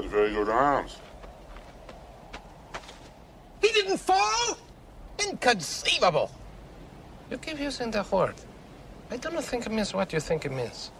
got very good arms. He didn't fall? Inconceivable. You keep using the word. I do not think it means what you think it means.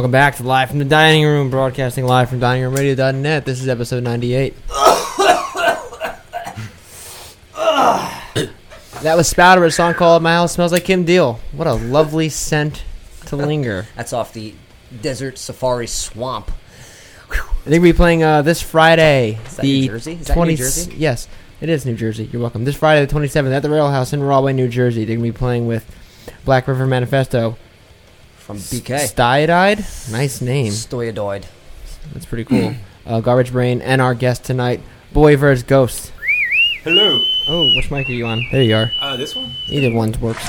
Welcome back to Live from the Dining Room, broadcasting live from diningroomradio.net. This is episode 98. that was Spouter, a song called My House Smells Like Kim Deal. What a lovely scent to linger. That's off the Desert Safari Swamp. I think we'll be playing uh, this Friday. Is that the New Jersey? Is that New 20 Jersey? Yes, it is New Jersey. You're welcome. This Friday, the 27th, at the Rail House in Rahway, New Jersey. They're going to be playing with Black River Manifesto. From BK. Styodide? Nice name. Stoyadoid. That's pretty cool. uh, Garbage Brain and our guest tonight, Boy vs. Ghost. Hello. Oh, which mic are you on? There you are. Uh, this one? Either one works.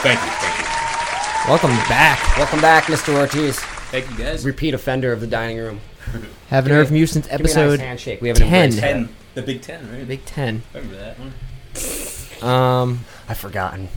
Thank you, thank you. Welcome back. Welcome back, Mr. Ortiz. Thank you, guys. Repeat offender of the dining room. Haven't heard from you since Give me a nice episode handshake. We haven't 10. embraced that. Ten. The Big Ten, right? Big Ten. Remember that one? Um, I've forgotten.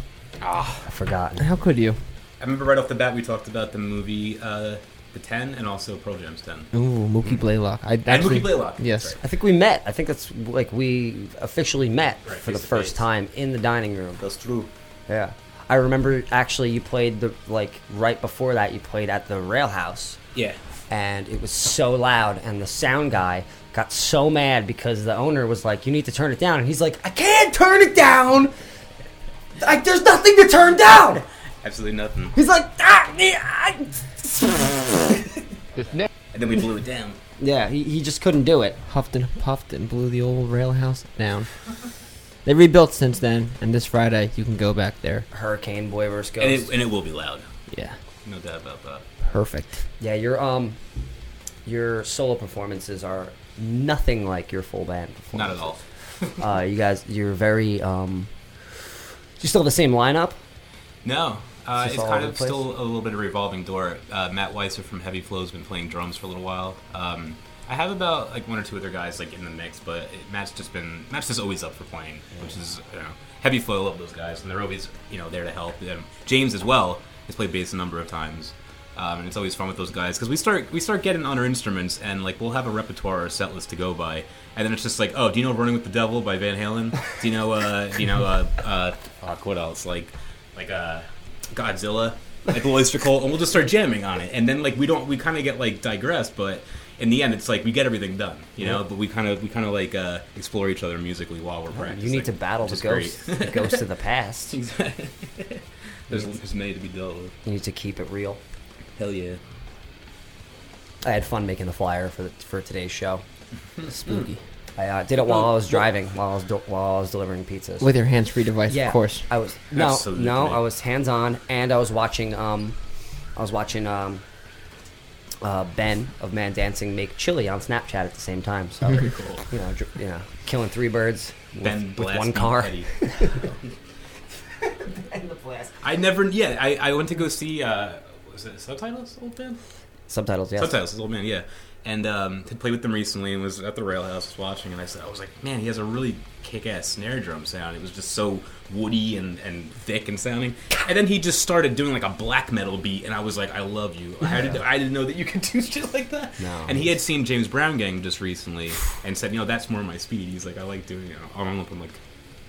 Ah. I've forgotten. how could you? I remember right off the bat we talked about the movie uh, The Ten and also Pearl Jam's Ten. Ooh, Mookie Blaylock. I And Mookie Blaylock. Yes. Right. I think we met. I think that's like we officially met Right, for the first face. time in the dining room. That's true. Yeah. I remember actually you played the like right before that you played at the Rail House Yeah. and it was so loud and the sound guy got so mad because the owner was like you need to turn it down and he's like I can't turn it down. like, there's nothing to turn down. Absolutely nothing. He's like, ah, yeah, And then we blew it down. yeah. He, he just couldn't do it. Huffed and puffed and blew the old rail house down. They rebuilt since then, and this Friday you can go back there. Hurricane Boy versus Ghost. And it, and it will be loud. Yeah, No doubt about that. perfect. Yeah, your um, your solo performances are nothing like your full band Not at all. uh, you guys, you're very um. You still have the same lineup? No. Uh, It's it's kind of still a little bit of a revolving door. Uh, Matt Weiser from Heavy Flow's been playing drums for a little while. Um, I have about like one or two other guys like in the mix, but it, Matt's just been Matt's just always up for playing, which is you know Heavy Flow. I love those guys, and they're always you know there to help. Um, James as well has played bass a number of times. Um, and it's always fun with those guys because we start we start getting on our instruments and like we'll have a repertoire or a set list to go by and then it's just like oh do you know Running with the Devil by Van Halen do you know uh, do you know uh, uh, fuck what else like like uh, Godzilla like the Oyster Cult and we'll just start jamming on it and then like we don't we kind of get like digressed but in the end it's like we get everything done you know but we kind of we kind of like uh, explore each other musically while we're practicing You need to battle the which is ghost, the ghost of the past. You exactly there's, there's many to be dealt with need to keep it real. hell yeah I had fun making the flyer for the, for today's show. Spooky. I uh, did it while I was driving, while I was do- while I was delivering pizzas. With your hands-free device, yeah, of course. I was no, Absolutely. no, I was hands on, and I was watching. Um, I was watching um, uh, Ben of Man Dancing make chili on Snapchat at the same time. So very cool you know, dr- you know, killing three birds with, Ben with Blast one beat car. Eddie. I never. Yeah, I, I went to go see. Uh, was it subtitles? Old man. Subtitles, yeah. Subtitles. Old man. Yeah. And um, had played with them recently and was at the rail house was watching and I said I was like man he has a really kick-ass snare drum sound. It was just so woody and, and thick and sounding. And then he just started doing like a black metal beat and I was like I love you. I didn't, I didn't know that you could do shit like that. No. and he had seen James Brown Gang just recently and said you know that's more my speed. He's like I like doing you know I don't know if I'm like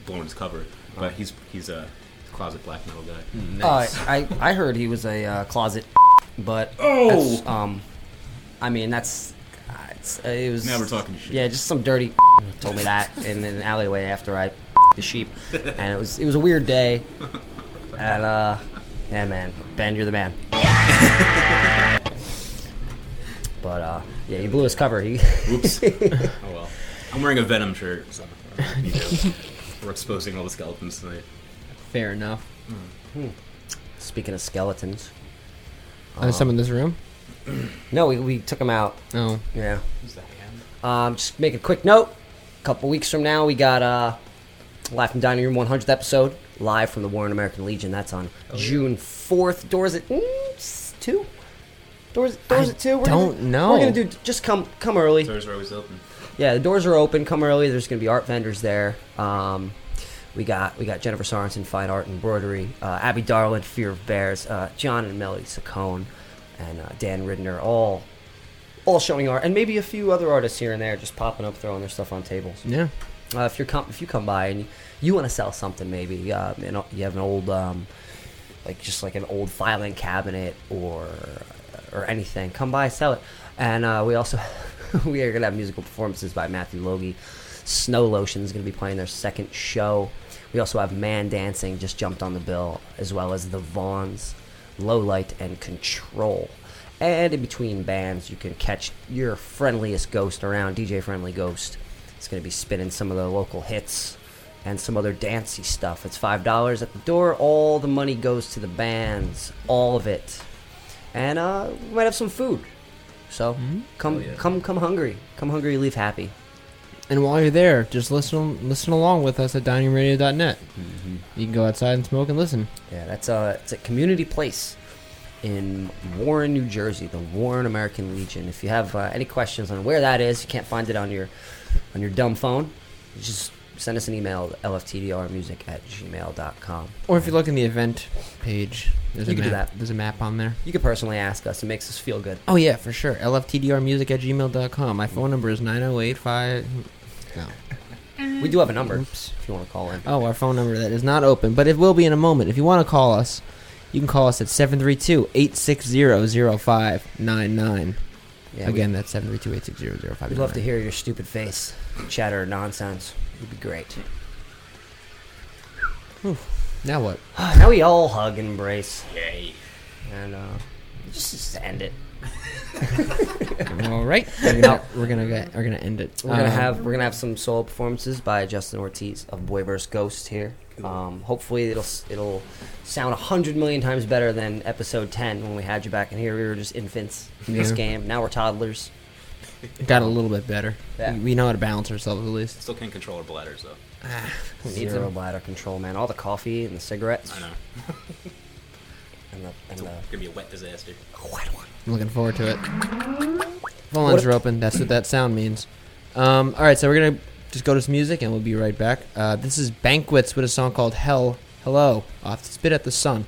blowing his cover. But he's he's a closet black metal guy. Uh, I I heard he was a uh, closet, but Oh! um, I mean that's uh, uh, it was Now we're talking shit. Yeah, just some dirty told me that in an alleyway after I the sheep, and it was it was a weird day, and uh, yeah, man, Ben, you're the man. But uh, yeah, he blew his cover. He Oops. oh well. I'm wearing a Venom shirt, so we're exposing all the skeletons tonight. Fair enough. speaking of skeletons, Are some in this room? No, we we took him out. Oh, Yeah. Who's the hand? Um, just make a quick note. A couple weeks from now, we got uh, Live from Dining Room 100th episode live from the Warren American Legion. That's on June 4th. Doors at mm, two. Doors doors I at two. We're don't gonna, know. We're gonna do just come come early. Doors are always open. Yeah, the doors are open. Come early. There's gonna be art vendors there. Um, we got we got Jennifer Sorensen, Fine Art and Embroidery, uh, Abby Darland, Fear of Bears, uh, John and Melody Saccone, and uh, Dan Ridner, all all showing art, and maybe a few other artists here and there just popping up, throwing their stuff on tables. yeah. Uh, if you come if you come by and you, you want to sell something, maybe uh, you know you have an old um, like just like an old filing cabinet or or anything, come by sell it. And uh, we also we are gonna have musical performances by Matthew Logie. Snow Lotion is gonna be playing their second show. We also have Man Dancing just jumped on the bill, as well as the Vaughns, Low Light, and Control. And in between bands, you can catch your friendliest ghost around, DJ Friendly Ghost. It's going to be spinning some of the local hits and some other dancey stuff. It's $5 at the door. All the money goes to the bands, all of it. And uh, we might have some food. So come, Oh, yeah. come, come hungry. Come hungry, leave happy. And while you're there, just listen listen along with us at diningradio.net. You can go outside and smoke and listen. Yeah, that's a it's a community place in Warren, New Jersey, the Warren American Legion. If you have uh, any questions on where that is, you can't find it on your on your dumb phone. Just send us an email lftdrmusic at gmail.com. Or if you look in the event page, there's You a can map. do that. There's a map on there. You can personally ask us; it makes us feel good. Oh yeah, for sure. LFTDRmusic at gmail.com. My phone number is 9085. No. We do have a number Oops. if you want to call in. Oh, our phone number that is not open, but it will be in a moment. If you want to call us, you can call us at 732-860-0599. Yeah, Again, that's 732-860-0599. we'd, we'd love to hear your stupid face chatter nonsense. It'd be great. Now what? now we all hug and embrace, Yay. and uh, just, just end it. All right, we're gonna we're gonna get, we're gonna end it. We're gonna Um, have we're gonna have some solo performances by Justin Ortiz of Boy vs Ghost here. Um, hopefully it'll it'll sound a hundred million times better than episode ten when we had you back in here. We were just infants in this game. Now we're toddlers. got a little bit better. Yeah. We, we know how to balance ourselves at least. Still can't control our bladders though. We need Zero some- bladder control, man. All the coffee and the cigarettes I know. and the and It's the gonna be a wet disaster. I'm looking forward to it. Phone lines are open. That's what that sound means. Um, all right, so we're gonna just go to some music and we'll be right back. Uh, this is Banquets with a song called "Hell Hello" off "Spit at the Sun."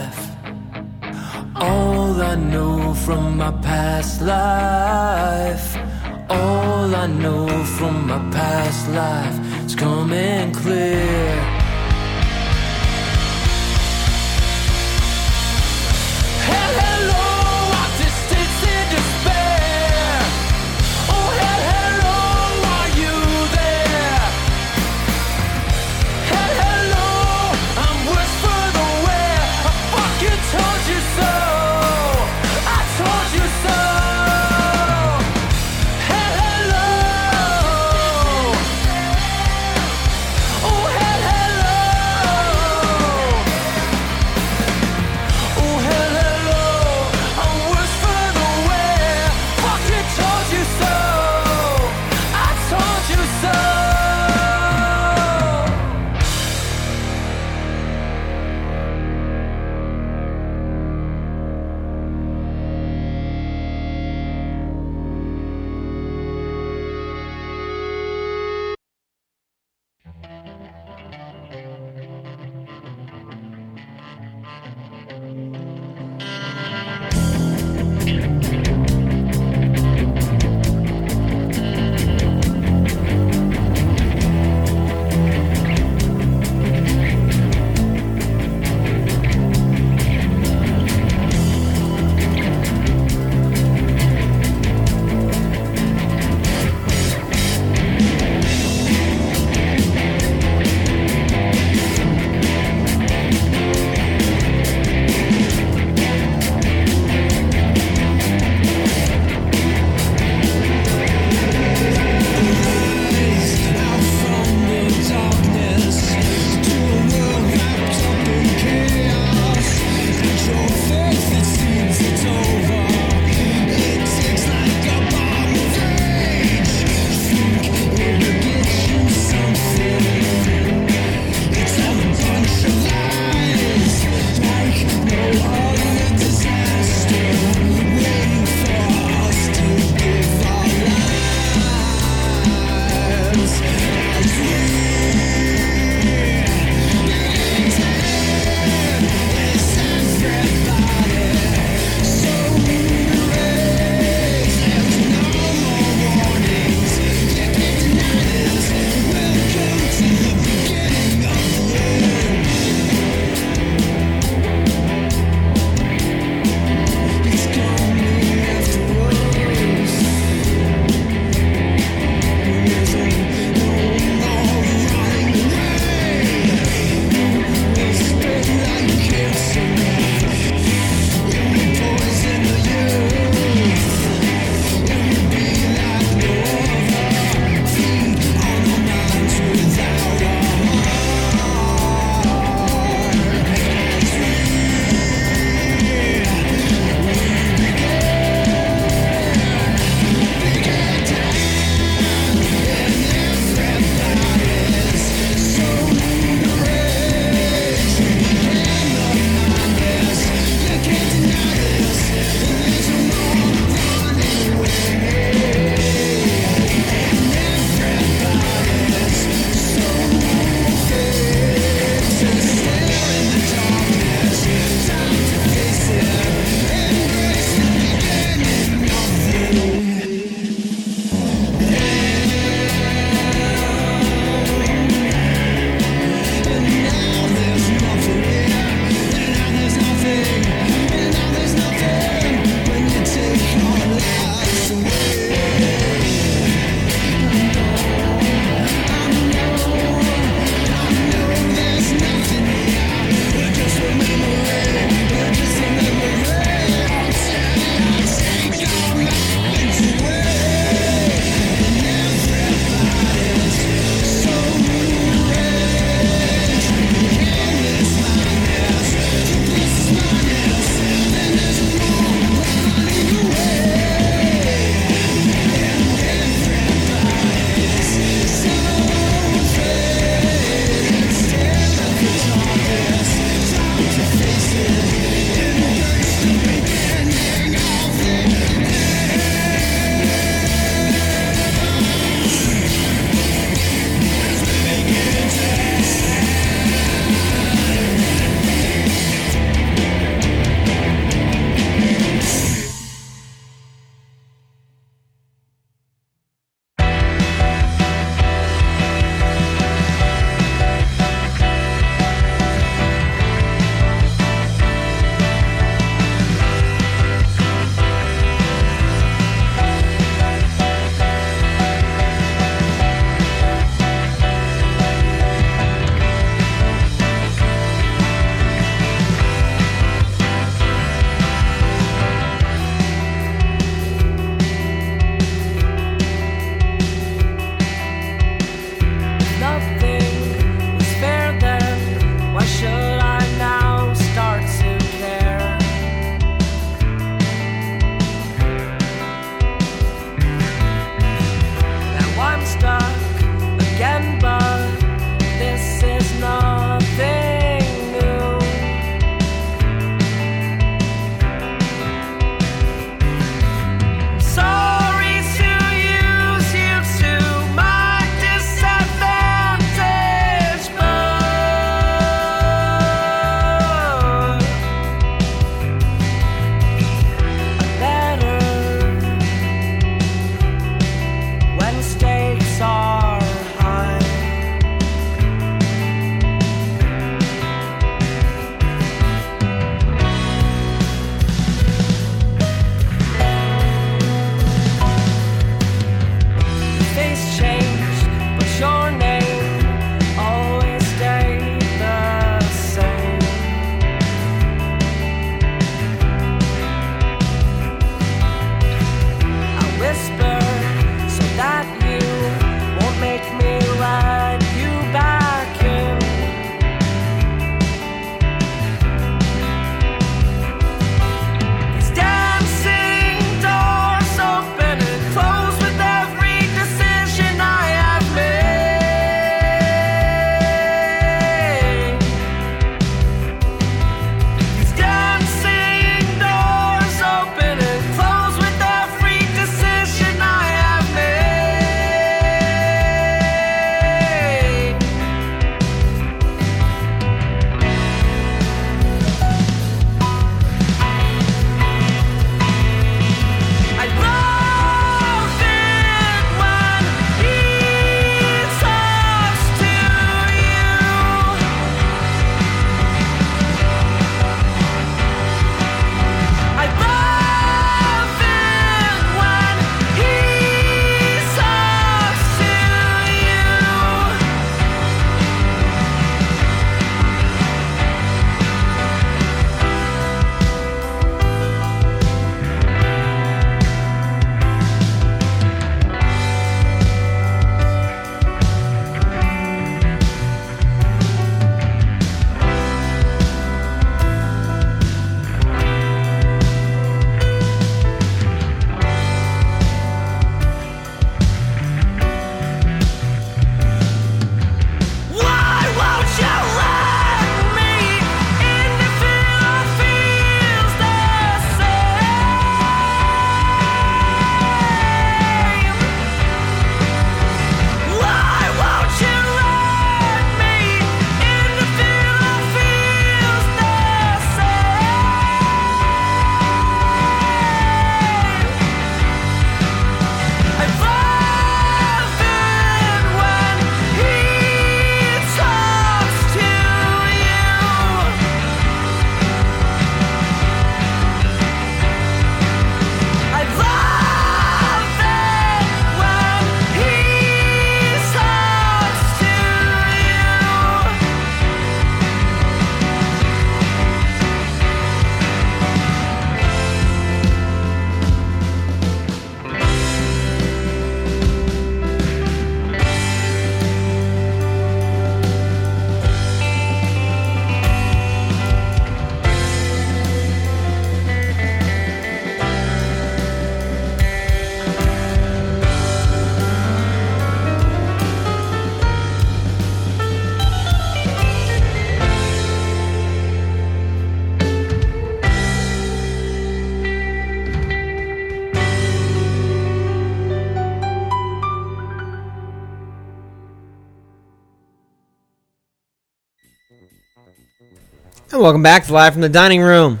Welcome back to Live from the Dining Room.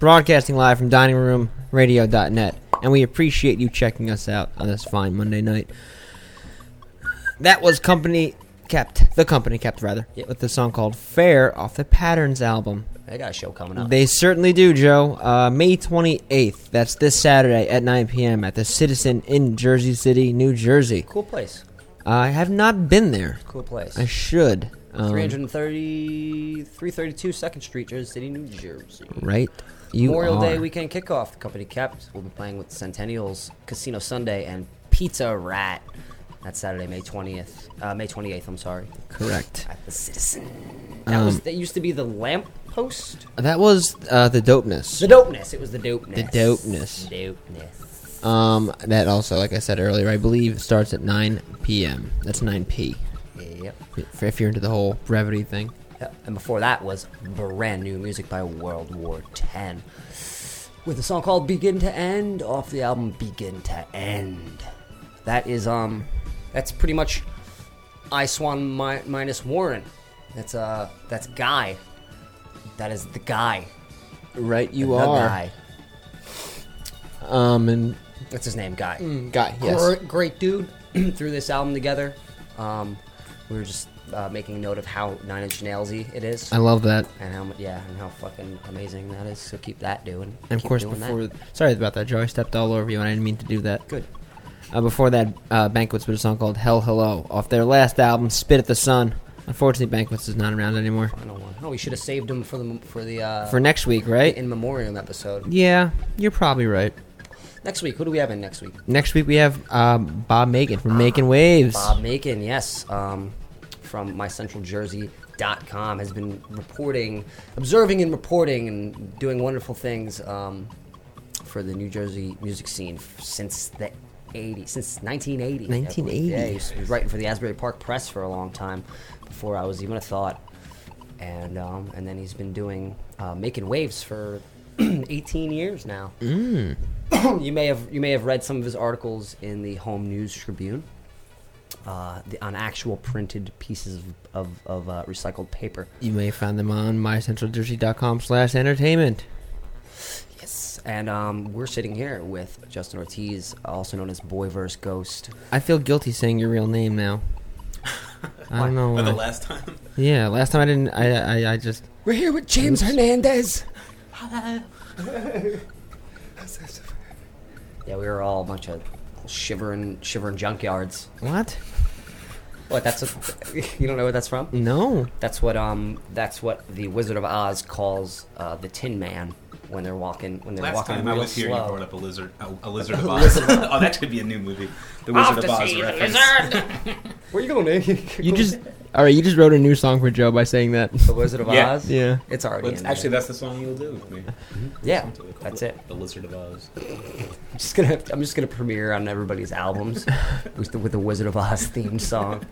Broadcasting live from diningroomradio.net. And we appreciate you checking us out on this fine Monday night. That was Company Kept, the Company Kept, rather, Yep. with the song called Fair off the Patterns album. They got a show coming up. They certainly do, Joe. Uh, May 28th, that's this Saturday at 9 p.m. at the Citizen in Jersey City, New Jersey. cool place. I have not been there. Cool place. I should. Um, 330, 332 Second Street, Jersey City, New Jersey. Right? You Memorial are. Day weekend kickoff. The company kept. We'll be playing with Centennials, Casino Sunday, and Pizza Rat. That's Saturday, May twentieth, uh, May twenty eighth. I'm sorry, Correct. at the Citizen. That was that used to be the lamp post. That was uh, the dopeness. The dopeness. It was the dopeness. The dopeness. Dopeness. Um, that also, like I said earlier, I believe starts at 9 p.m. That's 9 p. Yep. If you're into the whole brevity thing. Yep. And before that was brand new music by World War Ten, with a song called "Begin to End" off the album "Begin to End." That is um, that's pretty much I Swan mi- minus Warren. That's uh, that's Guy. That is the guy. Right, you the are. guy. Um, and That's his name, Guy. guy, yes. Great, great dude. Threw this album together. Um, we were just uh, making note of how Nine Inch Nailsy it is. I love that. and how mu- yeah, and how fucking amazing that is. So keep that doing. And of Keep course, doing before that. sorry about that, Joe. I stepped all over you, and I didn't mean to do that. good. Uh, before that, uh, Banquets with a song called "Hell Hello" off their last album, "Spit at the Sun." Unfortunately, Banquets is not around anymore. I don't want. Oh, we should have saved him for the for the uh, For next week, right? in memoriam episode. Yeah, you're probably right. Next week, who do we have in next week? Next week we have um, Bob Makin from Making Waves. Bob Makin, yes, um, from mycentraljersey.com has been reporting, observing and reporting and doing wonderful things um, for the New Jersey music scene since the 80s, since 1980. I believe. 1980. Yeah, he was writing for the Asbury Park Press for a long time before I was even a thought. And um, and then he's been doing uh, making waves for 18 years now. Mm. you may have you may have read some of his articles in the Home News Tribune uh, the, on actual printed pieces of, of, of uh, recycled paper. You may find them on mycentraljersey.com slash entertainment. Yes, and um, we're sitting here with Justin Ortiz, also known as Boy vs. Ghost. I feel guilty saying your real name now. I don't know. For the last time. yeah, last time I didn't. I I, I just. We're here with James Hernandez. Hello. Yeah, we were all a bunch of shivering shivering junkyards. What? What? That's a, you don't know what that's from? No. That's what um that's what the Wizard of Oz calls uh, the Tin Man when they're walking when they're Last walking time I real was here, you brought up a lizard, a, a lizard of Oz. oh, that could be a new movie. The Wizard of Oz reference. Where you going, man? You just. All right, you just wrote a new song for Joe by saying that. the Wizard of Yeah. Oz. Yeah. it's already But in actually, there. that's the song you'll do with me. Mm-hmm. yeah, that's it. The Lizard of Oz. I'm just gonna I'm just gonna premiere on everybody's albums with the, with the Wizard of Oz theme song.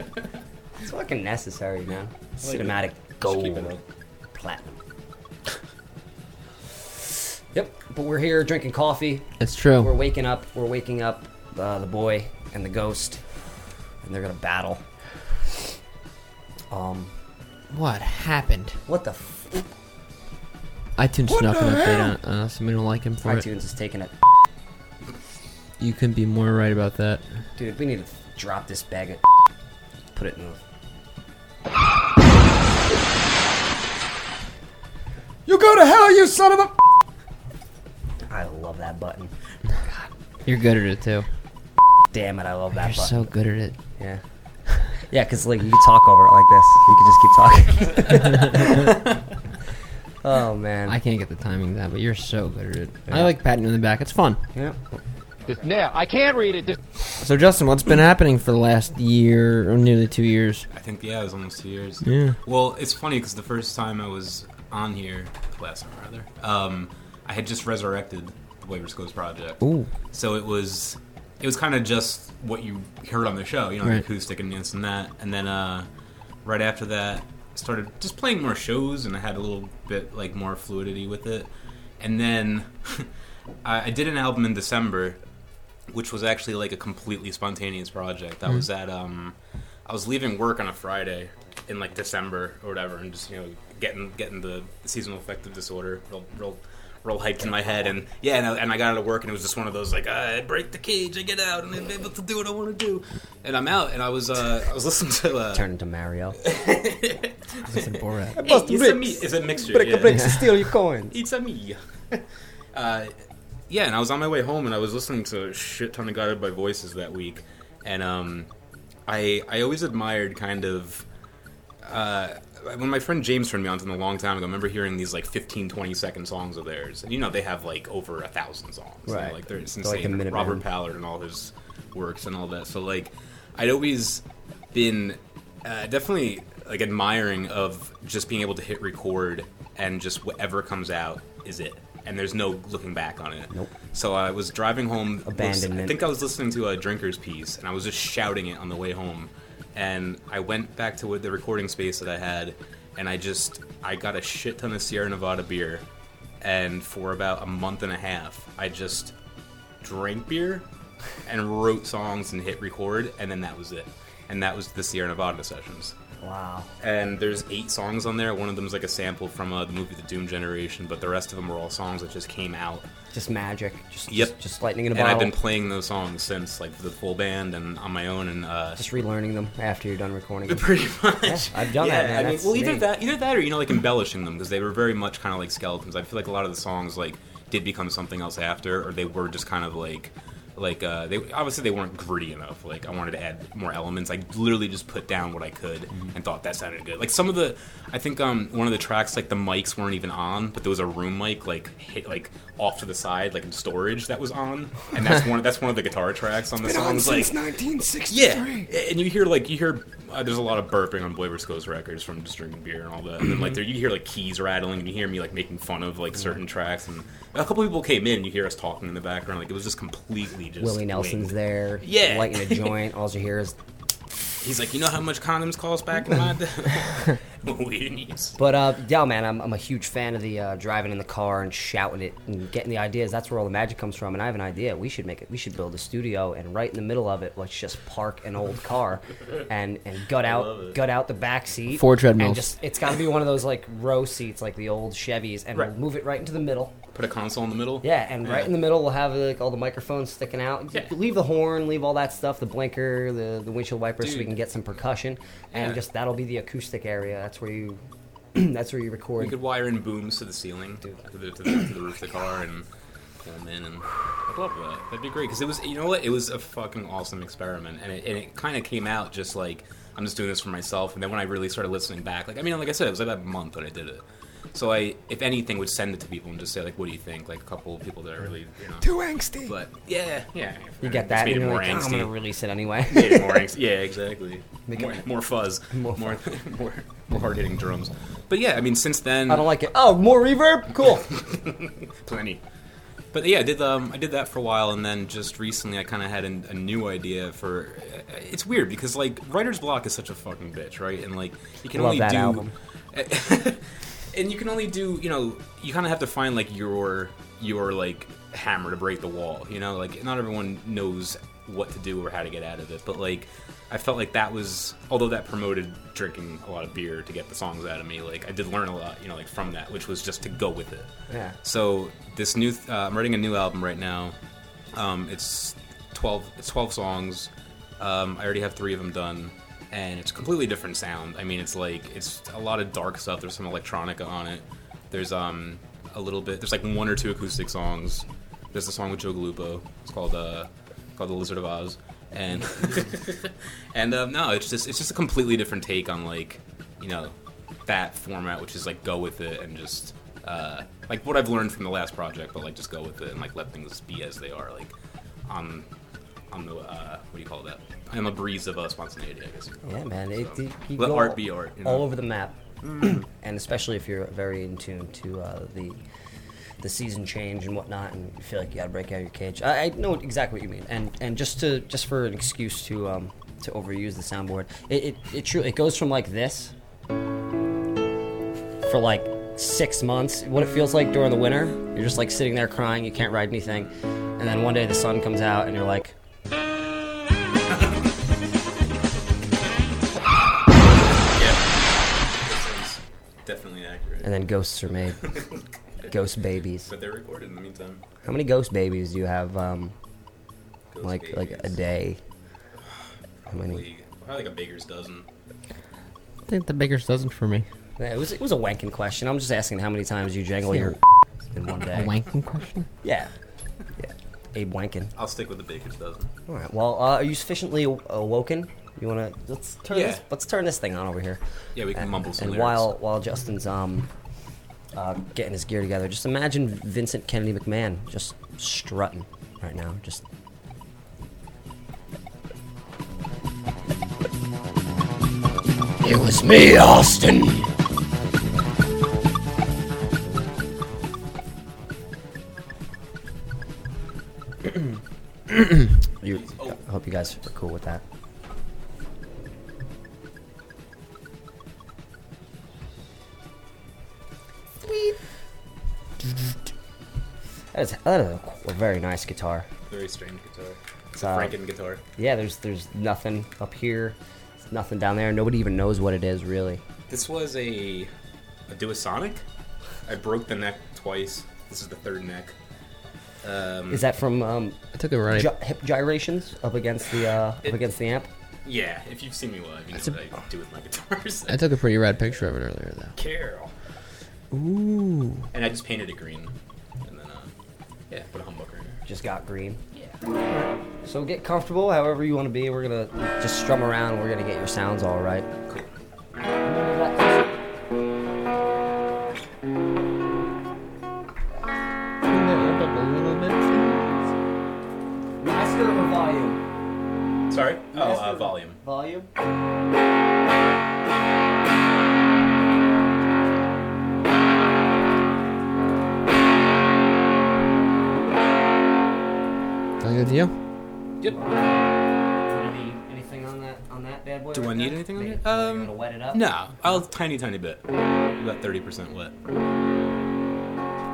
It's fucking necessary, man. Cinematic Just gold, keep it up. platinum. Yep, but we're here drinking coffee. It's true. We're waking up. We're waking up uh, the boy and the ghost, and they're gonna battle. Um, What happened? what the? F- iTunes snuck an update on on us, and we don't like him for it. iTunes is taking it, You couldn't be more right about that. dude. We need to drop this bag of. Put it in the. You go to hell, you son of a. I love that button. You're good at it too. Damn it, I love that You're button. so good at it. Yeah. Yeah, because like you can talk over it like this. You can just keep talking. oh man. I can't get the timing of that, but you're so good at it. I like patting you on the back. It's fun. yeah. Yeah, I can't read it. So, Justin, what's been happening for the last year or nearly two years? I think yeah, it was almost two years. Yeah. Well, it's funny because the first time I was on here, last time rather, um, I had just resurrected the Boy vs. Ghost project. Ooh. So it was, it was kind of just what you heard on the show, you know, Right. the acoustic and this and that. And then uh, right after that, started just playing more shows, and I had a little bit like more fluidity with it. And then I, I did an album in December, which was actually like a completely spontaneous project. I was at um, I was leaving work on a Friday, in like December or whatever, and just you know getting getting the seasonal affective disorder real real real hyped in my head, and yeah, and I, and I got out of work, and it was just one of those like I break the cage, I get out, and I'm able to do what I want to do, and I'm out, and I was uh, I was listening to uh, Turn into Mario. Listen, Borat. Hey, it's a me, it's a mixture. Break yeah. the bricks and steal your coins. It's a me. uh, yeah, and I was on my way home, and I was listening to a shit ton of Guided by Voices that week, and um, I I always admired kind of. Uh, when my friend James turned me on to them a long time ago, I remember hearing these like 15, 20 second songs of theirs. And you know, they have like over a thousand songs. Right. like they're it's They're like insane. Robert Pollard and all his works and all that. So like, I'd always been uh, definitely like admiring of just being able to hit record and just whatever comes out is it. And there's no looking back on it. Nope. So I was driving home. I think I was listening to a Drinker's Peace, and I was just shouting it on the way home. And I went back to the recording space that I had, and I just I got a shit ton of Sierra Nevada beer, and for about a month and a half, I just drank beer and wrote songs and hit record, and then that was it. And that was the Sierra Nevada sessions Wow. and there's eight songs on there. One of them is like a sample from uh, the movie The Doom Generation, but the rest of them were all songs that just came out. Just magic. Just, Yep. just, just lightning in a And I've been playing those songs since, like the full band and on my own, and uh, just relearning them after you're done recording. them. pretty much. Yeah, I've done that, man. I mean, That's well, either me. that, either that, or you know, like embellishing them because they were very much kind of like skeletons. I feel like a lot of the songs like did become something else after, or they were just kind of like. Like uh, they obviously they weren't gritty enough. Like I wanted to add more elements. I literally just put down what I could Mm-hmm. and thought that sounded good. Like some of the, I think um one of the tracks like the mics weren't even on, but there was a room mic like hit like off to the side like in storage that was on, and that's one that's one of the guitar tracks on the songs. Like 1963. yeah, and you hear like you hear uh, there's a lot of burping on Boy Coast records from just drinking beer and all that, and then like there you hear like keys rattling, and you hear me like making fun of like certain tracks, and a couple people came in, and you hear us talking in the background, like it was just completely just Willie Nelson's winged. there. Yeah. Lighting a joint. All you hear is. He's like, you know how much condoms cost back in my day? we. But uh, yeah, man, I'm, I'm a huge fan of the uh, driving in the car and shouting it and getting the ideas. That's where all the magic comes from. And I have an idea. We should make it. We should build a studio, and right in the middle of it, let's just park an old car, and and gut out gut out the back seat. Four treadmills. And just it's got to be one of those like row seats, like the old Chevys, and Right. we'll move it right into the middle. Put a console in the middle. Yeah, and right in the middle we'll have like all the microphones sticking out. Yeah. Leave the horn, leave all that stuff, the blinker, the the windshield wipers, so we Dude. can get some percussion, and Yeah. just that'll be the acoustic area. That's where you, that's where you record. We could wire in booms to the ceiling, to the, to the, to the roof of the car, and pull them in. And I'd love that. That'd be great because it was, you know what? It was a fucking awesome experiment, and it, and it kind of came out just like I'm just doing this for myself. And then when I really started listening back, like I mean, like I said, it was like a month when I did it. So I, if anything, would send it to people and just say like, "What do you think?" Like a couple of people that are really, you know, Too angsty. but yeah, yeah. You get Just that, made and it you're more like, "Oh, I'm angsty. gonna release it anyway. Made it more angsty. Yeah, exactly. Make More, it- more fuzz, More more, more, more hard hitting drums. But yeah, I mean, since then, I don't like it. Oh, more reverb? Cool. plenty. But yeah, I did um, I did that for a while, and then just recently, I kind of had a, a new idea for. It's weird because like writer's block is such a fucking bitch, right? And like you can Love only that do. And you can only do, you know, you kind of have to find like your your like hammer to break the wall. You know, like not everyone knows what to do or how to get out of it, but like. I felt like that was, although that promoted drinking a lot of beer to get the songs out of me. Like I did learn a lot, you know, like from that, which was just to go with it. Yeah. So this new, uh, I'm writing a new album right now. Um, it's twelve. It's twelve songs. Um, I already have three of them done, and it's a completely different sound. I mean, it's like it's a lot of dark stuff. There's some electronica on it. There's um a little bit. There's like one or two acoustic songs. There's a song with Joe Galupo. It's called uh called The Lizard of Oz, and and um, no, it's just it's just a completely different take on like you know that format, which is like go with it and just uh, like what I've learned from the last project, but like just go with it and like let things be as they are, like on on the uh, what do you call that? On the breeze of uh, spontaneity, I guess. you could call Yeah, man. It, So, it, you let go art all- be art. You know? all over the map, and especially if you're very in tune to uh, the the season change and whatnot, and you feel like you got to break out of your cage. I, I know exactly what you mean, and and just to just for an excuse to um, to overuse the soundboard, it it it, true, it goes from like this for like six months. What it feels like during the winter, you're just like sitting there crying, you can't ride anything, and then one day the sun comes out, and you're like. And then ghosts are made. ghost babies. but they're recorded in the meantime. How many ghost babies do you have? Um, Ghost like like a babies. day. How many? Probably, probably like a baker's dozen. I think the baker's dozen for me. Yeah, it was it was a wanking question. I'm just asking how many times you jangle your in one day. A day. wanking question? Yeah, yeah. Abe wanking. I'll stick with the baker's dozen. All right. Well, uh, are you sufficiently awoken? You wanna let's turn Yeah. this let's turn this thing on over here. Yeah, we can And, mumble some and lyrics. while while Justin's um uh, getting his gear together, just imagine Vincent Kennedy McMahon just strutting right now. Just It was me, Austin. you. I hope you guys are cool with that. That is, that is a, a very nice guitar. Very strange guitar. It's Uh, a Franken guitar. Yeah, there's there's nothing up here, there's nothing down there. Nobody even knows what it is really. This was a a Duosonic. I broke the neck twice. This is the third neck. Um, Is that from um, I took it right. gy- hip gyrations up against the uh, It- up against the amp? yeah, if you've seen me live, you know what I do with my guitars. I took a pretty rad picture of it earlier, though. Carol. Ooh. And I just painted it green. And then, uh, yeah, put a humbucker in it. Just got green. Yeah. So get comfortable, however you want to be. We're gonna just strum around. We're gonna get your sounds all right. Master or volume? Sorry? Oh, uh, volume. Volume. Sound good to you? Yep. Any, anything on that on that bad boy? Do right I need there? anything on Maybe- it? Um, wanna wet it up? No, I'll tiny, tiny bit. About 30% wet.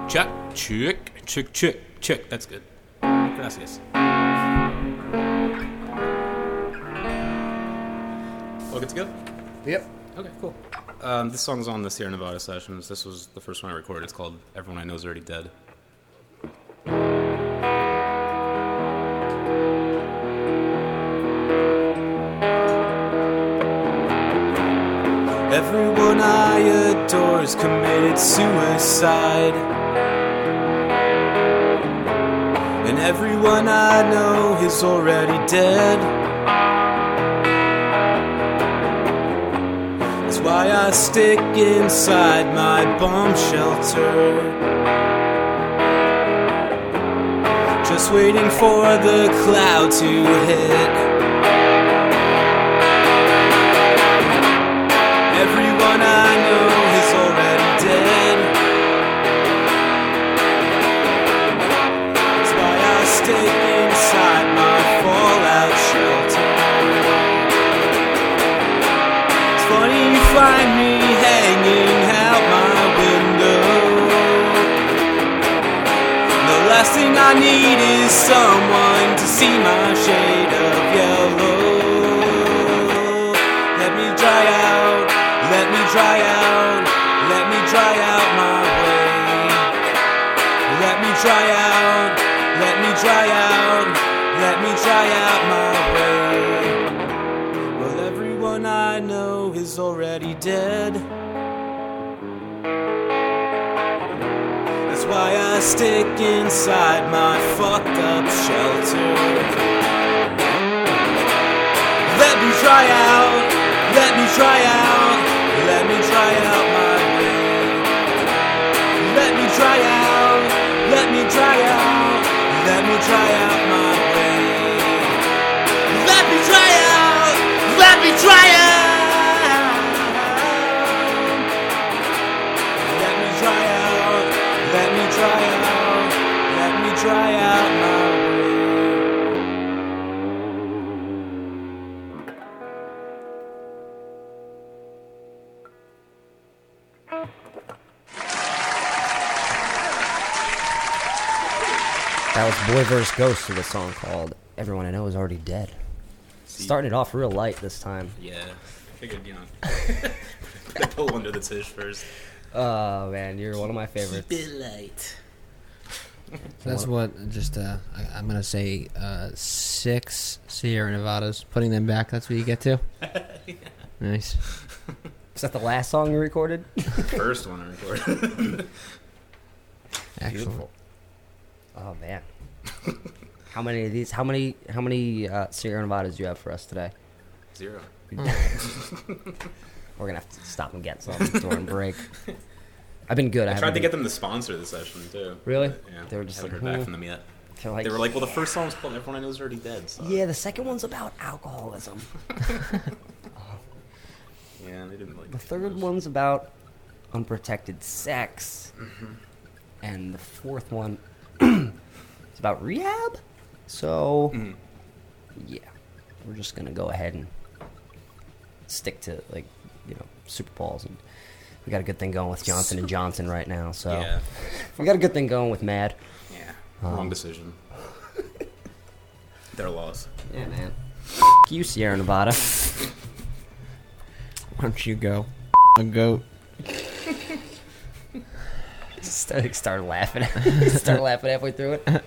Check, check, check, check, check. That's good. Gracias. All good to go? Yep. Okay, cool. Um, this song's on the Sierra Nevada sessions. This was the first one I recorded. It's called Everyone I Know Is Already Dead. Everyone I adore has committed suicide. And everyone I know is already dead. That's why I stick inside my bomb shelter. Just waiting for the cloud to hit. I know is already dead. Why I inside my fallout shelter. It's funny you find me hanging out my window. The last thing I need is someone to see my out my way. Well, everyone I know is already dead. That's why I stick inside my fucked up shelter. Let me try out, let me try out, let me try out my way. Let me try out, let me try out, let me try out my let me try out. Let me try out, let me try out, let me try out my way. That was Boy vs. Ghost with a song called "Everyone I Know Is Already Dead." Starting it off real light this time. Yeah, figured you know. I pull one to the tish first. Oh man, you're one of my favorites. That's what just uh, I, I'm gonna say uh, six Sierra Nevadas. Putting them back. That's what you get to. Nice. Is that the last song you recorded? First one I recorded. Excellent. Oh man. How many of these? How many? How many uh, Sierra Nevadas do you have for us today? Zero. We're gonna have to stop and get some during break. I've been good. I, I tried to get them to sponsor the session too. Really? Yeah. They were just haven't like, heard back "Hmm." from them yet. Like, They were like, "Well, the first song was called Everyone I Know Is Already Dead." So. yeah, the second one's about alcoholism. Yeah, they didn't like. The third one's about unprotected sex, Mm-hmm. and the fourth one is about rehab. So, Mhm. yeah, we're just gonna go ahead and stick to like you know Super Bowls, and we got a good thing going with Johnson and Johnson right now. So Yeah. we got a good thing going with Mad. Yeah. Um, Wrong decision. Their loss. Yeah, man. F- you, Sierra Nevada. Why don't you go? A goat. Start, start laughing. start laughing halfway through it.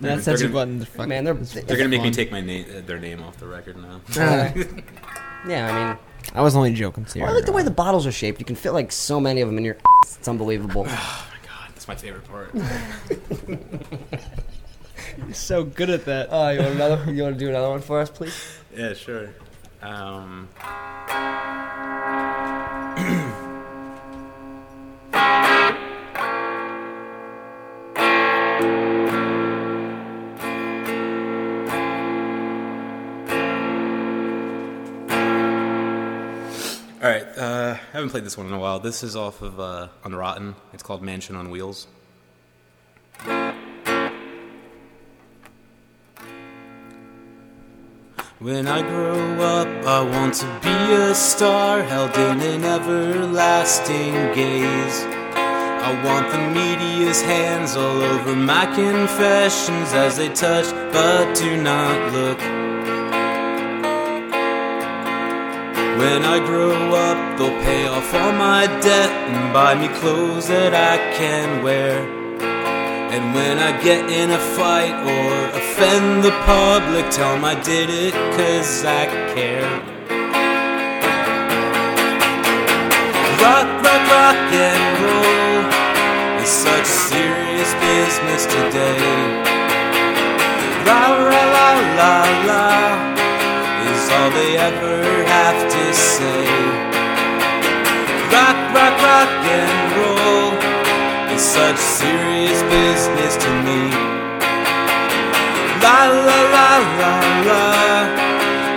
That They're sets gonna- button. to fuck- Man, they're They're gonna make me take my name, uh, their name off the record now. Ah, yeah. I mean, I was only joking, Sierra. I like the way the bottles are shaped. You can fit like so many of them in your. It's unbelievable. Oh my god, that's my favorite part. You're so good at that. Oh, you want another? You want to do another one for us, please? yeah, sure. Um, all right, uh, I haven't played this one in a while. This is off of uh, Unrotten. It's called Mansion on Wheels. When I grow up, I want to be a star held in an everlasting gaze. I want the media's hands all over my confessions as they touch but do not look. When I grow up, they'll pay off all my debt and buy me clothes that I can wear. And when I get in a fight or offend the public, tell 'em I did it cause I care. Rock, rock, rock and roll is such serious business today. La, la, la, la, la all they ever have to say. Rock, rock, rock and roll is such serious business to me. La la la la la,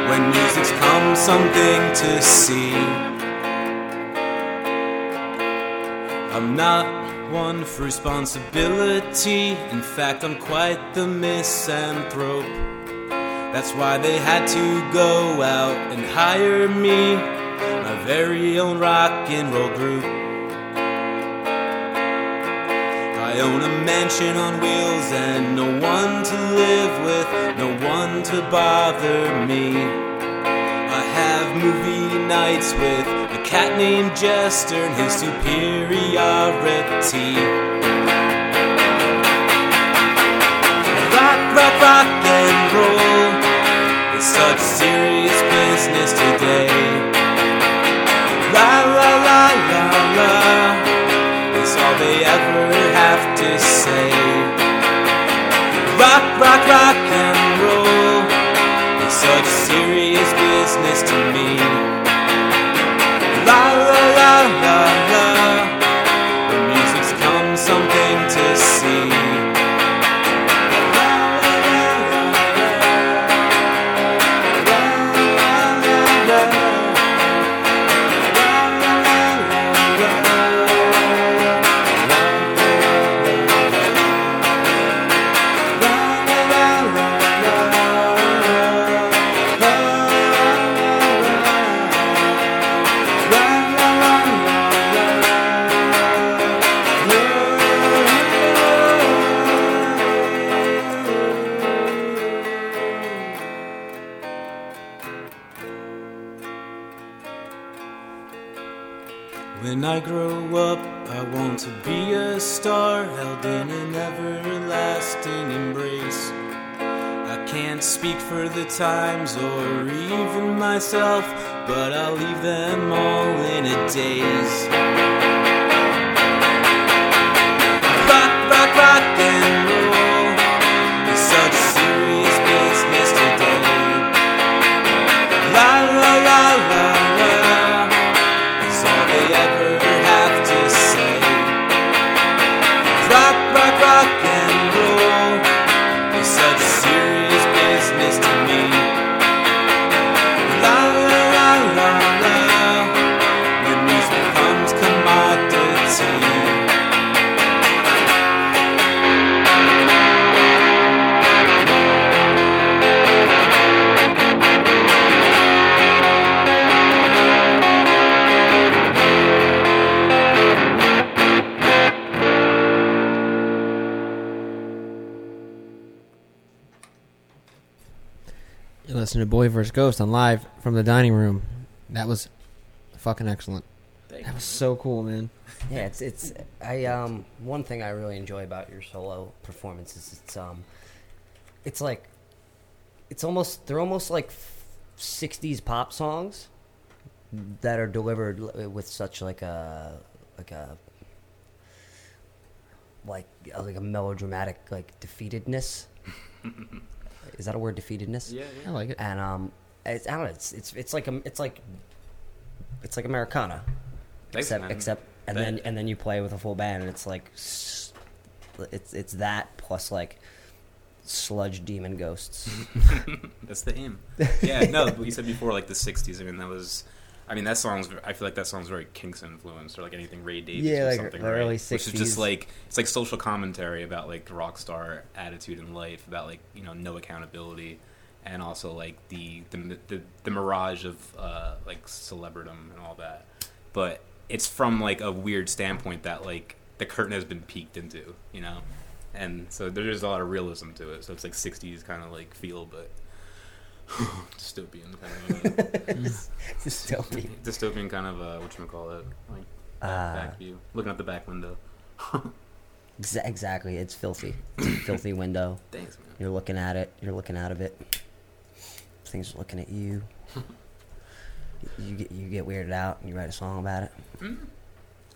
when music's come something to see. I'm not one for responsibility. In fact, I'm quite the misanthrope. That's why they had to go out and hire me, my very own rock and roll group. I own a mansion on wheels and no one to live with, no one to bother me. I have movie nights with a cat named Jester and his superiority. Rock, rock, rock and roll such serious business today. La la la la la is all they ever have to say. Rock, rock, rock and roll is such serious business to me. You listen to Boy vs. Ghost on live from the dining room. That was fucking excellent. That was so cool, man. Yeah, it's it's I um one thing I really enjoy about your solo performances it's um it's like it's almost they're almost like 60s pop songs that are delivered with such like a like a like uh, like a melodramatic like defeatedness. Is that a word defeatedness? Yeah, I like it. and um, it's, I don't know. It's it's it's like a, it's like it's like Americana, Thanks, except man. except and That- then and then you play with a full band, and it's like it's it's that plus like sludge demon ghosts. That's the aim. Yeah, no, what you said before, like the '60s. I mean, that was. I mean, that song's. I feel like that song's very Kinks influenced, or like anything Ray Davies Yeah, or like something. right? Which is just like it's like social commentary about like the rock star attitude in life, about like you know no accountability, and also like the the the, the mirage of uh, like celebridom and all that. But it's from like a weird standpoint that like the curtain has been peeked into, you know, and so there's a lot of realism to it. So it's like '60s kind of like feel, but dystopian kind of. Dystopian. dystopian kind of uh, what you call it, like Uh, back view, looking out the back window. Exa- exactly, it's filthy. It's filthy window. Thanks, man. You're looking at it. You're looking out of it. Things are looking at you. you get you get weirded out, and you write a song about it.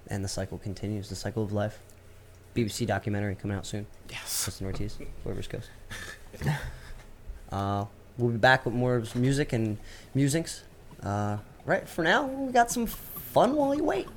And the cycle continues. The cycle of life. BBC documentary coming out soon. Yes. Kristen Ortiz, wherever it goes. Uh, we'll be back with more music and musings. Uh, right for now, we got some fun while you wait.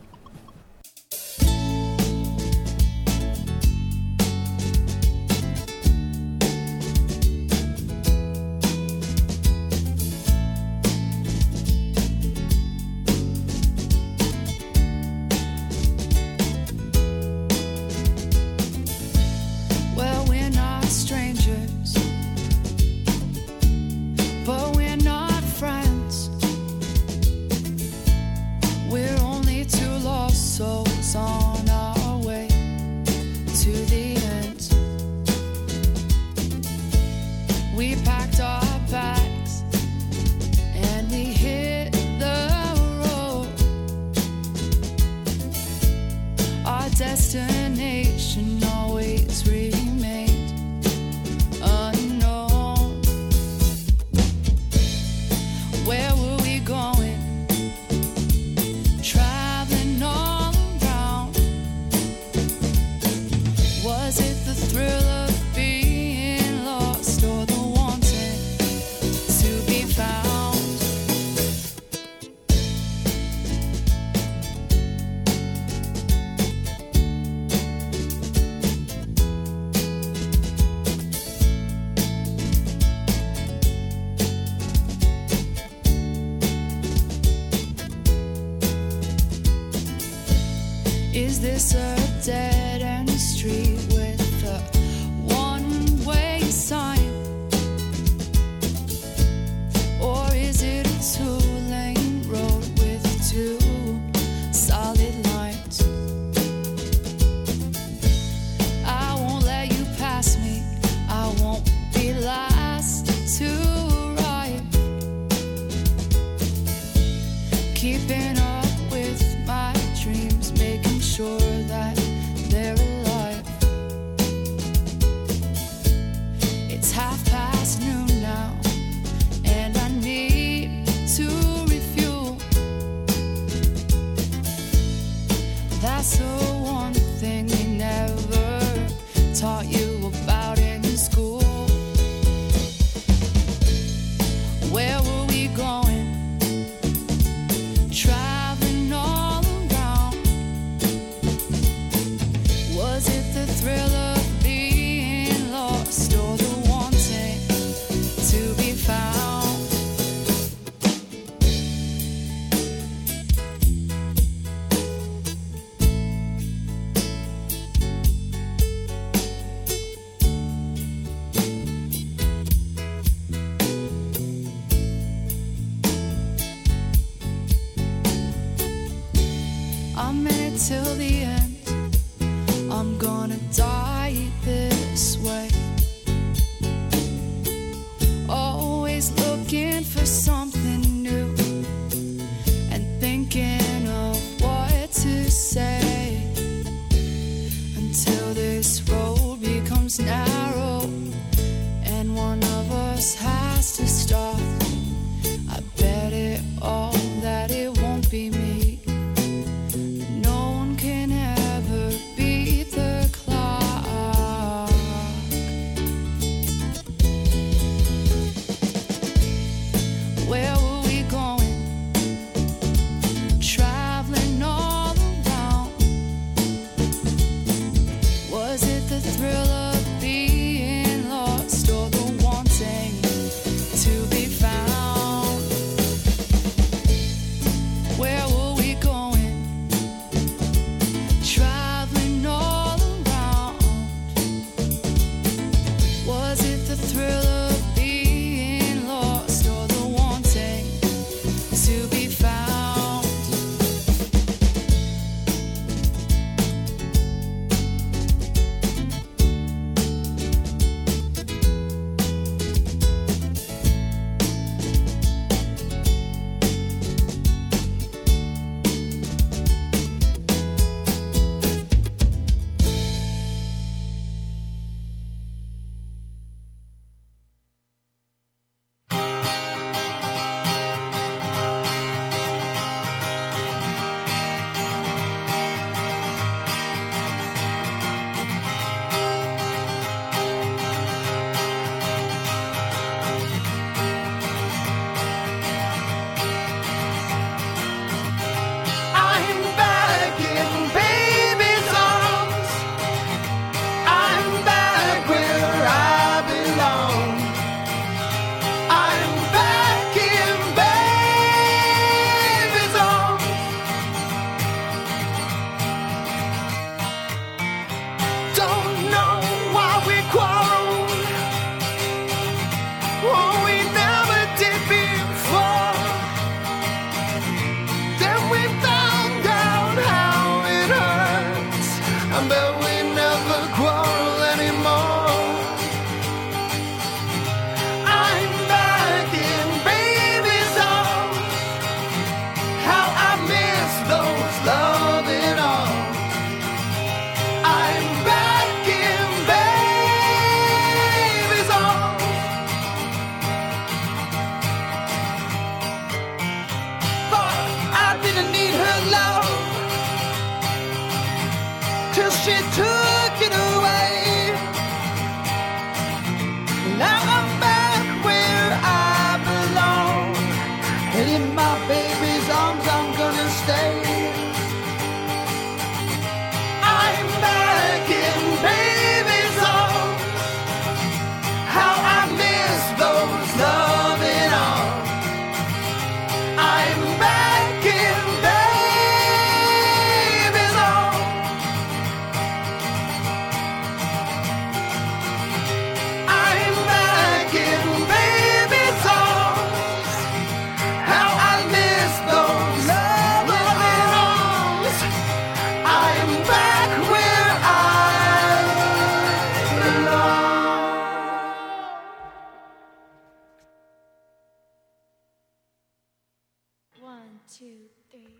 two, three.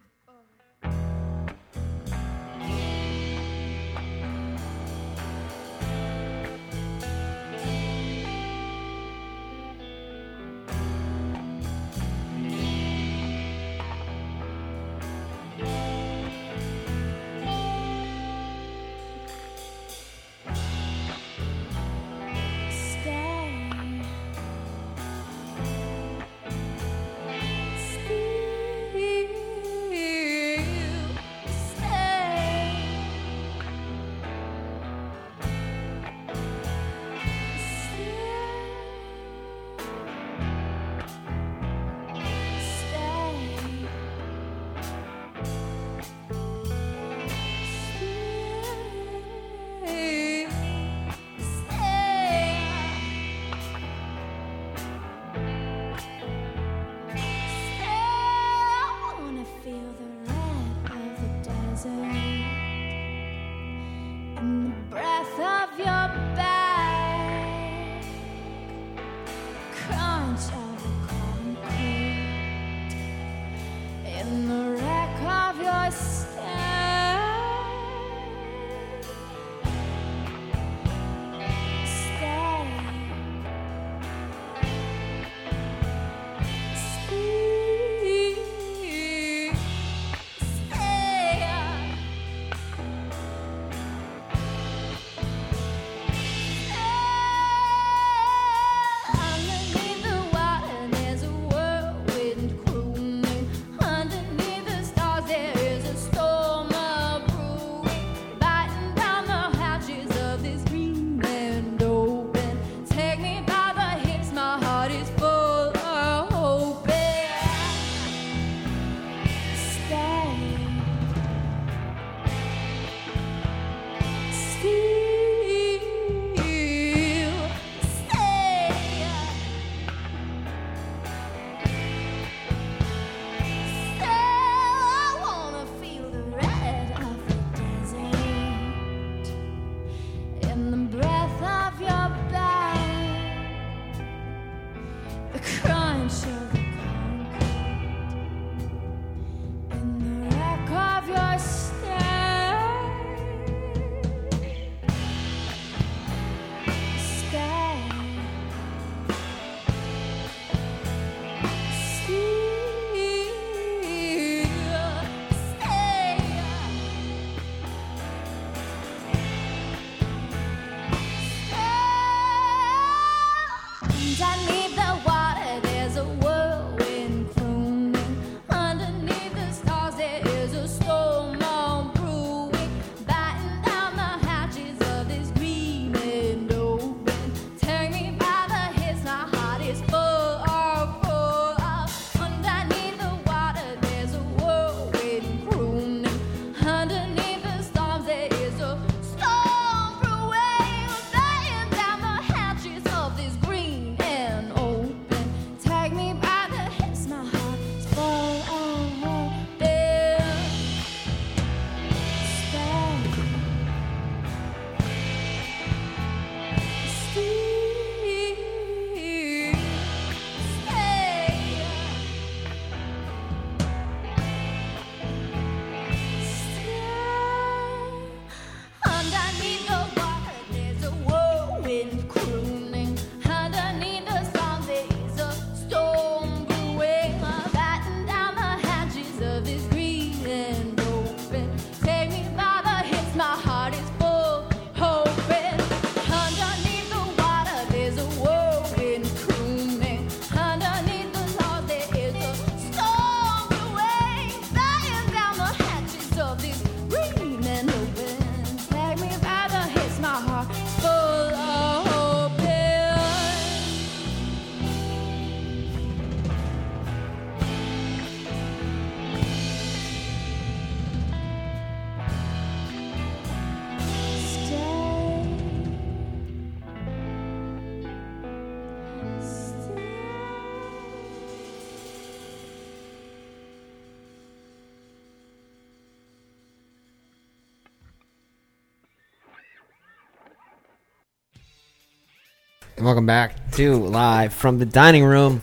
Welcome back to live from the dining room,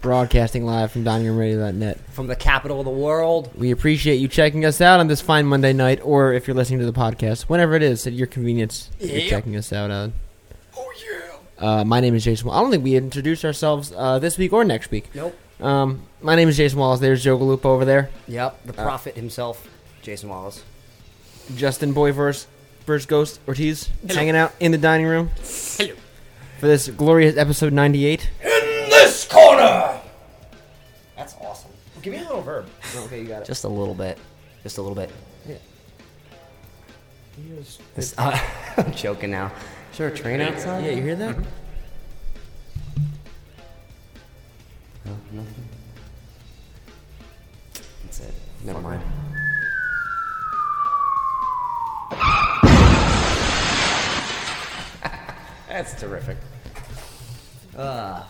broadcasting live from diningroomradio.net. From the capital of the world. We appreciate you checking us out on this fine Monday night, or if you're listening to the podcast, whenever it is at your convenience, you're checking us out on. Oh yeah. Uh, my name is Jason. Wall- I don't think we introduced ourselves uh, this week or next week. Nope. Um, my name is Jason Wallace. There's Joe Galupa over there. Yep. The prophet himself, Jason Wallace. Justin Boyverse versus Ghost Ortiz hanging out in the dining room. Hello. For this glorious episode 98. In This corner! That's awesome. Give me a little verb. Okay, you got it. Just a little bit. Just a little bit. Yeah. This- uh, I'm joking now. Is there a train outside? Yeah, you hear that? No, nothing. That's it. Never mind. That's terrific. that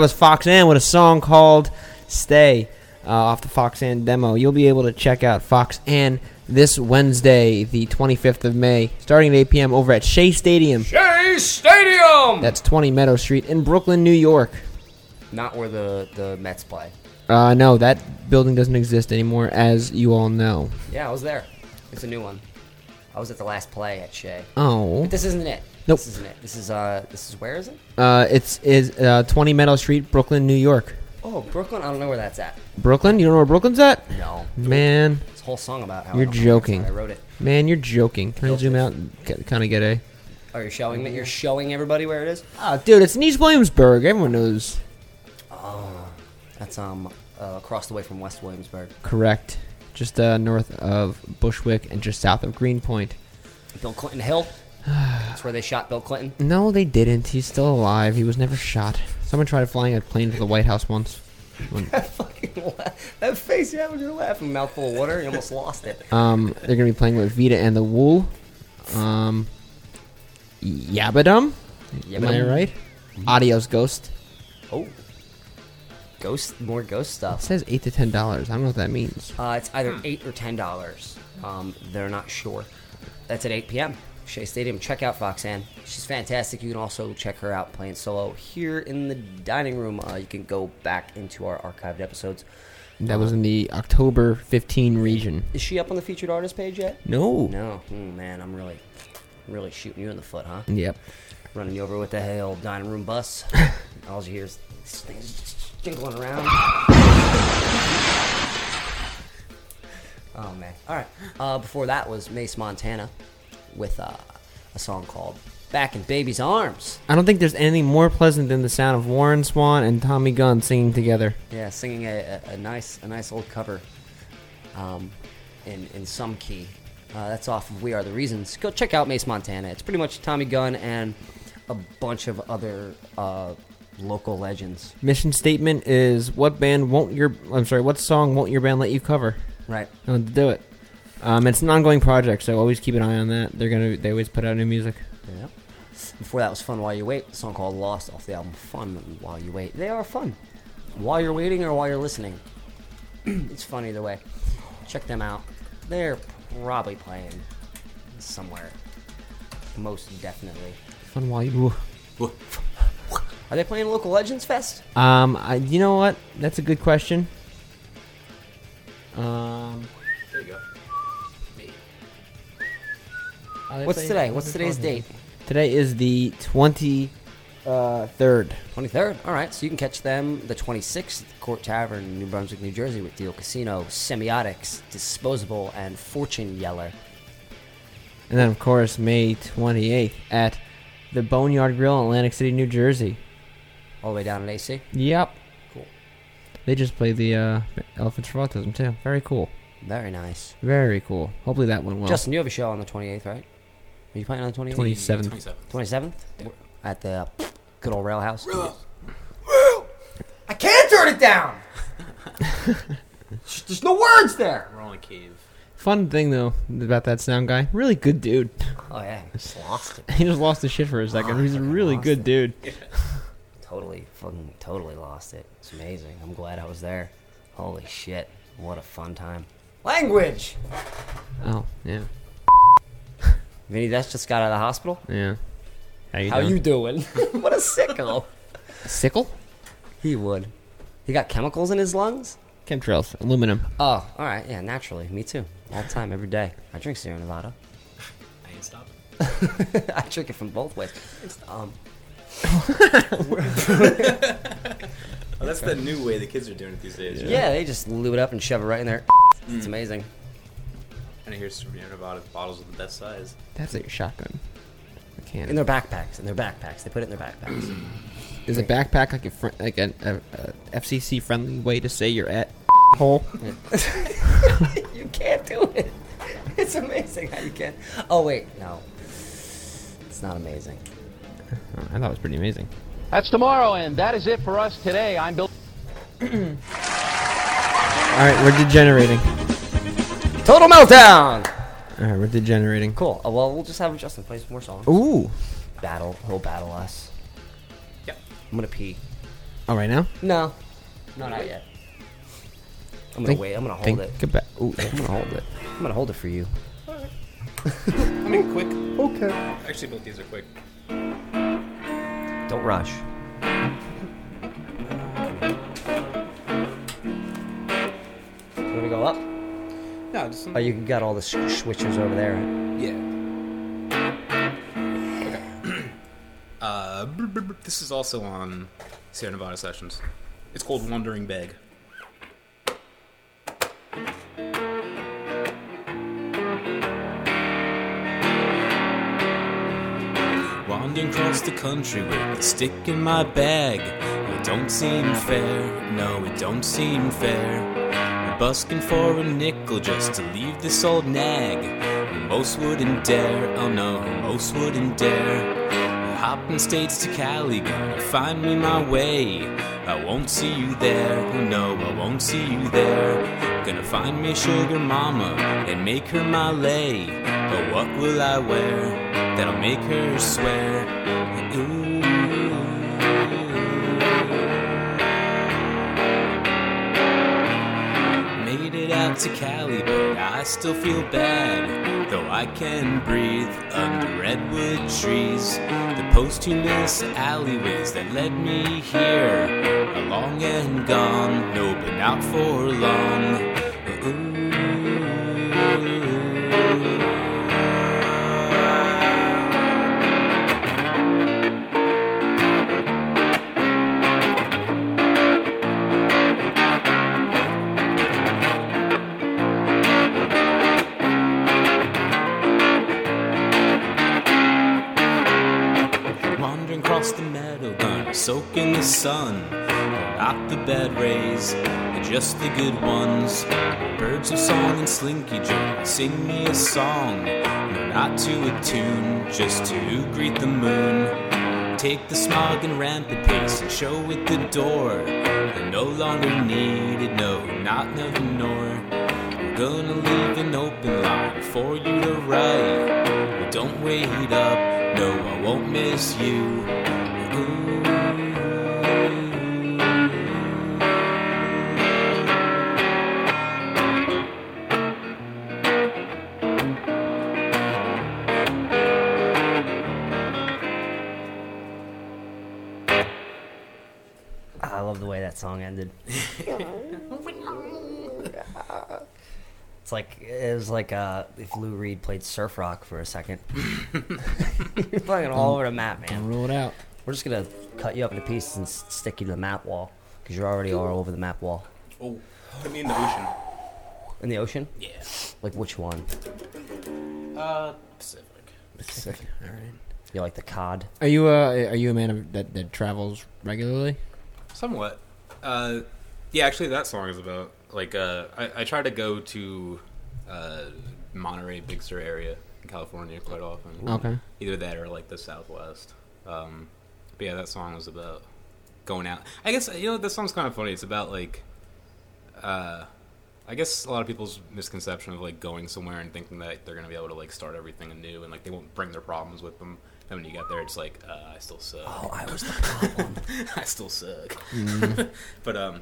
was Fox Ann with a song called "Stay" uh, off the Fox Ann demo. You'll be able to check out Fox Ann this Wednesday, the 25th of May, starting at 8 p.m. over at Shea Stadium. Shea Stadium. That's 20 Meadow Street in Brooklyn, New York. Not where the the Mets play. Uh, no, that building doesn't exist anymore, as you all know. Yeah, I was there. It's a new one. I was at the last play at Shea. Oh, But this isn't it. Nope. This isn't it. This is uh. This is where is it? uh, it's is uh, 20 Meadow Street, Brooklyn, New York. Oh, Brooklyn. I don't know where that's at. Brooklyn? You don't know where Brooklyn's at? No. Man, This whole song about how You're I don't know where it's joking. at. I wrote it. man, you're joking. Can I zoom out and kind of get a? Oh, you're showing me. You're showing everybody where it is. Oh, dude, it's in East Williamsburg. Everyone knows. Oh. That's um uh, across the way from West Williamsburg. Correct. Just uh, north of Bushwick and just south of Greenpoint. Bill Clinton Hill. That's where they shot Bill Clinton. No, they didn't. He's still alive. He was never shot. Someone tried flying a plane to the White House once. When- Fucking laugh. That face you had when you were laughing, mouthful of water, you almost lost it. um, they're gonna be playing with Vita and the Woolf. Um, Yabadum. Am I right? Adios, Ghost. Oh, ghost, more ghost It stuff. says eight to ten dollars. I don't know what that means. Uh, it's either eight or ten dollars. Um, they're not sure. That's at 8 p.m. Shea Stadium. Check out Foxanne. She's fantastic. You can also check her out playing solo here in the dining room. Uh, you can go back into our archived episodes. That was in the October 15 region. Is she up on the featured artist page yet? No. No. Hmm, man, I'm really, really shooting you in the foot, huh? Yep. Running you over with the old dining room bus. All you hear is these things jingling around. Oh man! All right. Uh, before that was Mace Montana with uh, a song called "Back in Baby's Arms." I don't think there's anything more pleasant than the sound of Warren Swan and Tommy Gunn singing together. Yeah, singing a, a, a nice, a nice old cover, um, in in some key. Uh, that's off of "We Are the Reasons." Go check out Mace Montana. It's pretty much Tommy Gunn and a bunch of other uh, local legends. Mission statement is what band won't your I'm sorry, what song won't your band let you cover? Right. No, do it. Um, it's an ongoing project, so always keep an eye on that. They're gonna they always put out new music. Yeah. Before that was "Fun While You Wait," a song called "Lost" off the album "Fun While You Wait." They are fun, while you're waiting or while you're listening. it's fun either way. Check them out. They're probably playing somewhere. Most definitely. Fun while you. Are they playing Local Legends Fest? Um, I, you know what? That's a good question. Um, What's today? what's today's date? Today is the twenty uh, third. 23rd. All right, so you can catch them the 26th, Court Tavern, New Brunswick, New Jersey, with Deal Casino, Semiotics, Disposable, and Fortune Yeller. And then, of course, May 28th at the Boneyard Grill in Atlantic City, New Jersey. All the way down at AC. Yep. Cool. They just played the uh, Elephants for Autism, too. Very cool. Very nice. Very cool. Hopefully that went well. Justin, you have a show on the 28th, right? Are you playing on the 28th? 27th. 27th. 27th? At the good old Rail House? I can't turn it down. There's no words there. We're on a cave. Fun thing, though, about that sound guy. Really good dude. Oh, yeah. He Just lost it. he just lost his shit for a second. He's a really good it. dude. Totally, fucking totally lost it. It's amazing. I'm glad I was there. Holy shit. What a fun time. Language. Oh, yeah. Vinny Desh just got out of the hospital. Yeah. How you How doing? you doing? what a sicko. Sickle? He would. He got chemicals in his lungs? Chemtrails. Aluminum. Oh, all right. Yeah, naturally. Me too. All the time, every day. I drink Sierra Nevada. I ain't stopping. I drink it from both ways. Um, Oh, that's the new way the kids are doing it these days. yeah. they just lube it up and shove it right in there. It's amazing. And here's Sierra Nevada bottles of the best size. That's like a shotgun. A In their backpacks. In their backpacks. They put it in their backpacks. Is a backpack like a fr- like an a, a FCC friendly way to say you're at hole? you can't do it. It's amazing how you can. Oh wait, no. It's not amazing. Oh, I thought it was pretty amazing. That's tomorrow, and that is it for us today. I'm Bill. All right, we're degenerating. Total meltdown. All right, we're degenerating. Cool. Uh, well, we'll just have Justin play some more songs. Ooh. Battle. He'll battle us. Yep. I'm gonna pee. All right now. No. No, not yet. I'm gonna Think- wait. I'm gonna hold think it. about- ooh, I'm gonna hold it. I'm gonna hold it for you. Alright. I mean, quick. Okay. Actually, both these are quick. Don't rush. You wanna go up? No, just Oh, you got all the switchers over there. Yeah. Okay. uh, this is also on Sierra Nevada Sessions. It's called Wandering Beg. Wandering across the country with a stick in my bag. It don't seem fair, no, it don't seem fair. Busking for a nickel just to leave this old nag. Most wouldn't dare, oh no, most wouldn't dare. Hopping states to Cali, gonna find me my way. I won't see you there, oh no, I won't see you there. Gonna find me sugar mama and make her my lay. But what will I wear that'll make her swear? Ooh. To Cali, but I still feel bad. Though I can breathe under redwood trees. The posthumous alleyways that led me here are long and gone. No, but not for long. Sun. Not the bad rays, but just the good ones. Birds of song and slinky joe sing me a song. No, not to a tune, just to greet the moon. Take the smog and rampant pace and show it the door. They're no longer needed, no, not nothing nor. We're gonna leave an open line for you to write. But don't wait up, no, I won't miss you. That song ended. it's like it was like uh, if Lou Reed played surf rock for a second. You're fucking all over the map, man. rule it out. We're just gonna cut you up into pieces and s- stick you to the map wall because you're already are over the map wall. Oh, put me in the ocean. In the ocean? Yeah. Like which one? Uh, Pacific. Pacific. All right. You like the cod? Are you uh are you a man of, that that travels regularly? Somewhat. Uh, yeah, actually, that song is about like uh, I, I try to go to uh, Monterey, Big Sur area in California quite often. Okay. Either that or like the Southwest. Um, but yeah, that song was about going out. I guess you know this song's kind of funny. It's about like, uh, I guess a lot of people's misconception of like going somewhere and thinking that they're gonna be able to like start everything anew and like they won't bring their problems with them. And when you got there, it's like uh, I still suck. Oh, I was the problem. I still suck. but um,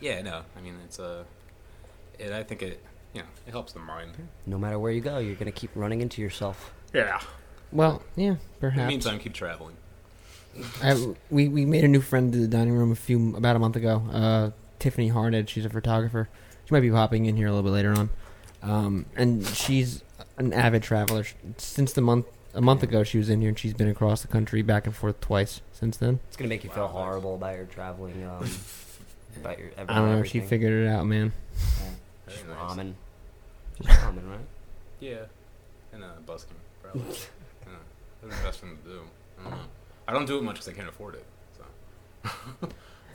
yeah, no. I mean, it's Uh, it, I think it, you know, it helps the mind. no matter where you go, you're gonna keep running into yourself. Yeah. Well, yeah, perhaps. In the perhaps. meantime, keep traveling. I, we we made a new friend to the dining room a few about a month ago. Uh, Tiffany Harned. She's a photographer. She might be popping in here a little bit later on. Um, and she's an avid traveler. Since the month a month ago, she was in here and she's been across the country back and forth twice since then. It's gonna make you feel horrible about your traveling. Um, about your. I don't know. She figured it out, man. Just Very nice. ramen. Just ramen, right? Yeah. And uh, busking, probably. yeah. That's the best thing to do. I don't know. I don't do it much because I can't afford it. So.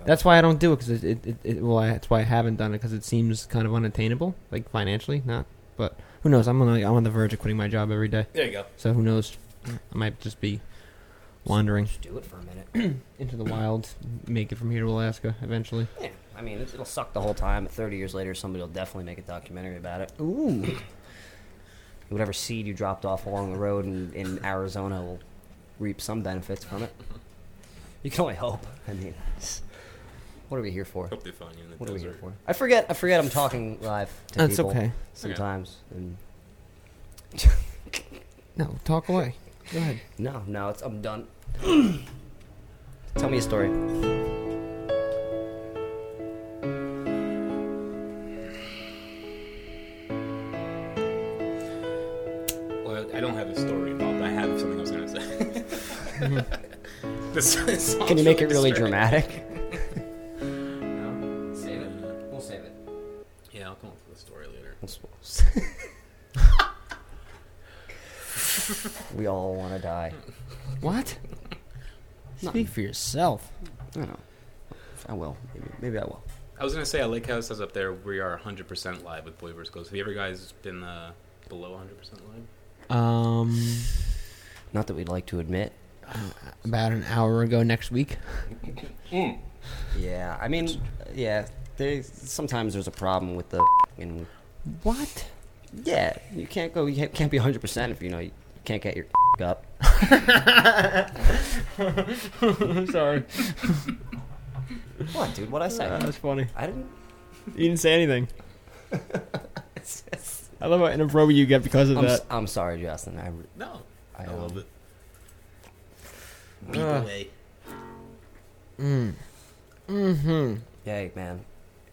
That's why I don't do it because it, it, it, it well, I, that's why I haven't done it because it seems kind of unattainable, like financially, not. But who knows? I'm on I'm on the verge of quitting my job every day, There you go. so who knows? I might just be wandering Just do it for a minute. into the wild, make it from here to Alaska eventually. yeah, I mean, it- it'll suck the whole time. 30 years later, somebody will definitely make a documentary about it. Ooh, Whatever seed you dropped off along the road in, in Arizona will reap some benefits from it. You can only hope. I mean, it's- What are we here for? Hope they find you in the What are we here desert. for? I forget. I forget. I'm talking live to That's people okay. sometimes. And No, talk away. Go ahead. no, no, it's I'm done. Tell me a story. Well, I don't have a story involved. I have something I was gonna say. Mm-hmm. this, this Can you make it really distracting. dramatic? Speak for yourself. I don't know. I will. Maybe, maybe I will. I was gonna say, I like how it says up there we are 100% live with Boy vs. Ghost. Have you ever guys been uh, below 100% live? Um, Not that we'd like to admit. about an hour ago next week. Yeah, I mean, yeah. There's sometimes there's a problem with the and What? yeah, you can't go. You can't, can't be 100 percent if you know you can't get your up. Sorry. What, dude? What I say? That's funny. I didn't. You didn't say anything. I love how inappropriate you get because of I'm, that. I'm sorry, Justin. I, re- No. I, I love um, it. Beat Uh. away. Mm. Mm-hmm. Hey, man.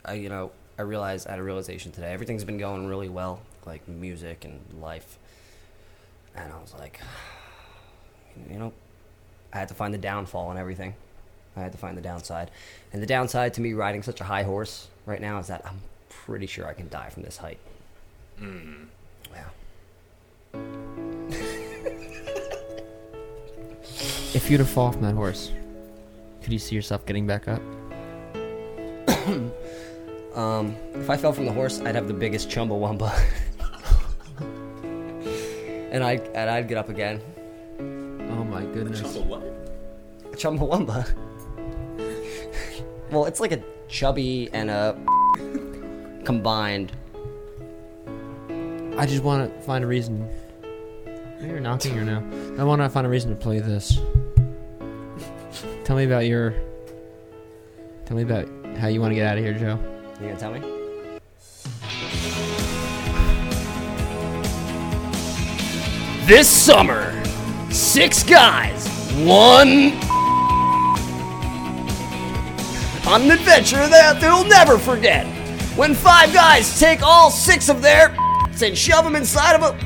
I you know I realized I had a realization today. Everything's been going really well, like music and life, and I was like, you know, I had to find the downfall in everything. I had to find the downside, and the downside to me riding such a high horse right now is that I'm pretty sure I can die from this height. Mm. Yeah. If you'd have fallen from that horse, could you see yourself getting back up? Um, if I fell from the horse, I'd have the biggest chumbawamba, and I and I'd get up again. Oh my goodness. Chumba what? Chumbawamba. well, it's like a chubby and a combined. I just want to find a reason. You're knocking or no? I want to find a reason to play this. Tell me about your. Tell me about how you want to get out of here, Joe. You gonna tell me? This summer, six guys, one on an adventure that they'll never forget. When five guys take all six of their and shove them inside of a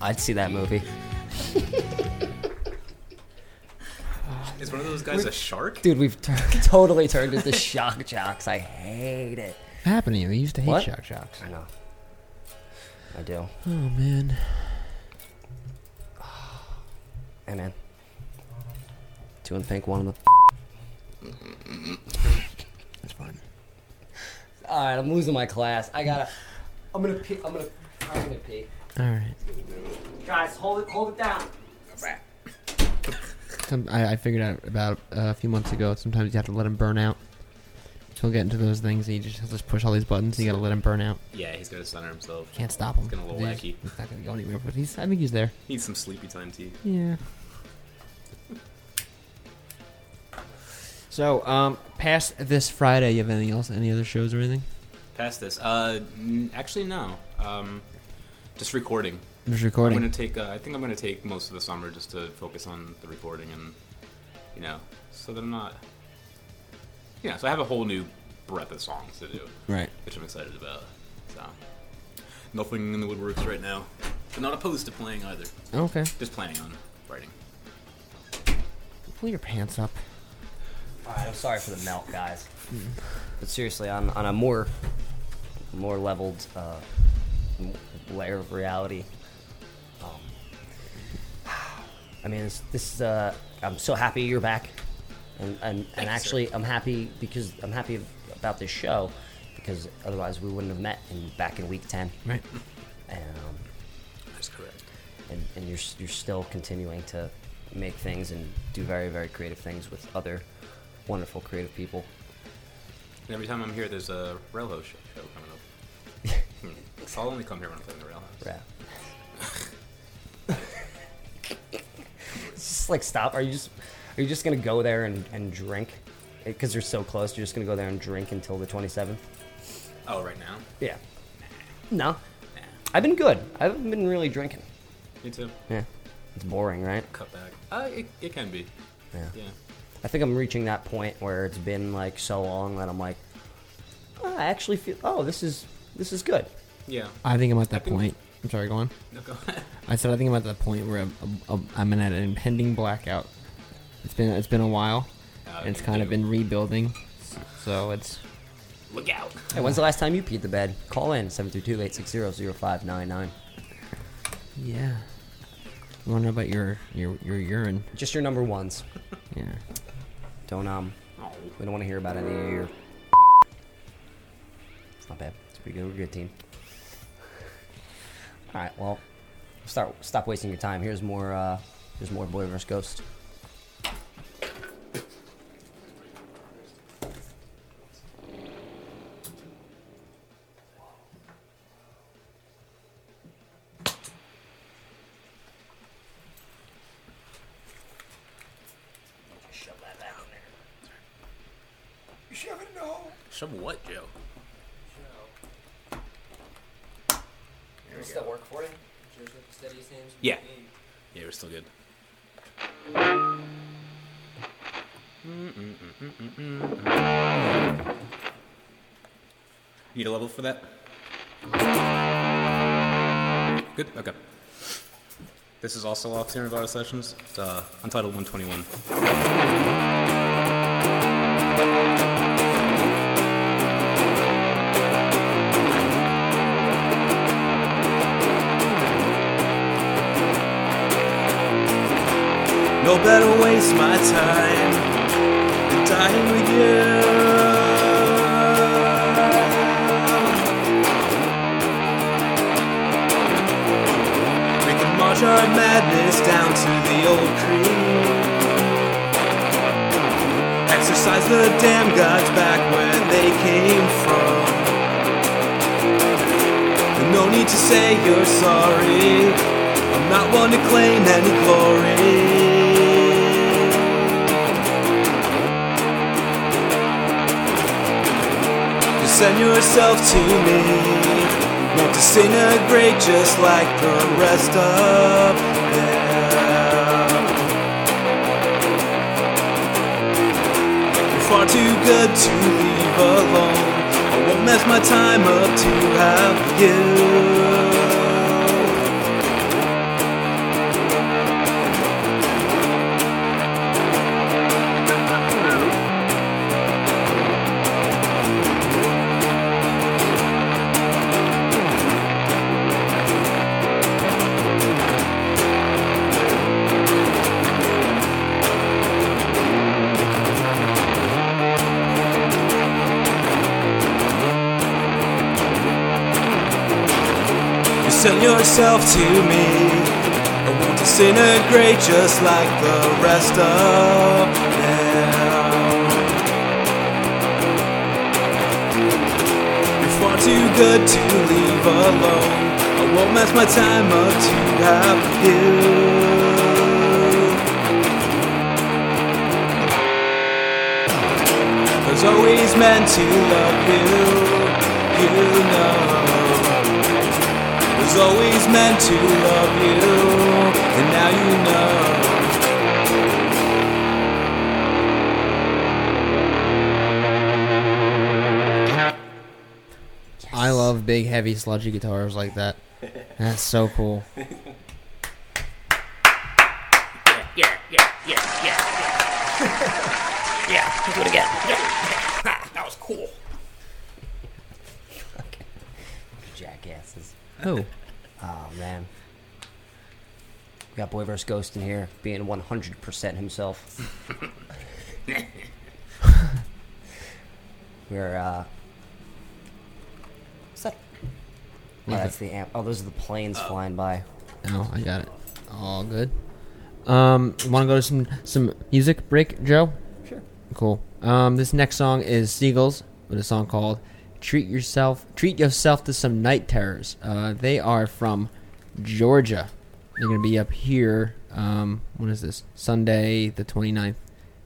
I'd see that movie. Is one of those guys a shark? Dude, we've tur- totally turned into shock jocks. I hate it. What happened to you? You used to hate What? shock jocks. I know. I do. Oh man. Hey, man. Two in pink, one in the. That's fine. All right, I'm losing my class. I gotta. I'm gonna pee. I'm gonna. I'm gonna pee. All right. Guys, hold it. Hold it down. Some, I, I figured out about uh, a few months ago. Sometimes you have to let him burn out. He'll get into those things. And you just he'll just push all these buttons. You got to let him burn out. Yeah, he's gonna center himself. Can't stop him. It's getting a little he's, wacky. He's not gonna go anywhere. But he's. I think he's there. Needs some sleepy time tea. Yeah. So, um, past this Friday, you have anything else? Any other shows or anything? Past this, uh, n- actually no. Um, just recording. Just recording. I'm gonna take. Uh, I think I'm gonna take most of the summer just to focus on the recording and, you know, so that I'm not. Yeah, so I have a whole new breadth of songs to do, Right. which I'm excited about. So, nothing in the woodworks right now, but not opposed to playing either. Okay. Just planning on writing. Pull your pants up. All right, I'm sorry for the melt, guys. But seriously, on on a more more leveled uh, layer of reality. Um, I mean, this, this uh, I'm so happy you're back, and and, and actually, I'm happy because I'm happy about this show because otherwise we wouldn't have met in back in week ten. Right. And um, That's correct. and, and you're you're still continuing to make things and do very very creative things with other wonderful creative people. And every time I'm here, there's a show, show coming Hmm. I'll only come here when I'm playing the railhouse. Yeah. Just like stop. Are you just are you just gonna go there and, and drink? Because you're so close, you're just gonna go there and drink until the 27th. Oh, right now? Yeah. No. I've been good. I haven't been really drinking. Me too. Yeah. It's boring, right? Cut back. Uh, it, it can be. Yeah. Yeah. I think I'm reaching that point where it's been like so long that I'm like, "Oh, I actually feel. Oh, this is this is good. Yeah. I think I'm at that point. I'm sorry, go on. No, go ahead. I said I think I'm at that point where I'm, I'm, I'm at an impending blackout. It's been it's been a while, Uh, and it's me kind of been rebuilding. So it's Look out. Hey, when's the last time you peed the bed? Call in 732-860-0599. yeah. I wonder about your your your urine. Just your number ones. Yeah. Don't um. We don't want to hear about any of your. It's not bad. It's pretty good. We're a good team. All right. Well, start. Stop wasting your time. Here's more. Uh, here's more Boy vs Ghost. Level for that? Good? Okay. This is also off Sierra Nevada Sessions. It's uh, Untitled 121. No better waste my time than dying with you. Madness down to the old creek. Exercise the damn gods back where they came from. No need to say you're sorry. I'm not one to claim any glory. Send yourself to me. To disintegrate just like the rest of them. You're far too good to leave alone. I won't mess my time up to have. You yourself to me. I won't disintegrate just like the rest of them. You're far too good to leave alone. I won't mess my time up to have you. Was always meant to love you, you know was always meant to love you, and now you know. I love big, heavy, sludgy guitars like that. That's so cool. Yeah, yeah, yeah, yeah, yeah. yeah, do it again. Yeah. Ha, that was cool. Jackasses. Oh, Oh man. We Boy vs Ghost in here, being 100% himself. We're uh. What's that? Oh, that's the amp. Oh, those are the planes flying by. no, I got it. All good. Um, want to go to some some music break, Joe? Sure. Cool. Um, this next song is Seagulls with a song called "Treat Yourself." Treat yourself to some night terrors. Uh, they are from Georgia. They're gonna be up here. Um, when is this? Sunday, the 29th,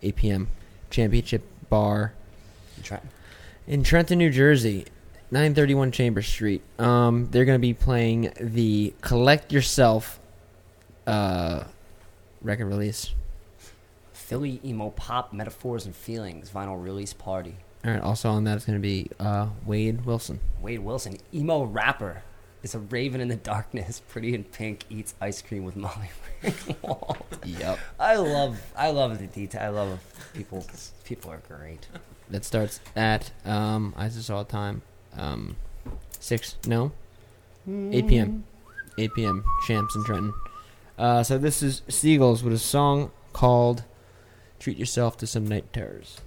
8 p.m. Championship Bar Trenton. in Trenton, New Jersey, 931 Chambers Street. Um, they're going to be playing the Collect Yourself uh, record release. Philly emo pop metaphors and feelings vinyl release party. All right, also on that is going to be uh, Wade Wilson. Wade Wilson, emo rapper, is a raven in the darkness, pretty in pink, eats ice cream with Molly Ringwald. Yep. I love, I love the detail. I love people. People are great. That starts at, um, I just saw time, um, 6, no? 8 p.m. 8 p.m. Champs and Trenton. Uh, so this is Seagulls with a song called Treat Yourself to Some Night Terrors.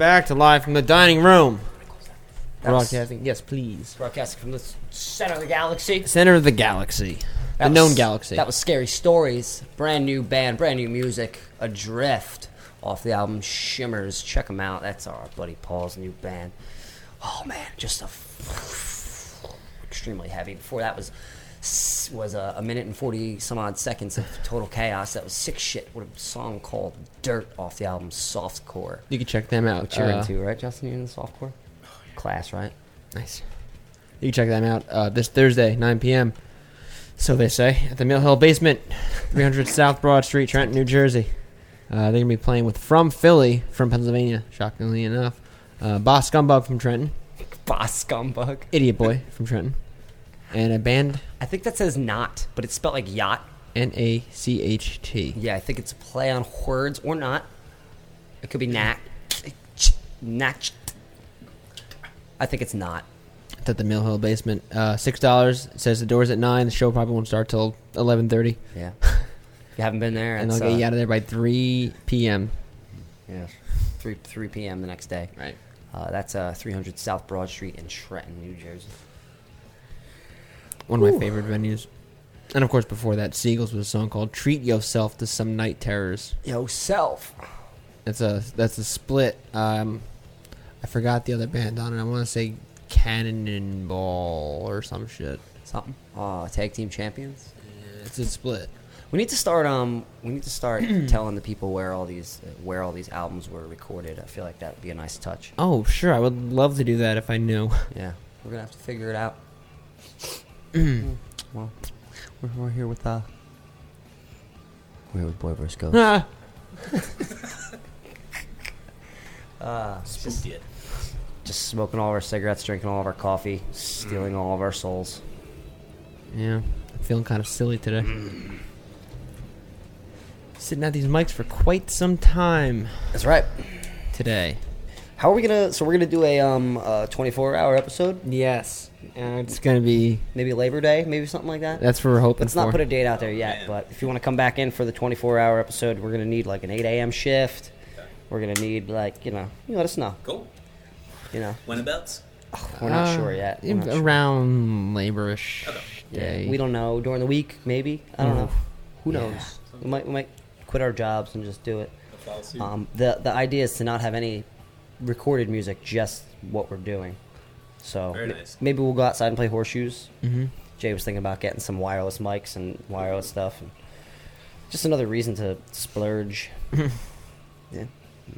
Back to Live from the Dining Room. That was- Broadcasting. Yes, please. Broadcasting from the s- center of the galaxy. Center of the galaxy. That the known was- galaxy. That was Scary Stories. Brand new band, brand new music. Adrift off the album Shimmers. Check them out. That's our buddy Paul's new band. Oh man, just a f- extremely heavy. Before that was was a, a minute and forty some odd seconds of total chaos. That was sick shit. What a song called Dirt off the album Softcore. You can check them out. Which you're Uh, into, right, Justin? You're in the softcore class, right? Nice. You can check them out uh, this Thursday, 9 p.m. So they say at the Mill Hill Basement, 300 South Broad Street, Trenton, New Jersey. Uh, they're gonna be playing with From Philly, from Pennsylvania. Shockingly enough, uh, Boss Scumbug from Trenton, Boss Scumbug. Idiot Boy from Trenton, and a band I think that says not, but it's spelled like yacht. N A C H T. Yeah, I think it's a play on words or not. It could be knack. Knack. I think it's not. It's at the Mill Hill Basement. Uh, Six dollars. Says the doors at nine. The show probably won't start till 11:30, Yeah. if you haven't been there, and they'll get uh, you out of there by 3 p.m. yeah, three three p.m. the next day. Right. Uh, that's uh, 300 South Broad Street in Trenton, New Jersey. One of my favorite venues. And of course, before that, Seagulls was a song called "Treat Yourself to Some Night Terrors." Yo, self. That's a that's a split. Um, I forgot the other band on it. I want to say Cannonball or some shit. Something. Uh, tag team champions. It's a split. We need to start. Um, we need to start telling the people where all these where all these albums were recorded. I feel like that would be a nice touch. Oh, sure. I would love to do that if I knew. Yeah, we're gonna have to figure it out. Mm, well, we're, we're here with uh, we're here with Boy vs. Ghost. Ah. uh, Spooked it. just smoking all of our cigarettes, drinking all of our coffee, stealing all of our souls. yeah, I'm feeling kind of silly today. Sitting at these mics for quite some time That's right. today. How are we gonna? So we're gonna do a um uh 24 hour episode, Yes, and it's gonna be. maybe Labor Day, maybe something like that. That's what we're hoping Let's for. not put a date out there yet, man. but if you want to come back in for the 24 hour episode, we're gonna need like an 8 a.m. shift. We're gonna need like you know, you let us know. Cool. You know, When abouts? we're not Uh, sure yet. We're not sure. around laborish day. Yeah, we don't know during the week. Maybe I don't Mm. know. Who knows? We might we might quit our jobs and just do it. Um, the the idea is to not have any recorded music, just what we're doing. So Very ma- nice. maybe we'll go outside and play horseshoes. hmm Jay was thinking about getting some wireless mics and wireless stuff, and just another reason to splurge. yeah,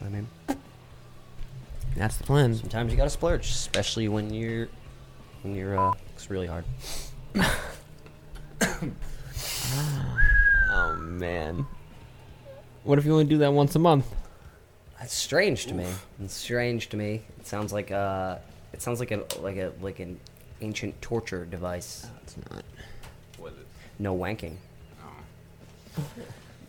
I mean, That's the plan. sometimes you gotta splurge, especially when you're when you're uh, it's really hard. Oh man. What if you only do that once a month? That's strange to me. It's strange to me. It sounds like uh, it sounds like a like a like an ancient torture device. It's not. What is it? No wanking.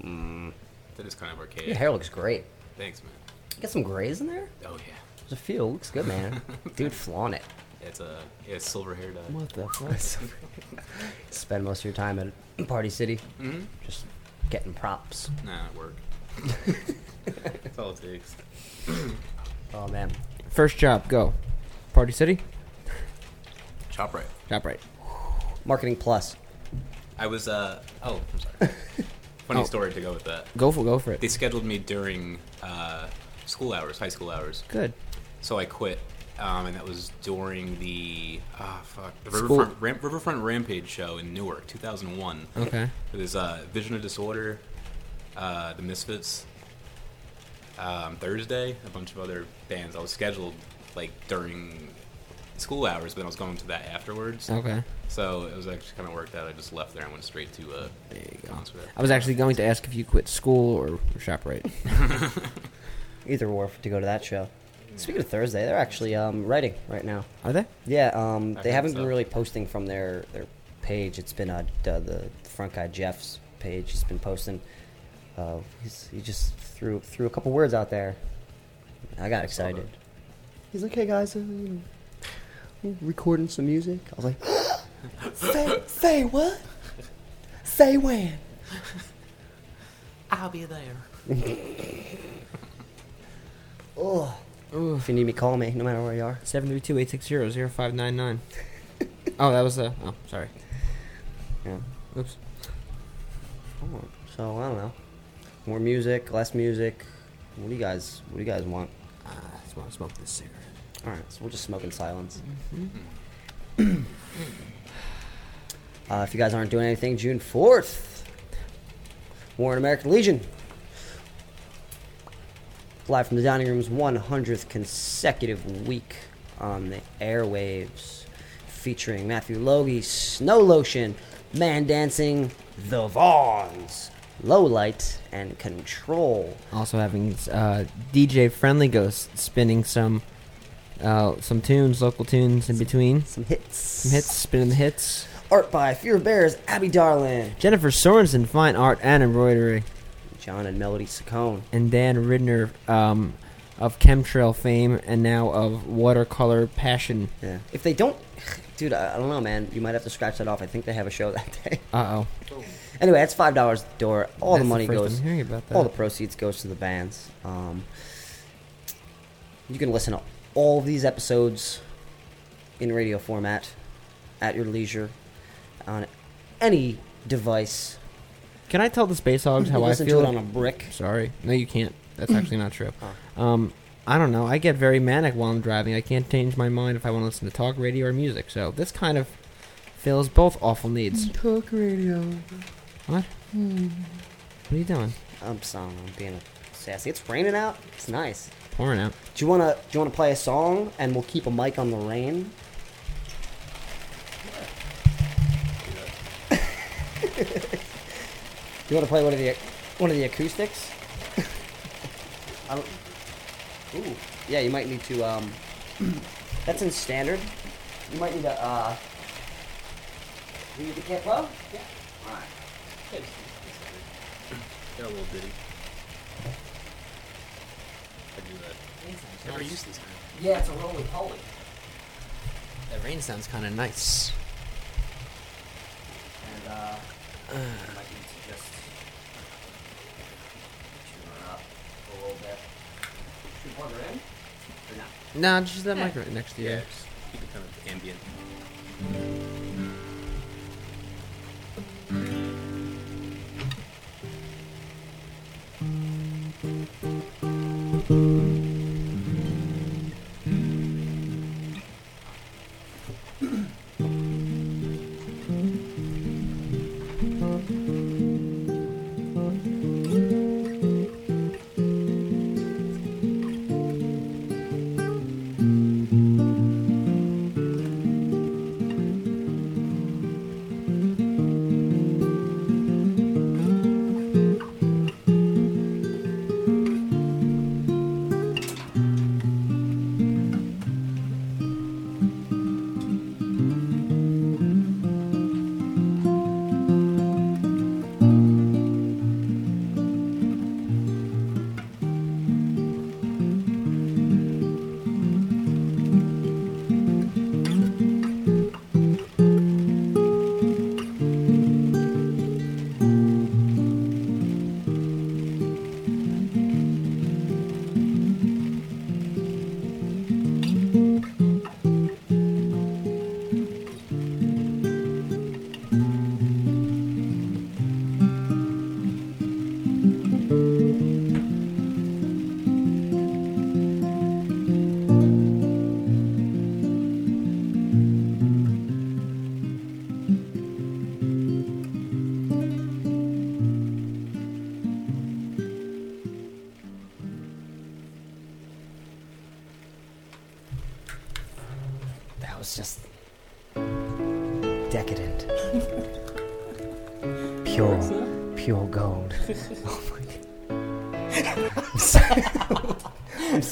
Oh. That is kind of archaic. Your hair looks great. Thanks, man. You got some grays in there. Oh yeah. There's a few. Looks good, man. Dude, flaunt it. It's a yeah, it's silver hair dye. What the fuck? Spend most of your time at Party City, hmm just getting props. Nah, at work. That's all it takes. Oh man, First job, go. Party City. Chop right. Job right. marketing plus. I was uh oh, I'm sorry. Funny Oh. story to go with that. Go for go for it. They it. scheduled me during uh, school hours, high school hours. Good. So I quit, um, and that was during the ah fuck the School- Riverfront, Ram- Riverfront Rampage show in Newark, 2001. Okay. It was uh, Vision of Disorder, uh, the Misfits, um, Thursday, a bunch of other bands. I was scheduled like during school hours, but I was going to that afterwards. Okay. So it was actually kind of worked out. I just left there and went straight to a There you go. concert. I was actually going to ask if you quit school or, or shop right. Either or to go to that show. Speaking of Thursday, they're actually um, writing right now. Are they? Yeah, um, they haven't been so. really posting from their their page. It's been uh, d- the front guy Jeff's page. He's been posting. Uh, he's, he just threw threw a couple words out there. I got excited. He's like, "Hey guys, uh, you know, recording some music." I was like, Say, say what? Say when? I'll be there. Oh. If you need me, call me, no matter where you are. 732-860-0599. oh, that was the... Oh, sorry. Yeah. Oops. Oh, So I don't know. More music, less music. What do you guys? What do you guys want? Uh, I just want to smoke this cigarette. All right, so we'll just smoke in silence. Mm-hmm. uh, if you guys aren't doing anything, June fourth, War Warren American Legion, live from the dining room's 100th consecutive week on the airwaves, featuring Matthew Logie, Snow Lotion, Man Dancing, The Vaughns, Low Light, and Control. Also having uh, DJ Friendly Ghost spinning some uh, some tunes, local tunes in between. Some hits. Some hits, spinning the hits. Art by Fear of Bears, Abby Darlin, Jennifer Sorensen, fine art and embroidery. John and Melody Saccone. And Dan Ridner um, of chemtrail fame and now of watercolor passion. Yeah. If they don't, dude, I, I don't know, man. You might have to scratch that off. I think they have a show that day. Uh oh. Anyway, that's five dollars at the door. All That's the the money first goes. I'm hearing about that. All the proceeds goes to the bands. Um, you can listen to all of these episodes in radio format at your leisure on any device. Can I tell the Space Hogs how I listen to feel it on a brick. Sorry, no, you can't. That's actually not true. Um, I don't know. I get very manic while I'm driving. I can't change my mind if I want to listen to talk radio or music. So this kind of fills both awful needs. Talk radio. What? What are you doing? I'm sorry, I'm being sassy. It's raining out. It's nice. Pouring out. Do you wanna do you wanna play a song and we'll keep a mic on the rain? do you wanna play one of the one of the acoustics? I don't, ooh, yeah, you might need to. Um, that's in standard. You might need to. Uh, do you the kit, bro? Yeah. All right. Got a little ditty. I do that. Never used these kind. Yeah, it's a roly poly. That rain sounds kind of nice. And uh, I might need to just tune her up a little bit. Should we plug her in? Or not? Nah, just that mic right next to you. Yeah, just keep it kind of ambient.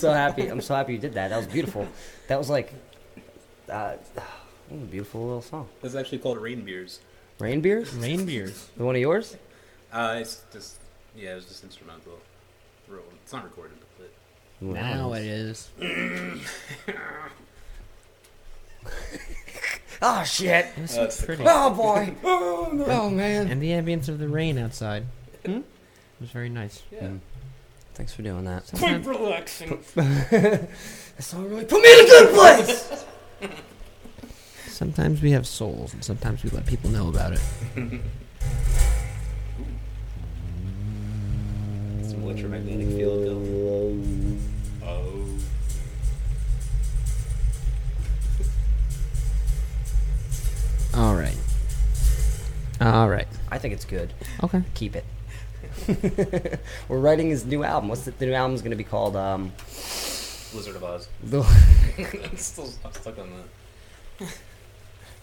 So happy. I'm so happy you did that. That was beautiful. That was like, uh, a beautiful little song. This is actually called Rain Beers. Rain beers? Rain beers. One of yours? Uh, it's just yeah, it was just instrumental. Real- It's not recorded, but Now it is. Oh shit! It was so That's the pretty. Oh boy! Oh, no. oh man! And the ambience of the rain outside. Hmm? It was very nice. yeah. Thanks for doing that. Quite relaxing. That song really put me in a good place. Sometimes we have souls, and sometimes we let people know about it. Some electromagnetic field, Bill. Oh. All right. All right. I think it's good. Okay. Keep it. We're writing his new album. What's the, the new album's going to be called? Um, Wizard of Oz. the, I'm still I'm stuck on that.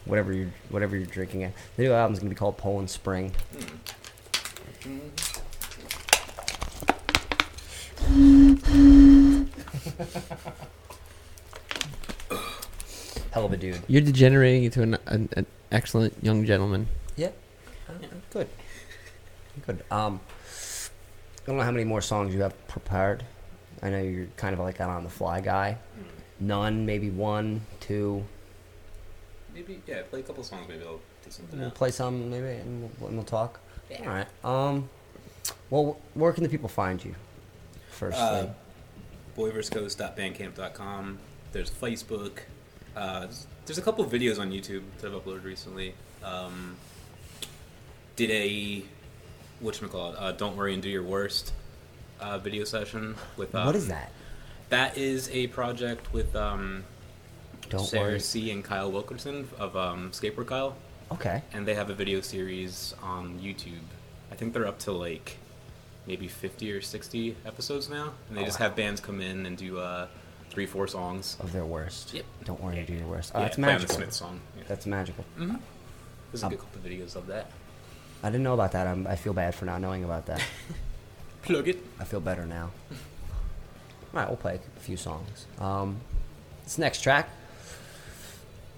whatever you're whatever you're drinking. At. The new album's going to be called Poland Spring. Hell of a dude. You're degenerating into an, an, an excellent young gentleman. Yeah. Good. Good. Um, I don't know how many more songs you have prepared. I know you're kind of like an on the fly guy. None, maybe one, two. Maybe yeah, play a couple songs. Maybe I'll do something. We'll else. play some maybe, and we'll, and we'll talk. All right. Um, well, where can the people find you? Firstly, Uh, boyverscoast.bandcamp.com. There's Facebook. Uh, there's a couple of videos on YouTube that I've uploaded recently. Um, did a whatchamacallit, uh Don't Worry and Do Your Worst uh, video session with. Um, what is that? That is a project with um, Don't Sarah worry. C. and Kyle Wilkerson of um, Skateboard Kyle. Okay. And they have a video series on YouTube. I think they're up to like maybe 50 or 60 episodes now. And they Oh, just wow. have bands come in and do uh, three, four songs. Of their worst. Yep. Don't worry, and do your worst. Oh, Yeah, that's play on the magical. Smith song. Yeah. That's magical. Mm-hmm. There's a Um, good couple of videos of that. I didn't know about that. I'm, I feel bad for not knowing about that. Plug it. I feel better now. All right, we'll play a few songs. Um, this next track,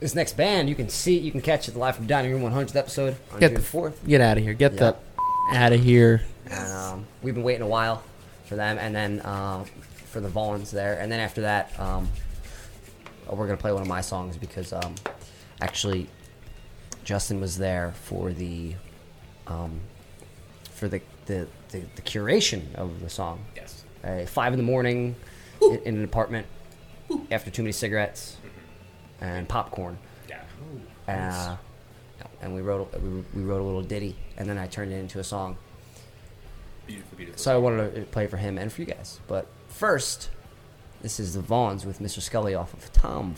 this next band, you can see, you can catch it live from Dining Room 100th episode on Get June the 4th. Get out of here. Get Yep. the out of here. And um, we've been waiting a while for them, and then um, for the Vaughns there, and then after that, um, we're gonna play one of my songs because um, actually Justin was there for the um, for the, the the the curation of the song. Yes. Uh, five in the morning in, in an apartment after too many cigarettes and popcorn. Yeah. Uh, and we wrote a- we, we wrote a little ditty, and then I turned it into a song. Beautiful, beautiful. So I wanted to play for him and for you guys. But first, this is the Vaughns with Mr. Scully off of Tom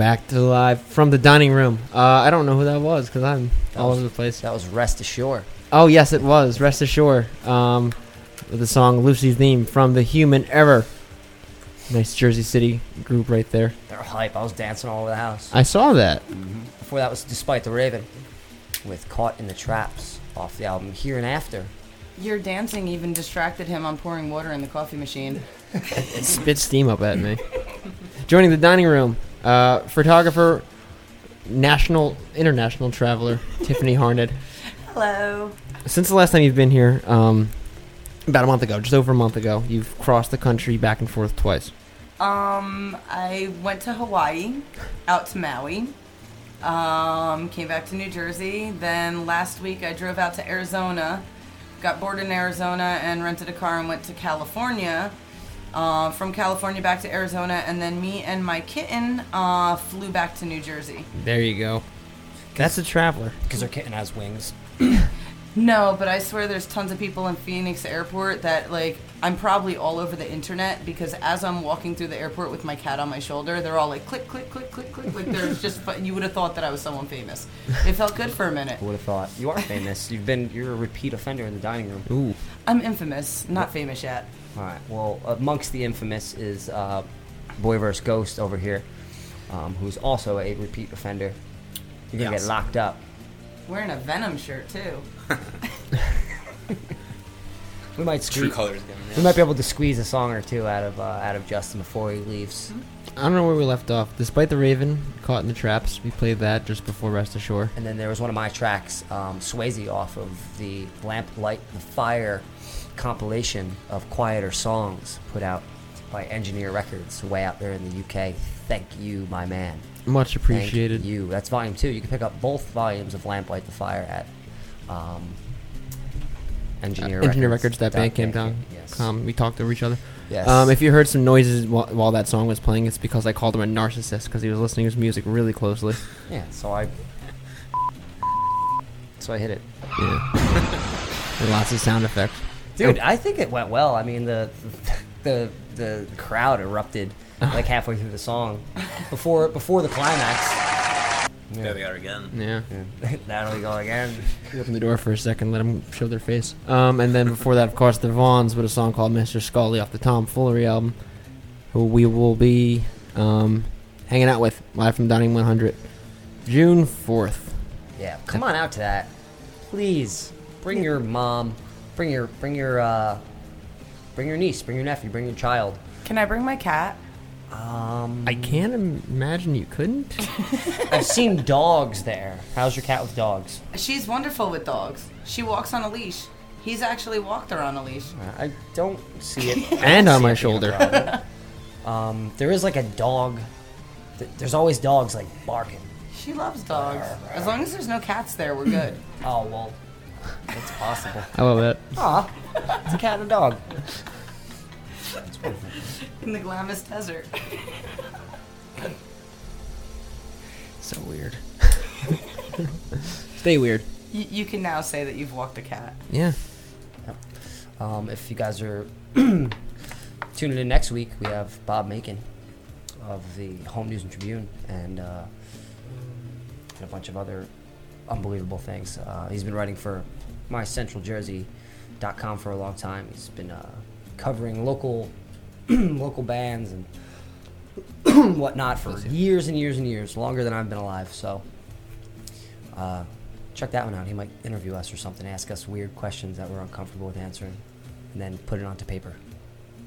back to live from the dining room. Uh, I don't know who that was because I'm all over the place. That was Rest Ashore. Oh yes, it was Rest Ashore. Um, with the song "Lucy's Theme" from the Human Error. Nice Jersey City group right there. They're hype. I was dancing all over the house. I saw that. Before that was Despite the Raven with Caught in the Traps off the album Here and After. Your dancing even distracted him on pouring water in the coffee machine. It spit steam up at me. Joining the dining room, uh, photographer, national, international traveler, Tiffany Harned. Hello. Since the last time you've been here, um, about a month ago, just over a month ago, you've crossed the country back and forth twice. Um, I went to Hawaii, out to Maui. Um, came back to New Jersey. Then last week I drove out to Arizona, got bored in Arizona and rented a car and went to California. Uh, from California back to Arizona, and then me and my kitten uh, flew back to New Jersey. There you go. That's a traveler. Because their kitten has wings. No, but I swear there's tons of people in Phoenix Airport that like I'm probably all over the internet because as I'm walking through the airport with my cat on my shoulder, they're all like click click click click click like there's just you would have thought that I was someone famous. It felt good for a minute. Who would have thought? You are famous. You've been. You're a repeat offender in the dining room. Ooh. I'm infamous, not famous yet. All right. Well, amongst the infamous is uh, Boy vs. Ghost over here, um, who's also a repeat offender. You're gonna Yes. get locked up. Wearing a Venom shirt too. We might True squeeze. colors again. We might be able to squeeze a song or two out of uh, out of Justin before he leaves. I don't know where we left off. Despite the Raven, Caught in the Traps, we played that just before Rest Ashore. And then there was one of my tracks, um, Swayze, off of the Lamp Light the Fire compilation of quieter songs put out by Engineer Records, way out there in the UK. Thank you, my man. Much Thank appreciated. you. That's volume two. You can pick up both volumes of Lamp Light the Fire at um, Engineer, Uh, Engineer Records. Records, that dot Bandcamp down. Yes. Um, we talked over each other. Yes. Um, if you heard some noises while, while that song was playing, it's because I called him a narcissist because he was listening to his music really closely. yeah. So I. So I hit it. Yeah. lots of sound effects. Dude, I think it went well. I mean, the the the crowd erupted like halfway through the song, before before the climax. Yeah. There they are again. Yeah. That'll we go again. We opened the door for a second, let them show their face. Um, and then before that, of course, the Vaughns with a song called Mr. Scully off the Tom Foolery album, who we will be um, hanging out with live from Dining 100, June 4th. Yeah, come on out to that, please. Bring your mom, bring your bring your uh, bring your niece, bring your nephew, bring your child. Can I bring my cat? Um, I can't imagine you couldn't. I've seen dogs there. How's your cat with dogs? She's wonderful with dogs. She walks on a leash. He's actually walked her on a leash. I don't see it. And on my it being a shoulder. um, there is like a dog. th- There's always dogs like barking. She loves dogs. As long as there's no cats there, we're good. Oh well, it's possible. I love that. Aw, it's a cat and a dog. In the Glamis Desert. So weird. Stay weird. You, you can now say that you've walked a cat. Yeah. Um, if you guys are tuning in next week, we have Bob Makin of the Home News and Tribune and, uh, and a bunch of other unbelievable things. Uh, he's been writing for mycentraljersey.com for a long time. He's been uh, covering local local bands and whatnot for years and years and years, longer than I've been alive. So uh, check that one out. He might interview us or something, ask us weird questions that we're uncomfortable with answering, and then put it onto paper.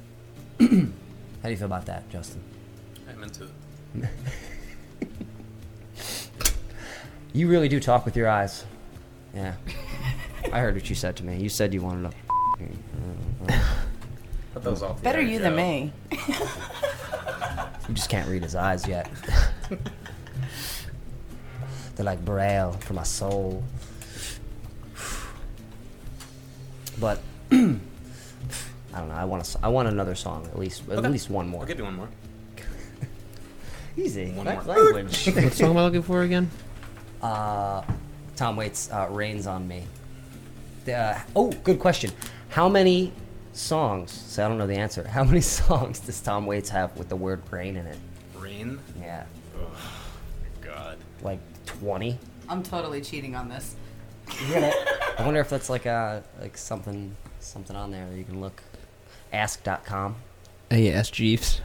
How do you feel about that, Justin? I'm into it. You really do talk with your eyes. Yeah. I heard what you said to me. You said you wanted to. Put those off Better air, you than me. You just can't read his eyes yet. They're like braille for my soul. But I don't know. I want a, I want another song at least at Okay. least one more. I'll give you one more. Easy. One more. language. what song am I looking for again? Uh, Tom Waits uh, "Rains on Me." The, uh, oh, good question. How many songs? So I don't know the answer. How many songs does Tom Waits have with the word "rain" in it? Rain. Yeah, Oh, God. like twenty. I'm totally cheating on this. I wonder if that's like a like something something on there that you can look. Ask.com. Uh, yeah, S. Jeeves.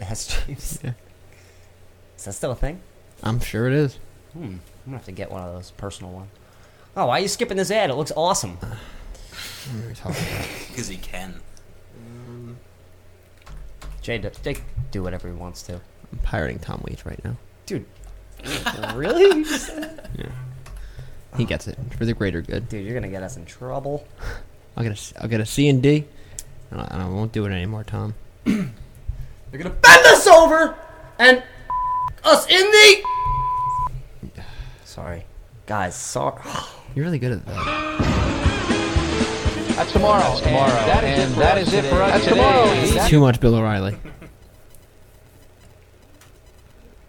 Ask Jeeves. Yeah. Is that still a thing? I'm sure it is. Hmm. I'm gonna have to get one of those personal ones. Oh, why are you skipping this ad? It looks awesome. What are we talking about? Because he can. Jay, d- Jay, do whatever he wants to. I'm pirating Tom Waits right now. Dude, really? He gets it for the greater good. Dude, you're gonna get us in trouble. I'll get a, C- I'll get a C and D, and I, and I won't do it anymore, Tom. They're gonna bend us over and us in the. Sorry, guys. Sorry. You're really good at that. That's tomorrow. That's tomorrow. And that is it for that us it for us That's today. tomorrow. Too much Bill O'Reilly.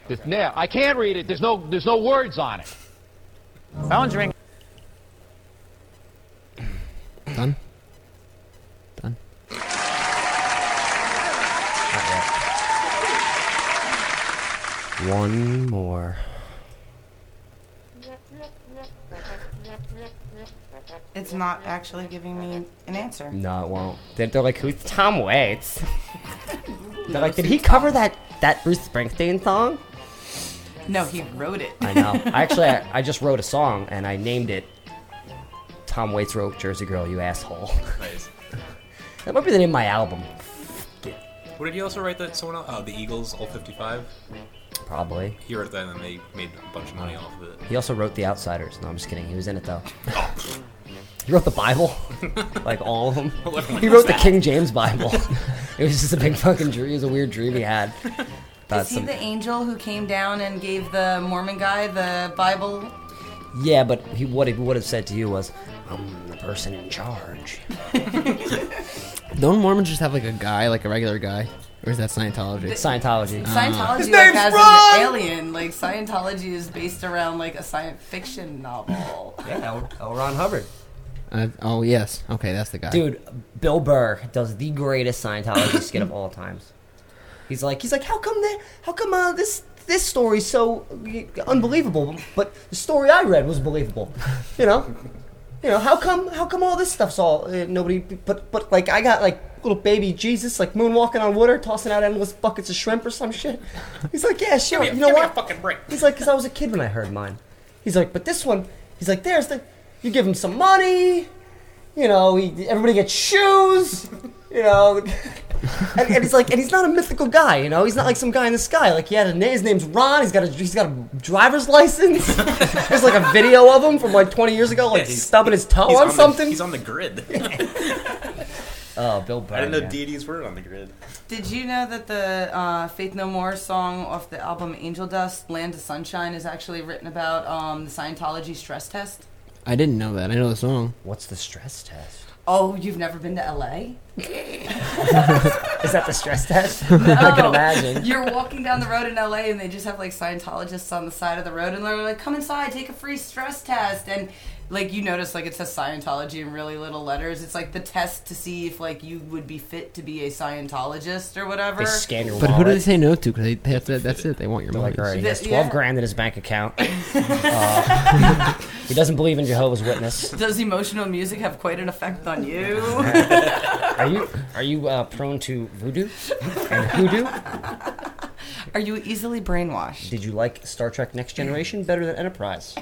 There's- Yeah, I can't read it. There's no there's no words on it. Phone's ringing. Done. Done. One more. It's not actually giving me an answer. No, it won't. They're, they're like, who's Tom Waits? they're like, did he cover that that Bruce Springsteen song? No, he wrote it. I know. I actually, I, I just wrote a song and I named it Tom Waits wrote Jersey Girl, you asshole. Nice. that might be the name of my album. What did you also write that someone else? Oh, uh, the Eagles, Ol' 55? Probably. He wrote that and they made a bunch of money off of it. He also wrote The Outsiders. No, I'm just kidding. He was in it though. He wrote the Bible, like all of them. He was wrote the? King James Bible. it was just a big fucking dream. It was a weird dream he had. About Is he some- the angel who came down and gave the Mormon guy the Bible? Yeah, but he, what he would have said to you was, "I'm the person in charge." Don't Mormons just have like a guy, like a regular guy, or is that Scientology? Scientology. Scientology uh-huh. His like, name's has Ron! an alien. Like Scientology is based around like a science fiction novel. Yeah, L. L. Ron Hubbard. Uh, oh yes, okay, that's the guy. Dude, Bill Burr does the greatest Scientology skit of all times. He's like, he's like, how come that? How come uh, this this story's so uh, unbelievable, but the story I read was believable? You know, You know, how come how come all this stuff's all uh, nobody but but like I got like little baby Jesus like moonwalking on water, tossing out endless buckets of shrimp or some shit. He's like, yeah, sure. me a- you know give me what? a fucking break. He's like, because I was a kid when I heard mine. He's like, but this one, he's like, there's the, you give him some money, you know, he, everybody gets shoes, you know, and, and he's like, and he's not a mythical guy, you know, he's not like some guy in the sky. Like he had a name, his name's Ron. He's got a, he's got a driver's license. There's like a video of him from like 20 years ago, like Yeah, he's- stubbing his toe He's on, the- something. he's on the grid. oh, Bill Burr. I didn't know yeah. deities were on the grid. Did you know that the uh, Faith No More song off the album Angel Dust, Land of Sunshine, is actually written about um, the Scientology stress test? I didn't know that. I know the song. What's the stress test? Oh, you've never been to LA? Is that the stress test? I can oh, imagine. You're walking down the road in LA and they just have like Scientologists on the side of the road and they're like, come inside, take a free stress test. And like you notice like it says Scientology in really little letters. It's like the test to see if like you would be fit to be a Scientologist or whatever. They scan your But who wallet. do they say no to? Because they, that's, it, that's it. They want your They're money. like, all right, he has 12 yeah. grand in his bank account. Uh, he doesn't believe in Jehovah's Witness. Does emotional music have quite an effect on you? Are you are you uh, prone to voodoo and hoodoo? Are you easily brainwashed? Did you like Star Trek Next Generation better than Enterprise?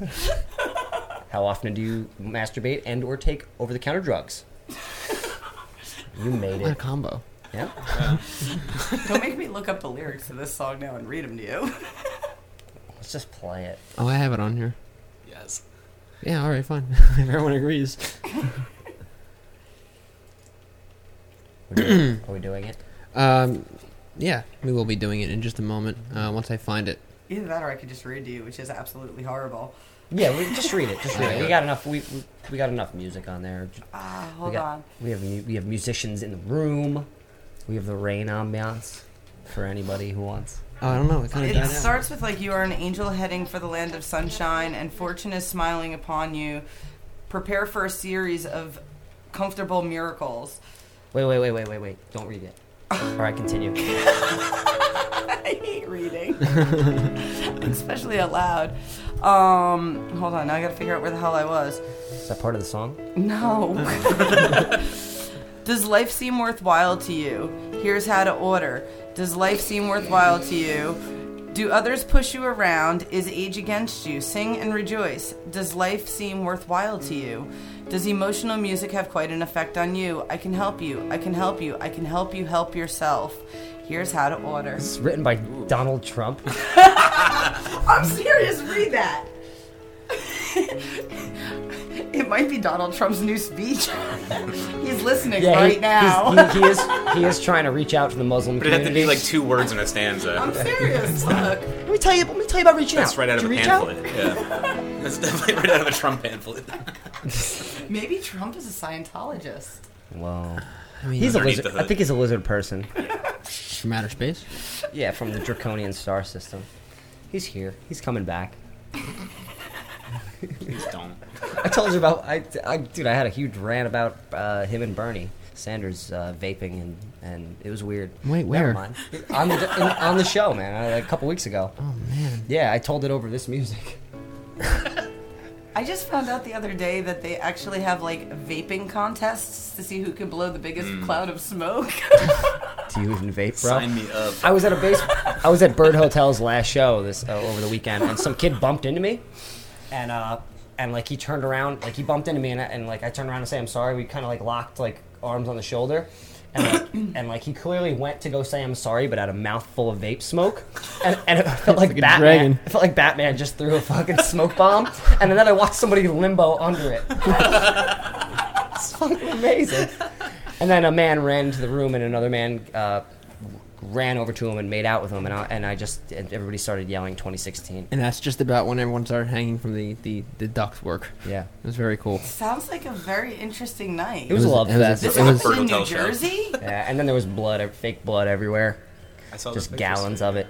How often do you masturbate and or take over the counter drugs? You made What a it. combo. Yeah. Don't make me look up the lyrics to this song now and read them to you. Let's just play it. Oh, I have it on here. Yes. Yeah, all right, fine. Everyone agrees. We're doing- Are we doing it? Um, yeah, we will be doing it in just a moment uh, once I find it. Either that or I could just read to you, which is absolutely horrible. Yeah, we, just read it. Just read it. We got enough. We, we, we got enough music on there. Ah, we hold got, on. We have mu- we have musicians in the room. We have the rain ambiance for anybody who wants. Oh, I don't know. It kind of It died out. starts with like you are an angel heading for the land of sunshine, and fortune is smiling upon you. Prepare for a series of comfortable miracles. Wait, wait, wait, wait, wait, wait. Don't read it. All right, continue. I hate reading, especially out loud. Um, hold on, now I gotta figure out where the hell I was. Is that part of the song? No. Does life seem worthwhile to you? Here's how to order. Does life seem worthwhile to you? Do others push you around? Is age against you? Sing and rejoice. Does life seem worthwhile to you? Does emotional music have quite an effect on you? I can help you. I can help you. I can help you help yourself. Here's how to order. It's written by Donald Trump. I'm serious. Read that. it might be Donald Trump's new speech. He's listening Yeah, right he, now. he, he is he is trying to reach out to the Muslim But it had to be like two words in a stanza. I'm serious. Look. let me tell you. Let me tell you about reaching That's out. right out Did of a you out? pamphlet. Yeah. That's definitely right out of a Trump pamphlet. Maybe Trump is a Scientologist. Well, I mean, he's a lizard. the I think he's a lizard person. from outer space. Yeah, from the draconian star system. He's here. He's coming back. Please don't. I told you about. I, I dude, I had a huge rant about uh, him and Bernie Sanders uh, vaping, and and it was weird. Wait, Never where? mind. on the in, on the show, man, uh, a couple weeks ago. Oh man. Yeah, I told it over this music. I just found out the other day that they actually have like vaping contests to see who can blow the biggest cloud of smoke. Do you even vape, bro? Sign me up. I was at a base. I was at Bird Hotel's last show this uh, over the weekend, and some kid bumped into me, and uh, and like he turned around, like he bumped into me, and, and like I turned around and say I'm sorry. We kind of like locked like arms on the shoulder, and like, and like he clearly went to go say I'm sorry, but had a mouthful of vape smoke, and, and it felt like, like Batman. It felt like Batman just threw a fucking smoke bomb, and then I watched somebody limbo under it. it's fucking amazing. And then a man ran into the room, and another man uh, ran over to him and made out with him, and I, and I just and everybody started yelling 2016. And that's just about when everyone started hanging from the the the duct work. Yeah, It was very cool. Sounds like a very interesting night. it was, was- a love it was a- fest. this it was- was in New Hotel. Jersey. yeah, and then there was blood, uh, fake blood everywhere, I saw just gallons of it.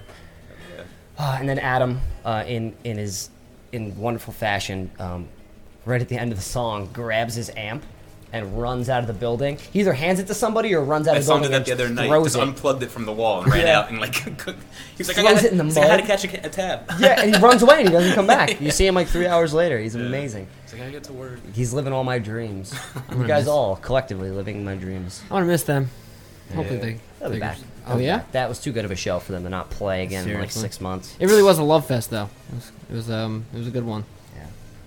Ah, and then Adam, uh, in in his in wonderful fashion, um, right at the end of the song, grabs his amp and runs out of the building. He either hands it to somebody or runs out I of the saw him do building that the other and night. throws Just it. unplugged it from the wall and ran Yeah. out and like he's like, I Throws got it in the he's like, I had to catch a, a tab. yeah, and he runs away and he doesn't come back. You see him like three hours later. He's amazing. He's like, I get to work. He's living all my dreams. you guys miss- all collectively living my dreams. I want to miss them. Hopefully Yeah. they. They'll be back. Oh yeah. back. That was too good of a show for them to not play again in like six months. It really was a love fest though. It was, it was um it was a good one.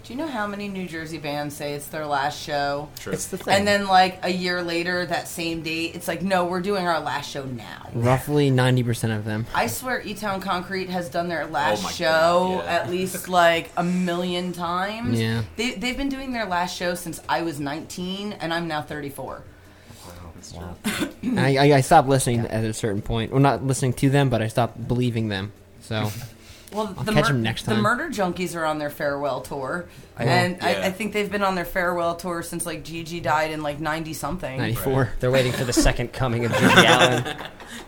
Do you know how many New Jersey bands say it's their last show? True. It's the thing. And then, like a year later, that same date, it's like, no, we're doing our last show now. Roughly ninety percent of them. I swear, E Town Concrete has done their last Oh show God, yeah. at least like a million times. Yeah. They, they've been doing their last show since I was 19, and I'm now 34. Wow. I, I, I stopped listening at a certain point. Well, not listening to them, but I stopped believing them. So Well, I'll the, catch 'em next the. Murder Junkies are on their farewell tour, Oh, and yeah. I, I think they've been on their farewell tour since like GG died in like 90 something. ninety four. They're waiting for the second coming of GG Allin.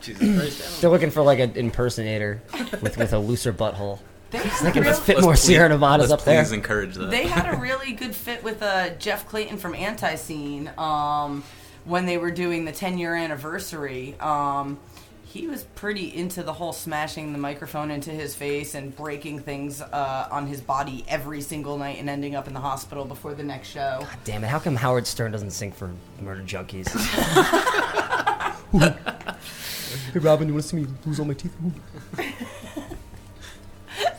Jesus Christ. They're looking for like an impersonator with, with a looser butthole. They They had, a can real, fit more please- Sierra Nevadas let's up there. Please encourage that. they had a really good fit with uh, Jeff Clayton from Antiseen um, when they were doing the 10 year anniversary. Um, he was pretty into the whole smashing the microphone into his face and breaking things uh, on his body every single night and ending up in the hospital before the next show. Damn it! How come Howard Stern doesn't sing for Murder Junkies? hey Robin, you want to see me lose all my teeth?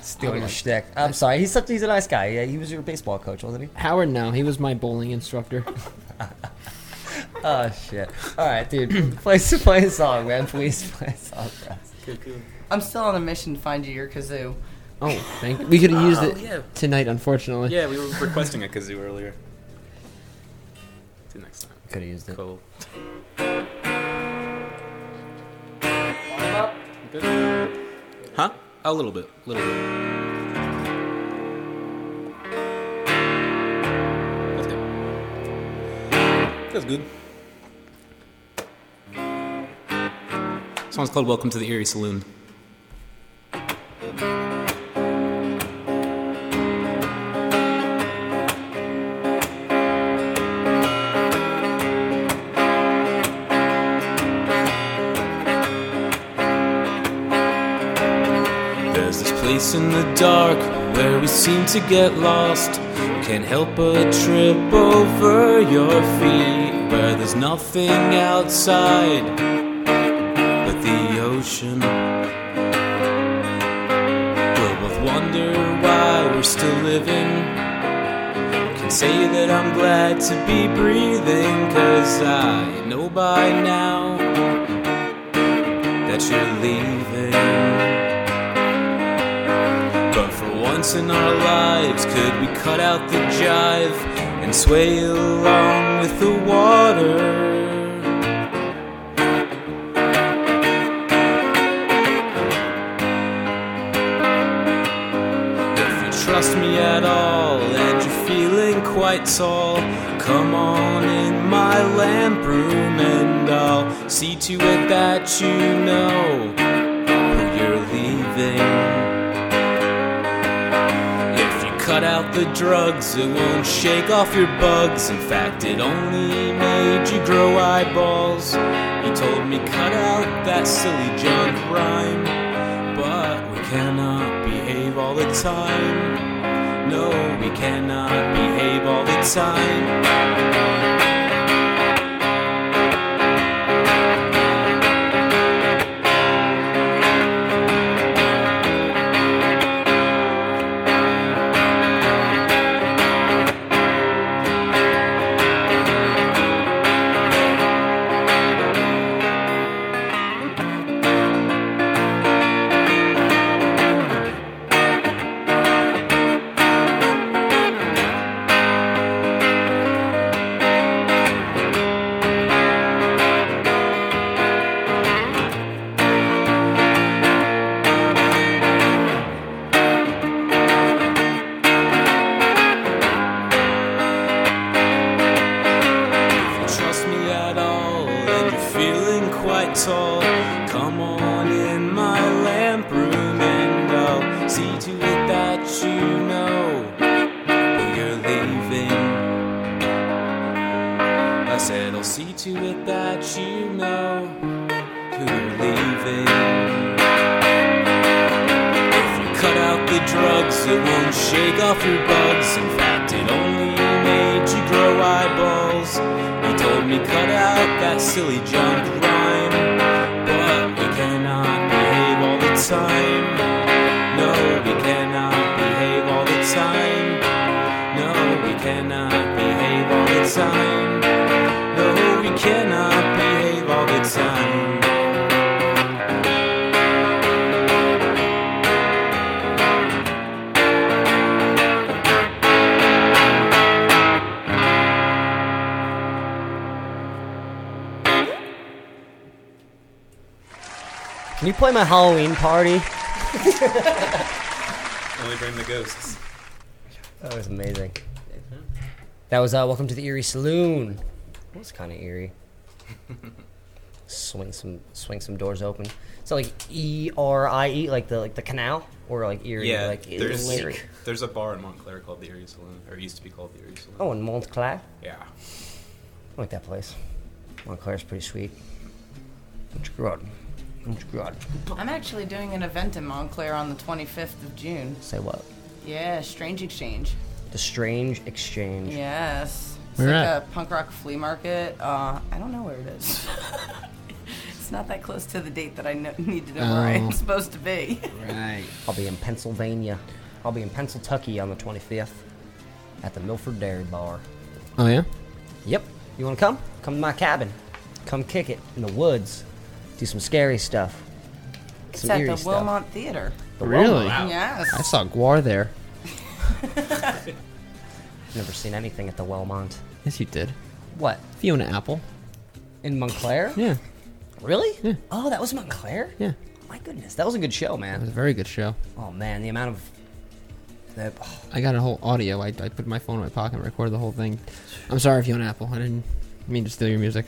Stealing your shtick. I'm sorry. He's such. He's a nice guy. Yeah, he was your baseball coach, wasn't he? Howard, no, he was my bowling instructor. Oh shit! All right, dude. play, play a song, man. Please play a song for us. I'm still on a mission to find you your kazoo. Oh, thank. You. We could have used Oh, it yeah. tonight, unfortunately. Yeah, we were requesting a kazoo earlier. See you next time. Could have used it. Cool. Huh? A little bit. A little bit. That's good. Good. Song's called Welcome to the Erie Saloon. There's this place in the dark where we seem to get lost. Can't help but trip over your feet. Where there's nothing outside ocean. We'll both wonder why we're still living. Can say that I'm glad to be breathing, cause I know by now that you're leaving. But for once in our lives, could we cut out the jive and sway along with the water? Quite tall, come on in my lamp room and I'll see to it that you know who you're leaving. If you cut out the drugs, it won't shake off your bugs. In fact, it only made you grow eyeballs. You told me cut out that silly junk rhyme, but we cannot behave all the time. No, we cannot behave all the time. You my Halloween party? Only bring the ghosts. That was amazing. That was uh, welcome to the Erie Saloon. It was kind of eerie. swing some swing some doors open. So like E R I E, like the like the canal, or like Erie, Yeah, like there's Erie. there's a bar in Montclair called the Erie Saloon, or it used to be called the Erie Saloon. Oh, in Montclair. Yeah. I like that place. Montclair's pretty sweet. It's good. It's good. I'm actually doing an event in Montclair on the 25th of June. Say what? Yeah, Strange Exchange. The Strange Exchange. Yes. It's Where like at? a punk rock flea market. Uh, I don't know where it is. it's not that close to the date that I kn- need to know where Oh. I'm supposed to be. Right. I'll be in Pennsylvania. I'll be in Pennsylvania on the 25th at the Milford Dairy Bar. Oh yeah. Yep. You want to come? Come to my cabin. Come kick it in the woods. Do some scary stuff. It's some at eerie the stuff. Wellmont Theater. The Really? Wellmont? Yes. I saw Gwar there. Never seen anything at the Wellmont. Yes, you did. What? Fiona Apple. In Montclair? Yeah. Really? Yeah. Oh, that was Montclair? Yeah. My goodness, that was a good show, man. It was a very good show. Oh man, the amount of that. oh, I got a whole audio. I, I put my phone in my pocket and recorded the whole thing. I'm sorry, if Fiona Apple. I didn't mean to steal your music.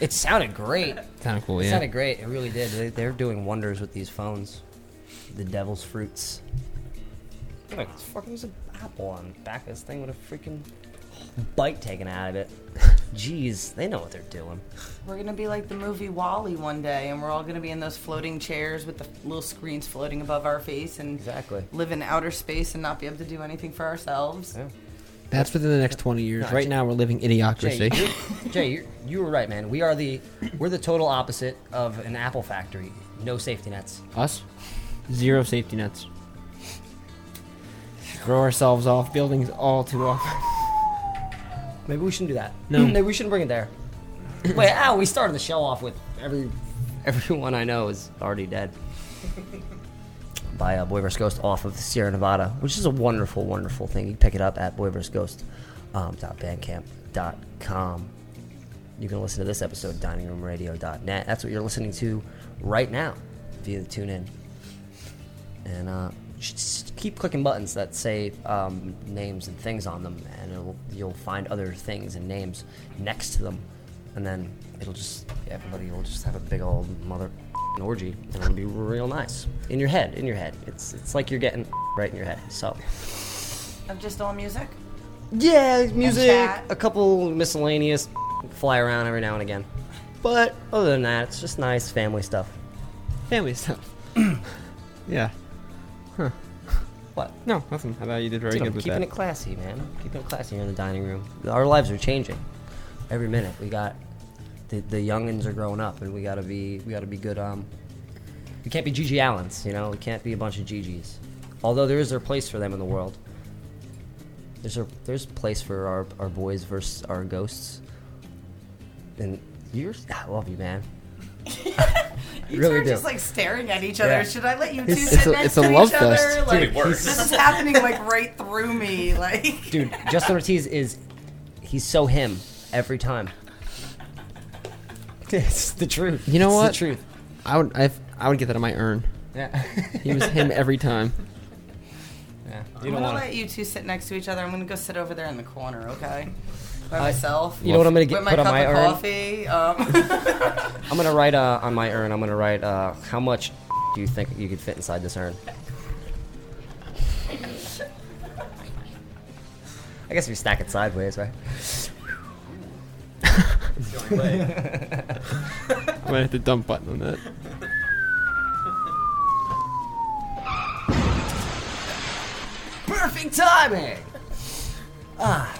It sounded great. Kind of cool, It yeah. sounded great. It really did. They, they're doing wonders with these phones. The devil's fruits. Look, this fucking was an apple on the back of this thing with a freaking bite taken out of it. Jeez, they know what they're doing. We're gonna be like the movie WALL-E one day, and we're all gonna be in those floating chairs with the little screens floating above our face, and Exactly. live in outer space and not be able to do anything for ourselves. Yeah. That's within the next 20 years. No, right Jay- now, we're living Jay, idiocracy. you're, Jay you're, you were right, man. We are the we're the total opposite of an apple factory. No safety nets. Us? Zero safety nets. Throw ourselves off buildings all too often. Maybe we shouldn't do that. No. Maybe we shouldn't bring it there. Wait, ow, we started the show off with every everyone I know is already dead. By uh, Boy vs. Ghost off of Sierra Nevada, which is a wonderful, wonderful thing. You can pick it up at boyversghost, um, You can listen to this episode diningroomradio.net. That's what you're listening to right now via the tune in. And uh, just keep clicking buttons that say um, names and things on them, and you'll find other things and names next to them. And then it'll just, everybody will just have a big old mother orgy, and it'll be real nice. In your head, in your head. It's, it's like you're getting right in your head. So, Of just all music. yeah, music, a couple miscellaneous, fly around every now and again. But other than that, it's just nice family stuff. Family stuff. yeah. Huh. What? No, nothing. I thought you did very Dude, good I'm with keeping that. it classy, man. Keeping it classy here in the dining room. Our lives are changing every minute. We got the the youngins are growing up, and we gotta be we gotta be good. Um, we can't be GG Allins, you know. We can't be a bunch of GG's. Although there is their place for them in the world. There's a there's a place for our our boys versus our ghosts. And you're I love you, man. You Really two are do. just like staring at each other. Yeah. Should I let you two It's- sit it's a- next it's a to love each other? fest. It's Like gonna this is happening like right through me. Like Dude, Justin Ortiz is he's so him every time. It's the truth. You know It's what? The truth. I would I, I would get that on my urn. Yeah. He was him every time. yeah. I'm You don't gonna want let you two sit next to each other. I'm gonna go sit over there in the corner, okay? By I- myself. You know what I'm gonna get With my put on cup my of urn? coffee. Um, I'm gonna write uh, on my urn. I'm gonna write uh, how much do you think you could fit inside this urn? I guess if you stack it sideways, right? I'm gonna hit the dump button on that. Perfect timing. Ah,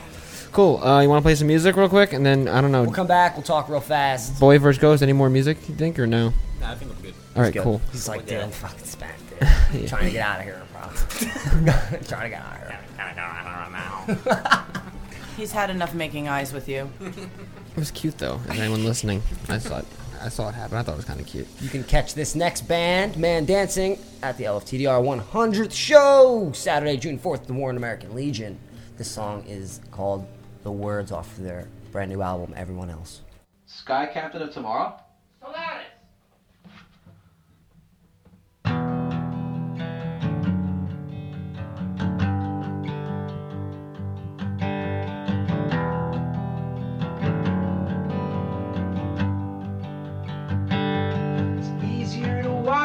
Cool. Uh, you want to play some music real quick, and then I don't know. We'll come back. We'll talk real fast. Boy versus Ghost. Any more music? You think or no? Nah, I think I'm good. All right, cool. He's like, dude, I'm fucking spent, dude. Trying to get out of here, bro. Trying to get out of here. He's had enough making eyes with you. It was cute though. Is anyone listening? I saw it. I saw it happen. I thought it was kind of cute. You can catch this next band, Man Dancing, at the LFTDR 100th show, Saturday, June 4th, the Warren American Legion. This song is called The Words off their brand new album, Everyone Else. Sky Captain of Tomorrow? It's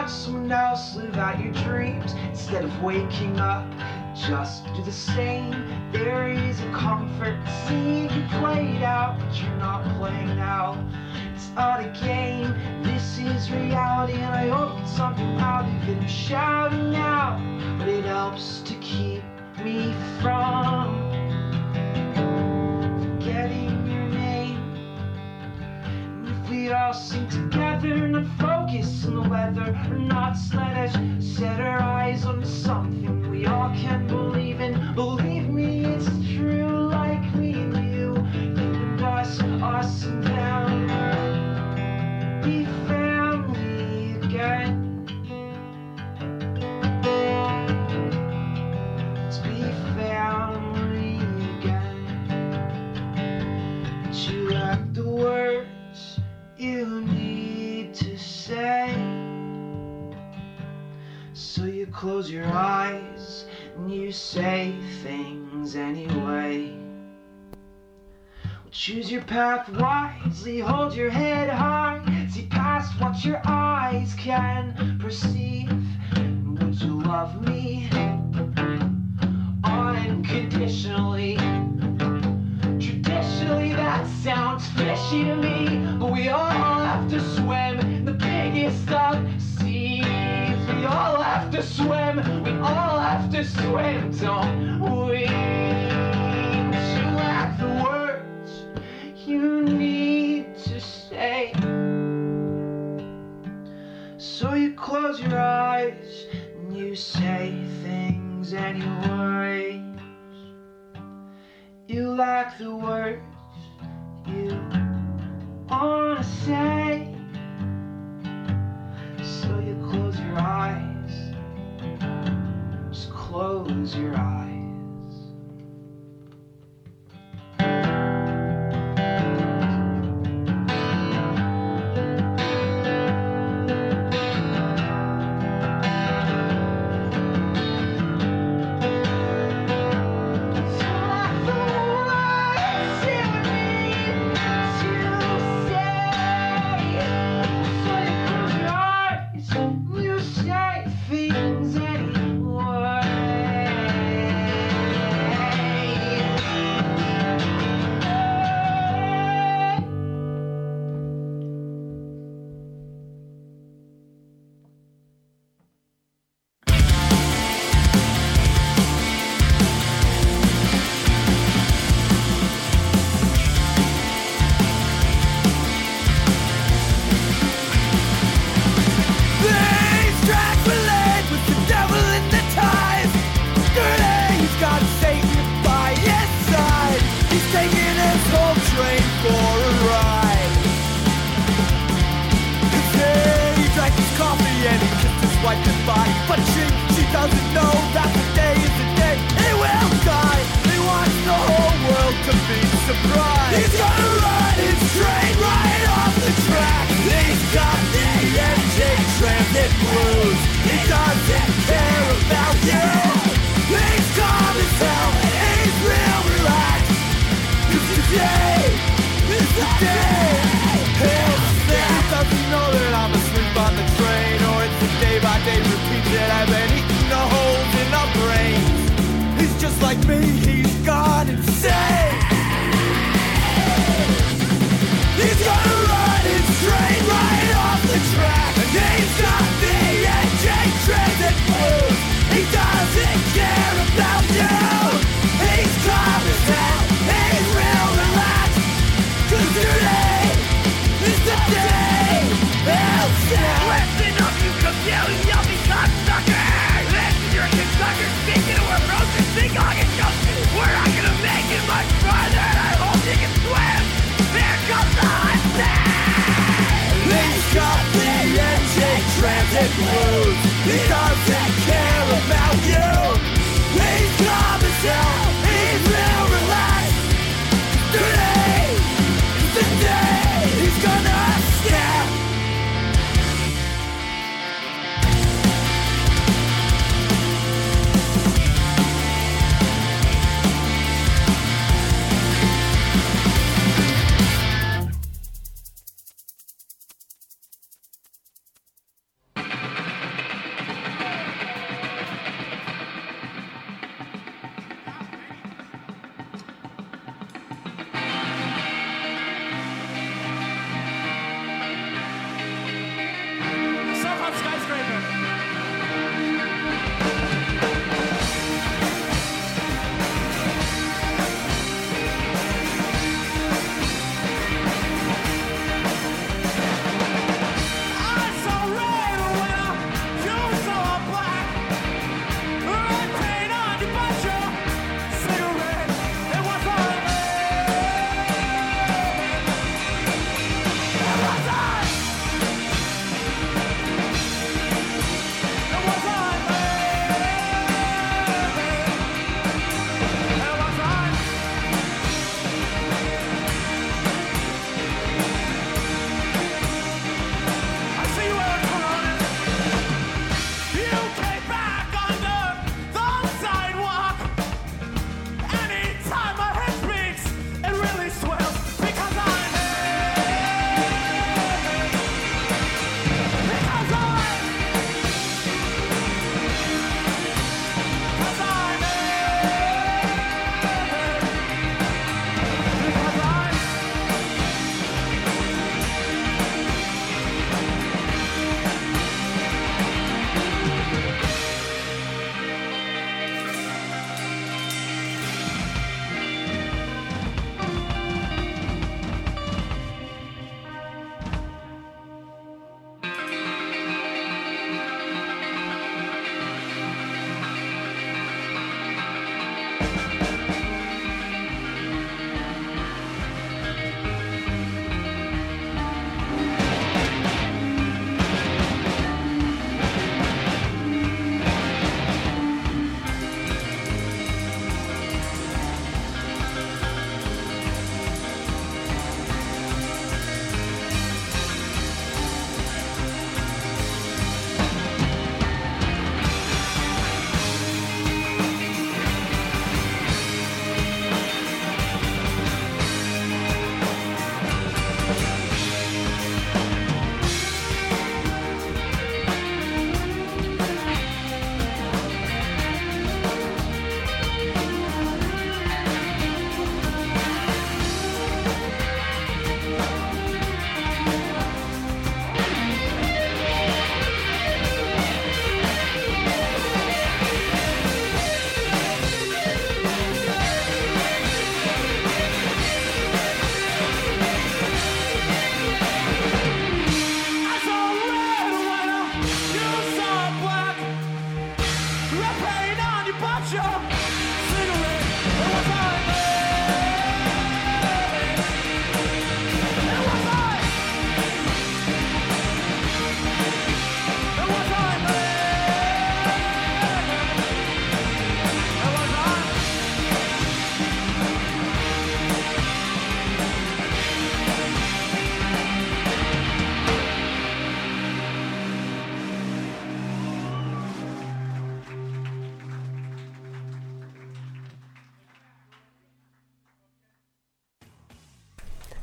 someone else live out your dreams instead of waking up just do the same. There is a comfort in seeing you play it out, but you're not playing out. It's not a game, this is reality, and I hope it's something out of it. I'm shouting out, but it helps to keep me from we all sing together, not focus on the weather, or not let set our eyes on something we all can believe in. Believe me, it's close your eyes and you say things anyway. Well, choose your path wisely, hold your head high, see past what your eyes can perceive. And would you love me unconditionally? Traditionally, that sounds fishy to me, but we all have to swim the biggest of all have to swim, we all have to swim, don't we? You lack the words you need to say. So you close your eyes and you say things anyway. You lack the words you wanna say. So you close your eyes. Just close your eyes.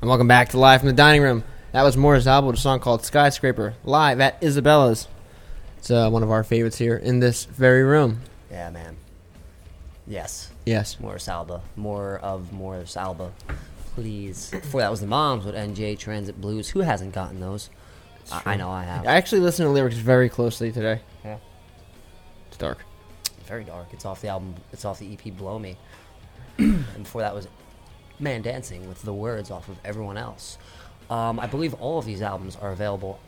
And welcome back to Live from the Dining Room. That was Morris Albert, a song called Skyscraper, live at Isabella's. It's uh, one of our favorites here in this very room. Yeah, man. Yes. Yes. Morris Alba. More of Morris Alba. Please. Before that was the Moms with NJ Transit Blues. Who hasn't gotten those? I, I know I have. I actually listened to lyrics very closely today. Yeah. It's dark. very dark. It's off the album. It's off the EP Blow Me. and before that was Man Dancing with the words off of Everyone Else. Um, I believe all of these albums are available.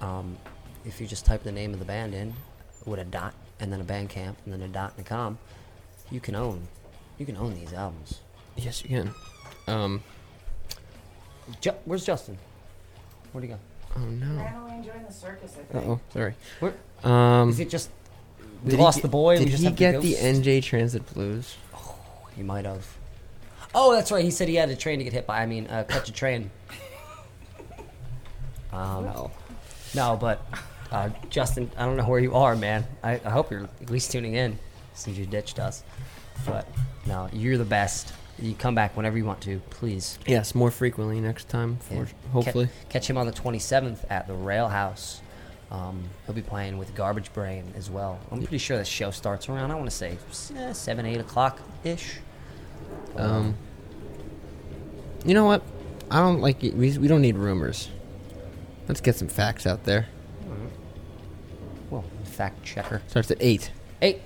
Um, if you just type the name of the band in with a dot and then a Bandcamp and then a dot and a com, you can own. You can own these albums. Yes, you can. Um, Ju- where's Justin? Where'd he go? oh no. Randomly enjoying the circus, I Uh think. oh, sorry. Where- Um, Is it just we did he lost get- the boy? Did we just he have get the ghost? NJ Transit Blues? He might have. Oh, that's right. He said he had a train to get hit by. I mean, uh, catch a train. Um, no. No, but uh, Justin, I don't know where you are, man. I, I hope you're at least tuning in since you ditched us. But no, you're the best. You come back whenever you want to, please. Yes, more frequently next time. For, Yeah. Hopefully. Ca- catch him on the 27th at the Rail House. Um, he'll be playing with Garbage Brain as well. I'm pretty sure the show starts around, I want to say, eh, 7, 8 o'clock ish. Um, you know what? I don't like it. We, we don't need rumors. Let's get some facts out there. Well, fact checker. Starts at 8 Eight.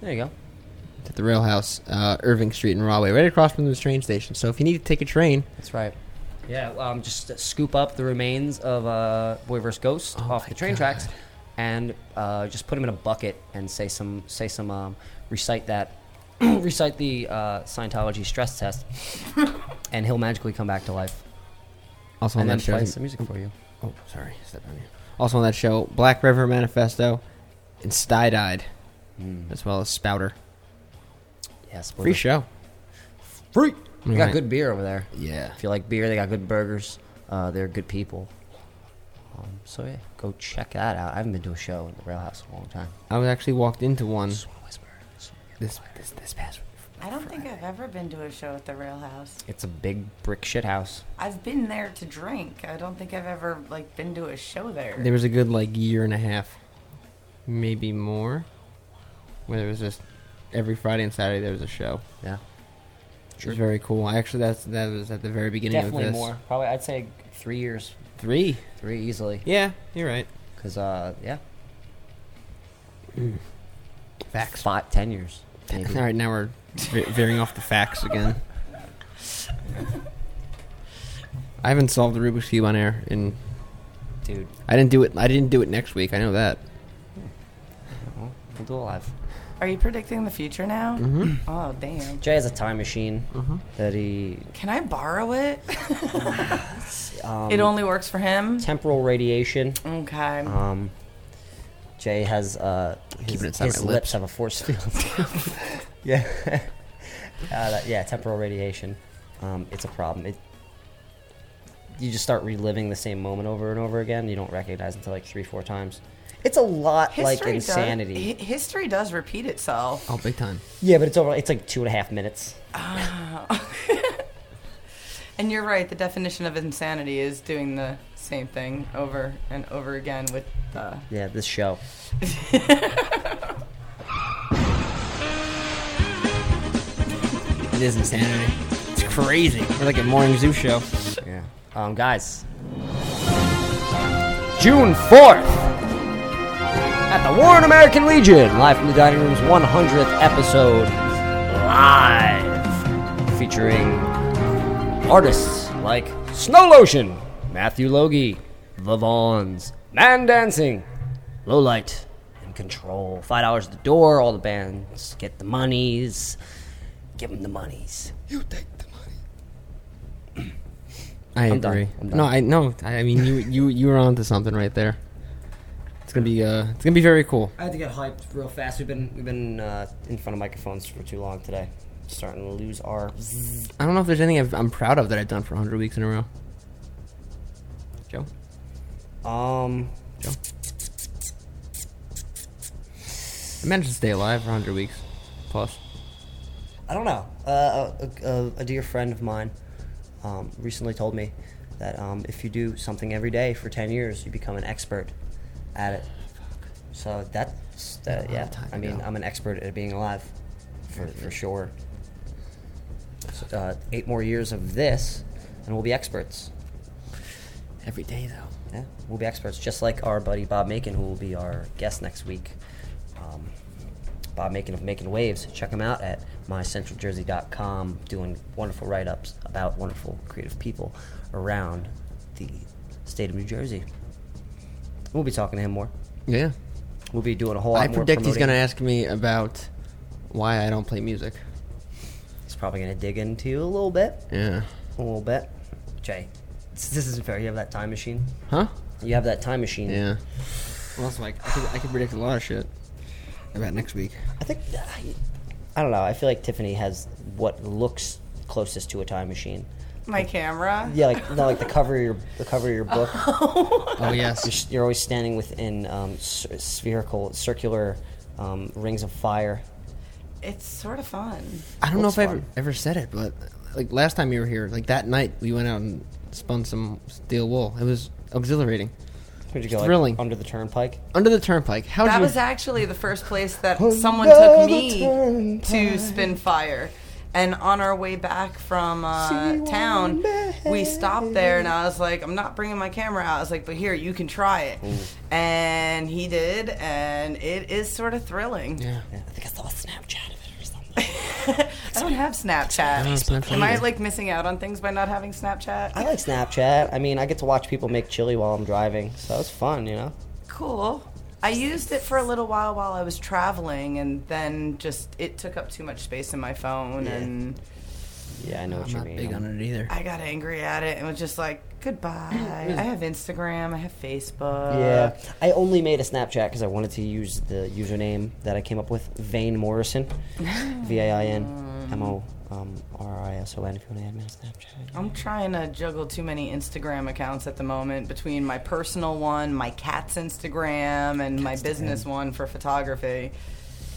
There you go. at the Rail House, uh, Irving Street in Rahway, right across from the train station. So if you need to take a train, That's right. Yeah, um, just scoop up the remains of uh, Boy vs. Ghost Oh off my the train God. tracks, and uh, just put them in a bucket and say some, say some, um, recite that, recite the uh, Scientology stress test, and he'll magically come back to life, also and on then that show. play some music for you. Oh, sorry, step on you. Also on that show, Black River Manifesto and Sty Died, as well as Spouter. Yes, Free show. Free. They got Right. good beer over there. Yeah. If you like beer, they got good burgers. Uh, they're good people. Um, so yeah, go check that out. I haven't been to a show in the Rail House in a long time. I was actually walked into one this this this past. I don't think I've ever been to a show at the Rail House. It's a big brick shit house. I've been there to drink. I don't think I've ever like been to a show there. There was a good like year and a half, maybe more, where there was just every Friday and Saturday there was a show. Yeah. It was very cool. Actually that's that was at the very beginning Definitely of this. more. Probably, I'd say three years. Three. Three easily. Yeah, you're right. Cause uh, yeah, Facts. five, ten years. Maybe. All right, now we're veering off the facts again. I haven't solved the Rubik's cube on air, and Dude, I didn't do it. I didn't do it next week. I know that. well, we'll do it live. Are you predicting the future now? Mhm. Oh damn! Jay has a time machine Mhm. that he. Can I borrow it? Um, it only works for him. temporal radiation. Okay. Um, Jay has uh, his, it his lips lips. have a force field. yeah, uh, that, yeah, temporal radiation. Um, it's a problem. It you just start reliving the same moment over and over again. You don't recognize until like three, four times. It's a lot like insanity. Does, hi- history does repeat itself. Oh, big time. Yeah, but it's over. It's like two and a half minutes. And you're right. The definition of insanity is doing the same thing over and over again with uh, Yeah, this show. It is insanity. It's crazy. We're like a morning zoo show. Yeah. Um, guys. June 4th at the Warren American Legion, live from the Dining Room's 100th episode, live, featuring artists like Snow Lotion, Matthew Logie, The Vaughns, Man Dancing, Low Light, and Control. Five dollars at the door. All the bands get the monies. Give them the monies. You take the money. I I'm done. agree. I'm done. No, I no. I I mean, you you you were onto something right there. It's gonna be uh, it's gonna be very cool. I had to get hyped real fast. We've been we've been uh, in front of microphones for too long today. Starting to lose our. I don't know if there's anything I've, I'm proud of that I've done for 100 weeks in a row. Joe, Um, Joe, I managed to stay alive for 100 weeks plus. I don't know. Uh, a, a, a dear friend of mine um, recently told me that um, if you do something every day for ten years, you become an expert at it. So that's that. Yeah, I mean, I'm an expert at being alive, for for sure. So, uh, eight more years of this, and we'll be experts. Every day though. Yeah, we'll be experts, just like our buddy Bob Makin, who will be our guest next week. Um, Bob Makin making waves. Check him out at mycentraljersey.com, doing wonderful write ups about wonderful creative people around the state of New Jersey. We'll be talking to him more. Yeah. We'll be doing a whole lot I predict he's going to ask me about why I don't play music. He's probably going to dig into you a little bit. Yeah. A little bit. Jay, this, this isn't fair. You have that time machine. Huh? You have that time machine. Yeah. Well, it's like I could, I could predict a lot of shit about next week. I think I don't know. I feel like Tiffany has what looks closest to a time machine. My camera. Yeah, like no, like the cover of your the cover of your book. Oh, yes. You're, you're always standing within um, s- spherical, circular um, rings of fire. It's sort of fun. I don't know Looks if I ever, ever said it, but like last time you were here, like that night we went out and spun some steel wool. It was exhilarating. Where'd you go? like, Thrilling. under the turnpike. Under the turnpike. How that you? was actually the first place that someone took me to spin fire. And on our way back from uh, town, we stopped there, and I was like, "I'm not bringing my camera out." I was like, "But here, you can try it." And he did, and it is sort of thrilling. yeah. I think I saw a Snapchat of it or something. I don't have Snapchat. I don't have Snapchat Am I like missing out on things by not having Snapchat? I like Snapchat. I mean, I get to watch people make chili while I'm driving, so it's fun, you know. Cool. I used it for a little while while I was traveling, and then just it took up too much space in my phone, Yeah. and Yeah, I know what I'm you not mean. big on it either. I got angry at it and was just like, goodbye. Mm. I have Instagram, I have Facebook. Yeah, I only made a Snapchat because I wanted to use the username that I came up with, Vane Morrison, V A I N M O um, R I S O N. If you want to add me on Snapchat, I'm trying to juggle too many Instagram accounts at the moment between my personal one, my cat's Instagram, and my business one for photography.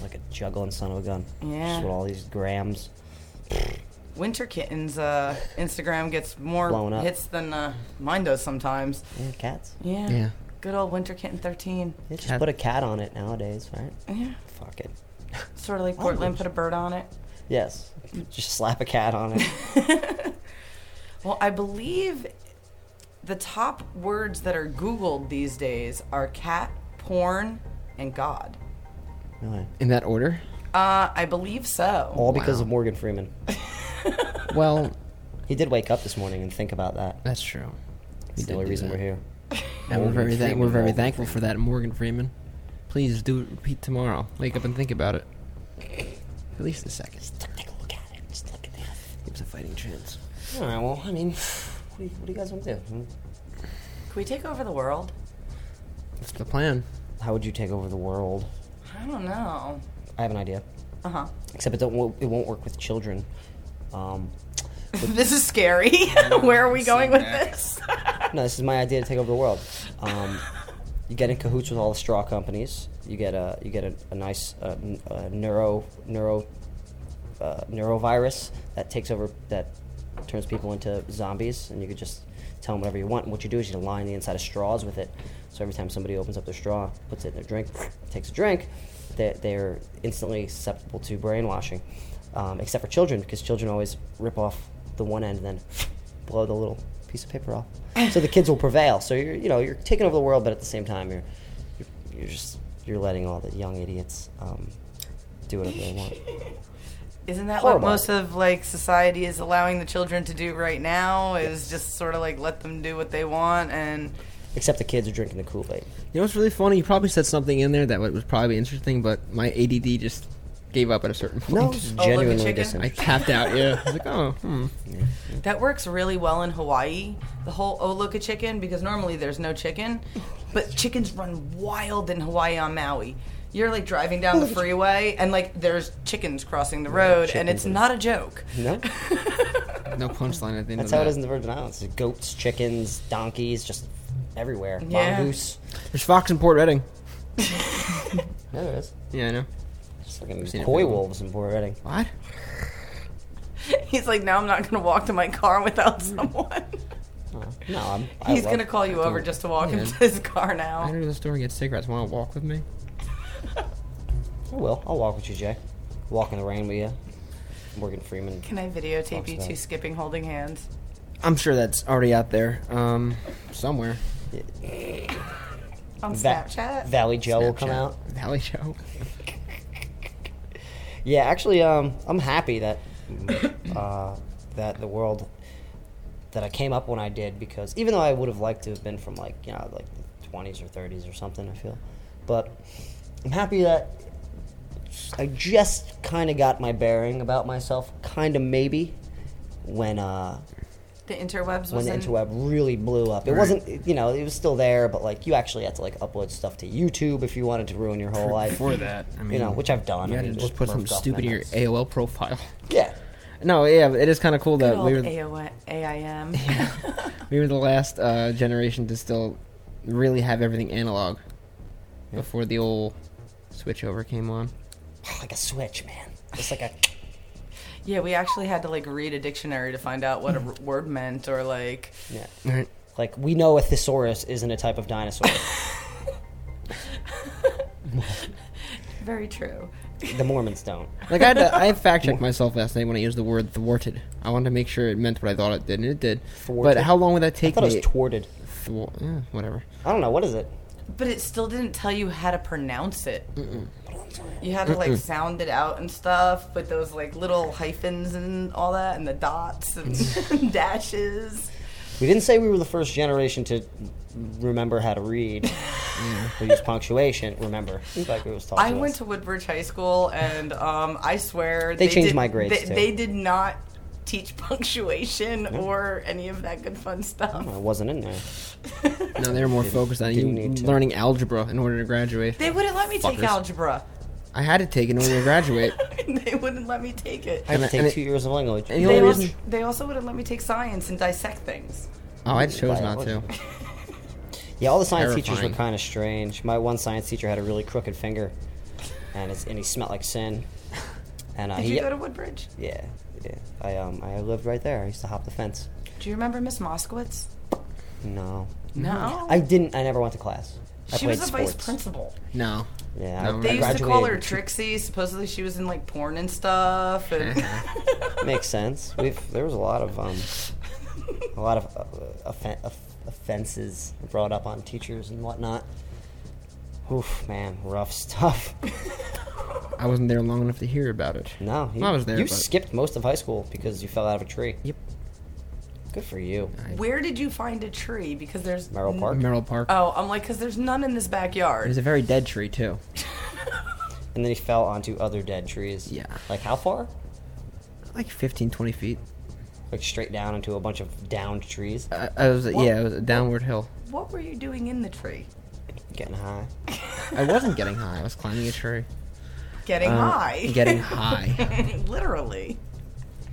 like a juggling son of a gun. Yeah. Just with all these grams. Winter Kitten's uh, Instagram gets more Blown up. hits than uh, mine does sometimes. Yeah, cats. Yeah. Yeah. Good old Winter Kitten 13. Yeah, just Cat- put a cat on it nowadays, right? Yeah. Fuck it. Sort of like Portland put a bird on it. Yes. Just slap a cat on it. Well, I believe the top words that are Googled these days are cat, porn, and God. Really. In that order? Uh, I believe so. All because Wow. of Morgan Freeman. Well, He did wake up this morning and think about that. that's true. That's the only reason that. we're here. And we're very, thank Freeman, we're very thankful for that, Morgan Freeman. Please do it repeat tomorrow. Wake up and think about it. At least a second. Take a look at it. Just look at that. Give us a fighting chance. All right. Well, I mean, what do you, what do you guys want to do? Hmm? Can we take over the world? That's the plan. How would you take over the world? I don't know. I have an idea. Uh huh. Except it don't. wo- It won't work with children. Um, this is scary. Where are we going with this? no, this is my idea to take over the world. Um, you get in cahoots with all the straw companies. You get a you get a, a nice uh, uh, neuro neuro uh, neurovirus that takes over that turns people into zombies, and you could just tell them whatever you want. And what you do is you line the inside of straws with it. So every time somebody opens up their straw, puts it in their drink, takes a drink, they, they're instantly susceptible to brainwashing. Um, except for children, because children always rip off the one end and then blow the little piece of paper off. so the kids will prevail. So you're, you know, you're taking over the world, but at the same time, you're, you're, you're just, you're letting all the young idiots um, do whatever they want. Isn't that Horrible. what most of like society is allowing the children to do right now? Is just sort of like let them do what they want and Except the kids are drinking the Kool Aid. You know what's really funny? You probably said something in there that was probably interesting, but my ADD just gave up at a certain point. No, it's genuinely chicken? I tapped out. Yeah, I was like, oh, hmm. That works really well in Hawaii. The whole oh look a chicken because normally there's no chicken, but chickens run wild in Hawaii on Maui. You're like driving down the freeway and like there's chickens crossing the road and it's chickens. not a joke. No, no punchline at the end that's of how it that. is in the Virgin Islands. There's goats, chickens, donkeys, just everywhere. Yeah. Mongoose. There's Fox in Port Reading. Yeah, there is. Yeah, I know. Just fucking seen coywolves in Port Reading. What? He's like now I'm not going to walk to my car without someone. Oh, no, I'm. I He's love- going to call you over just to walk him Yeah. to his car now. I now. go to the store and get cigarettes. Want to walk with me? I will. I'll walk with you, Jay. Walk in the rain with you. Morgan Freeman. Can I videotape Talks you two it. skipping holding hands? I'm sure that's already out there, um, somewhere. On Va- Snapchat? Valley Joe will come out. Valley Joe. Yeah, actually, um, I'm happy that uh, that the world that I came up when I did because even though I would have liked to have been from like you know like the 20s or 30s or something, I feel, but I'm happy that I just kind of got my bearing about myself, kind of maybe when uh, The interwebs when was the in. interweb really blew up. It Right. wasn't, you know, it was still there, but like you actually had to like upload stuff to YouTube if you wanted to ruin your whole For- life. before that, I mean, you know, which I've done. You I had mean, to just put some stupid in your AOL profile. Yeah. No, yeah, it is kind of cool Good that old we were AOA AIM. we were the last uh, generation to still really have everything analog before the old switchover came on. like a switch, man. Just like a. Yeah, we actually had to like read a dictionary to find out what a r- word meant, or like. Yeah. Like we know a thesaurus isn't a type of dinosaur. Very true. the Mormons don't. Like I had to, I fact checked myself last night when I used the word thwarted. I wanted to make sure it meant what I thought it did, and it did. Thwarted? But how long would that take I thought me? it was thwarted. Thwar- yeah, whatever. I don't know what is it. But it still didn't tell you how to pronounce it. You had to like sound it out and stuff, with those like little hyphens and all that, and the dots and dashes. We didn't say we were the first generation to remember how to read We use punctuation. Remember, like it was taught I went us. to Woodbridge High School, and um, I swear They changed did- my grades, They, they did not teach punctuation or any of that good fun stuff. I wasn't in there. No, they were more focused on you didn't need to. learning algebra in order to graduate. They wouldn't let me take algebra. I had to take it in order to graduate. they wouldn't let me take it. I had to take and it- two years of language. and the They only also, they also wouldn't let me take science and dissect things. oh, I chose not to. Yeah, all the science teachers were kind of strange. My one science teacher had a really crooked finger, and it's, and he smelled like sin. And uh, Did he, you go to Woodbridge? Yeah, yeah. I um I lived right there. I used to hop the fence. Do you remember Miss Moskowitz? No. No? I didn't. I never went to class. I She played was a vice sports. principal. No. Yeah, No, I, They I used to call her. Trixie. Supposedly she was in like porn and stuff. And Makes sense. We've there was a lot of um a lot of uh, offen- offenses brought up on teachers and whatnot. Oof, man, rough stuff. I wasn't there long enough to hear about it. No, you, I was there. You but skipped most of high school because you fell out of a tree. Yep. Good for you. where did you find a tree? Because there's Merrill Park. Merrill Park. Oh, I'm like, because there's none in this It backyard. was a very dead tree too. And then he fell onto other dead trees. Yeah. Like how far? Like 15, 20 feet. Like straight down into a bunch of downed trees. I, I was What? yeah, it was a downward hill. What were you doing in the tree? Getting high. I wasn't getting high. I was climbing a tree. Getting Uh, high. getting high. Literally.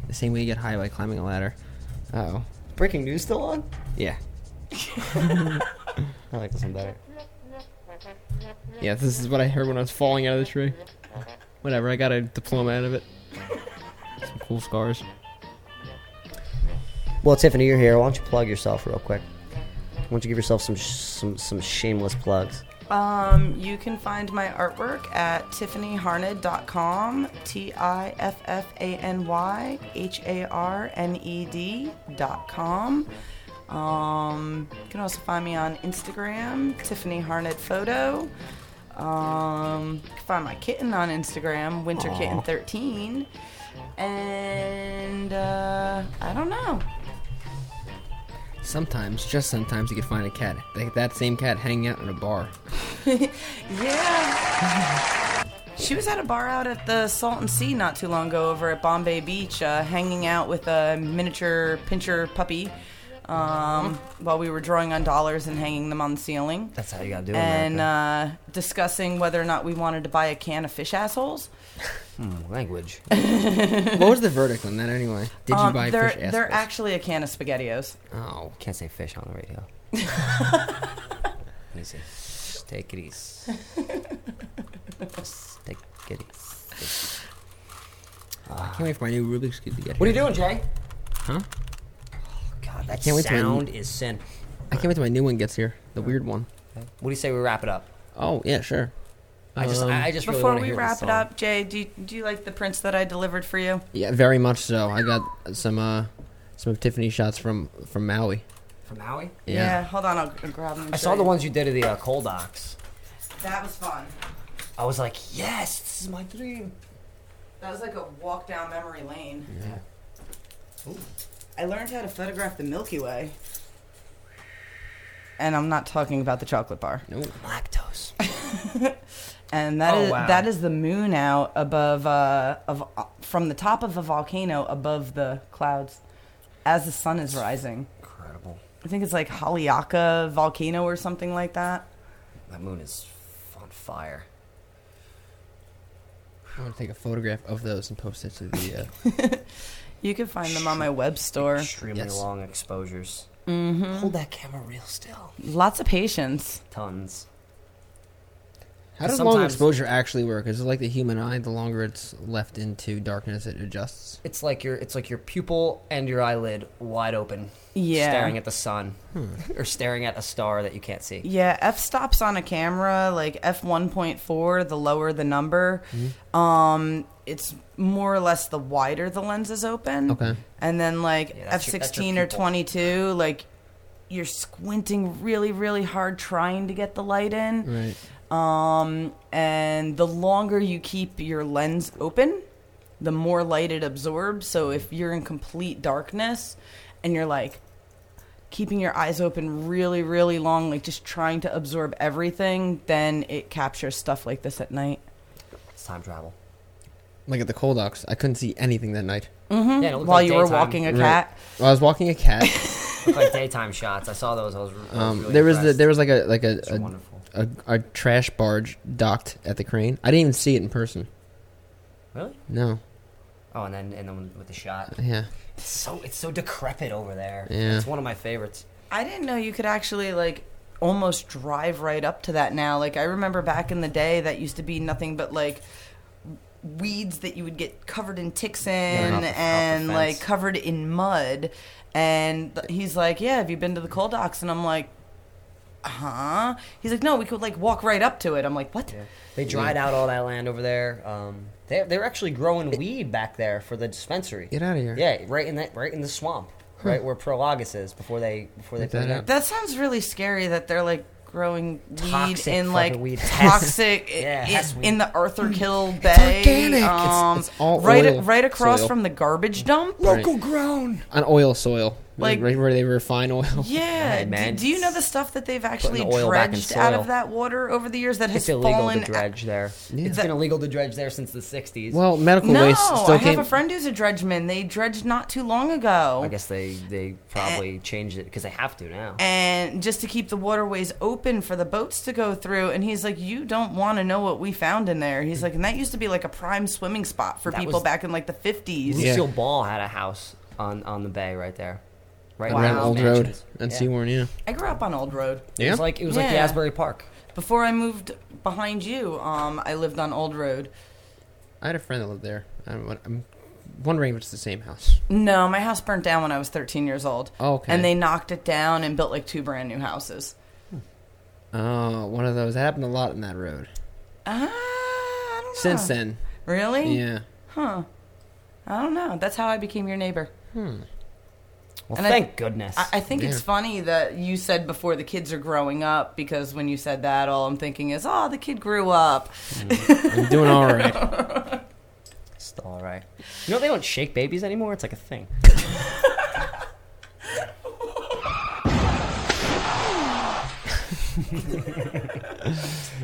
The same way you get high by climbing a ladder. Oh. Breaking news still on? Yeah. I like this one better. Yeah, this is what I heard when I was falling out of the tree. Whatever, I got a diploma out of it. Some cool scars. Well, Tiffany, you're here. Why don't you plug yourself real quick? Why don't you give yourself some sh- some some shameless plugs? Um, you can find my artwork at tiffanyharned.com. T I F F A N Y H A R N E D.com. Um, you can also find me on Instagram, Tiffany Harned Photo. Um, you can find my kitten on Instagram, Winter. Kitten 13. And uh, I don't know. Sometimes, just sometimes, you can find a cat. Like that same cat hanging out in a bar. Yeah. She was at a bar out at the Salton Sea not too long ago over at Bombay Beach, uh, hanging out with a miniature pinscher puppy um, while we were drawing on dollars and hanging them on the ceiling. That's how you gotta do it. And uh, discussing whether or not we wanted to buy a can of fish assholes. Hmm, language. what was the verdict on that anyway? Did you Um, buy they're, fish They're assholes? actually a can of SpaghettiOs. Oh. Can't say fish on the radio. Let me see. Take it easy. Take it easy. I can't wait for my new Rubik's Cube to get here. What are here. you doing, Jay? Huh? God, that can't wait till I- sound is sin. I can't wait till my new one gets here. The weird one. What do you say we wrap it up? Oh, yeah, sure. I just, Um, I I just really Before we hear wrap it up, Jay, do you, do you like the prints that I delivered for you? Yeah, very much so. I got some uh some of Tiffany shots from from Maui. From Maui? Yeah. hold on, I'll I'll grab them. I show saw the ones you did of the uh, coal docks. That was fun. I was like, yes, this is my dream. That was like a walk down memory lane. Yeah. I learned how to photograph the Milky Way. And I'm not talking about the chocolate bar. No. Lactose. And that Oh, is wow. that is the moon out above uh, of uh, from the top of a volcano above the clouds as the sun is rising. Incredible. I think it's like Haleakala volcano or something like that. That moon is on fire. I want to take a photograph of those and post it to the. Uh, You can find them on my web store. Extremely Yes. long exposures. hmm Hold that camera real still. Lots of patience. Tons. How does long exposure actually work? Is it like the human eye? The longer it's left into darkness, it adjusts. It's like your it's like your pupil and your eyelid wide open, Yeah. staring at the sun, or staring at a star that you can't see. Yeah, f stops on a camera like f one point four. The lower the number, um, it's more or less the wider the lens is open. Okay. and then like Yeah, f that's your- that's your sixteen or pupil. twenty two, like you're squinting really, really hard trying to get the light in. Right. Um, and the longer you keep your lens open, the more light it absorbs. So if you're in complete darkness and you're like keeping your eyes open really, really long, like just trying to absorb everything, then it captures stuff like this at night. It's time travel. Like at the coal docks, I couldn't see anything that night. Mm-hmm. Yeah, it looked While like you were daytime. walking a Right. cat. Well, I was walking a cat. Looked like daytime shots. I saw those. I was, I was Um, really there was the, impressed. there was like a like a It's a, wonderful. A a trash barge docked at the crane. I didn't even see it in person. Really? No. Oh, and then and then with the shot. Yeah. It's so it's so decrepit over there. Yeah. It's one of my favorites. I didn't know you could actually like almost drive right up to that now. Like I remember back in the day that used to be nothing but like weeds that you would get covered in ticks in off the- and like covered in mud. And he's like, "Yeah, have you been to the coal docks?" And I'm like, "Huh?" He's like, "No, we could like walk right up to it." I'm like, "What?" They dried out all that land over there. Um, they they're actually growing weed back there for the dispensary. Get out of here. Yeah, right in that right in the swamp, right where Prologus is before they before they Look put that it up. That sounds really scary. That they're like growing weed Toxic in like weed. toxic Yeah, i- in, weed. in the Arthur Kill Bay. organic. It's- Um, it's all right oil right across soil. from the garbage dump. Right. grown. On oil soil. Like- right where they refine oil. Yeah. Oh, hey, do, man. do you know the stuff that they've actually the oil back dredged out of that water over the years that has It's illegal fallen? to dredge there. Yeah. It's been illegal to dredge there since the '60s. Well, medical No, waste still I came. have a friend who's a dredgeman. They dredged not too long ago. I guess they they probably eh. changed it because they have to now. and just to keep the waterways open for the boats to go through. And he's like, "You don't want to know what we found in there." He's like, "And that used to be like a prime swimming spot for That people was- back in like the fifties. Yeah. Lucille Ball had a house on on the bay right there, right Around Old those Road mansions. and Yeah. Sewaren, yeah. I grew up on Old Road. Yeah, It was like it was like the Asbury Park. Before I moved behind you, um, I lived on Old Road. I had a friend that lived there. I'm, I'm wondering if it's the same house. No, my house burnt down when I was 13 years old. Oh, okay. And they knocked it down and built like two brand new houses. Oh, one of those. That happened a lot in that road. Ah, I don't know. Since then. Really? Yeah. Huh. I don't know. That's how I became your neighbor. Hmm. Well, And I- thank goodness. I, I think it's funny that you said before the kids are growing up because when you said that, all I'm thinking is, oh, the kid grew up. I'm doing all right. Still all right. You know they don't shake babies anymore. It's like a thing.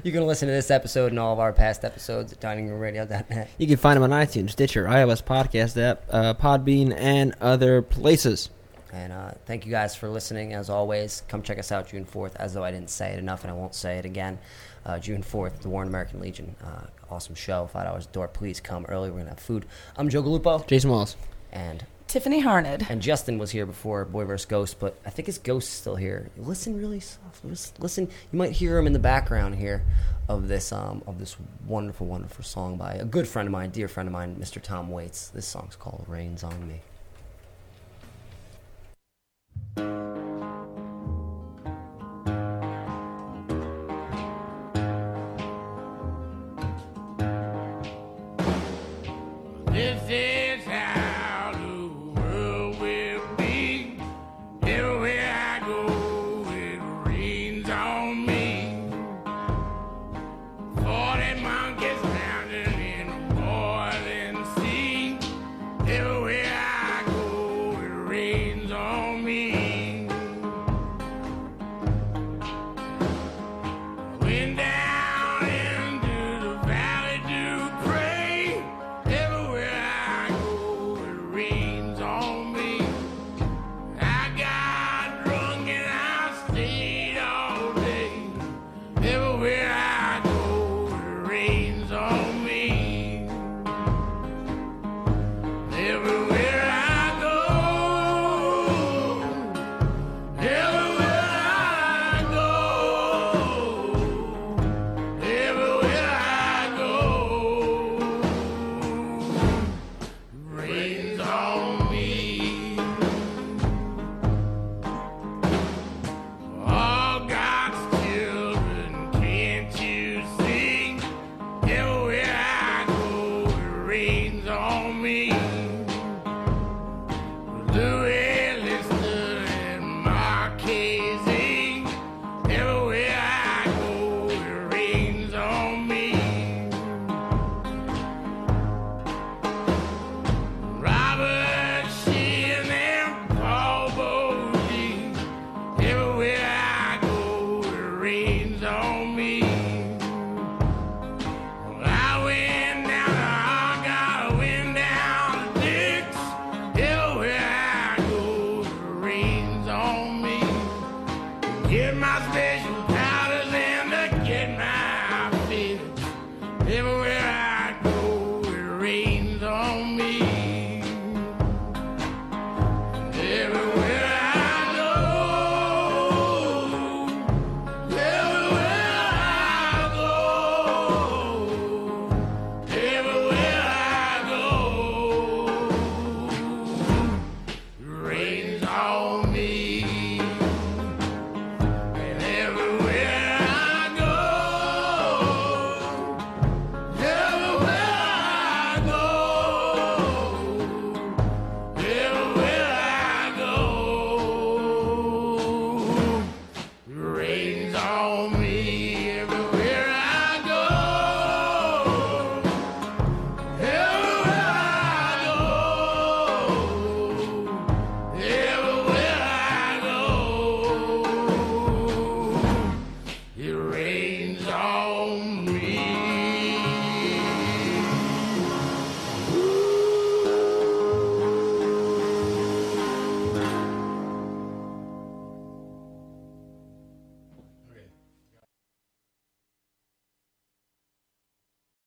you can listen to this episode and all of our past episodes at diningroomradio.net. You can find them on iTunes, Stitcher, iOS podcast app, uh, Podbean, and other places. And uh, thank you guys for listening. As always, come check us out June 4th, as though I didn't say it enough and I won't say it again. Uh, June 4th, the Warren American Legion. Uh, awesome show. Five hours door. Please come early. We're going to have food. I'm Joe Galupo. Jason Wallace. And Tiffany Harned. and Justin was here before Boy vs. Ghost, but I think his ghost's still here. Listen really soft. Listen, you might hear him in the background here of this um, of this wonderful, wonderful song by a good friend of mine, dear friend of mine, Mr. Tom Waits. This song's called "Rains on Me." うん。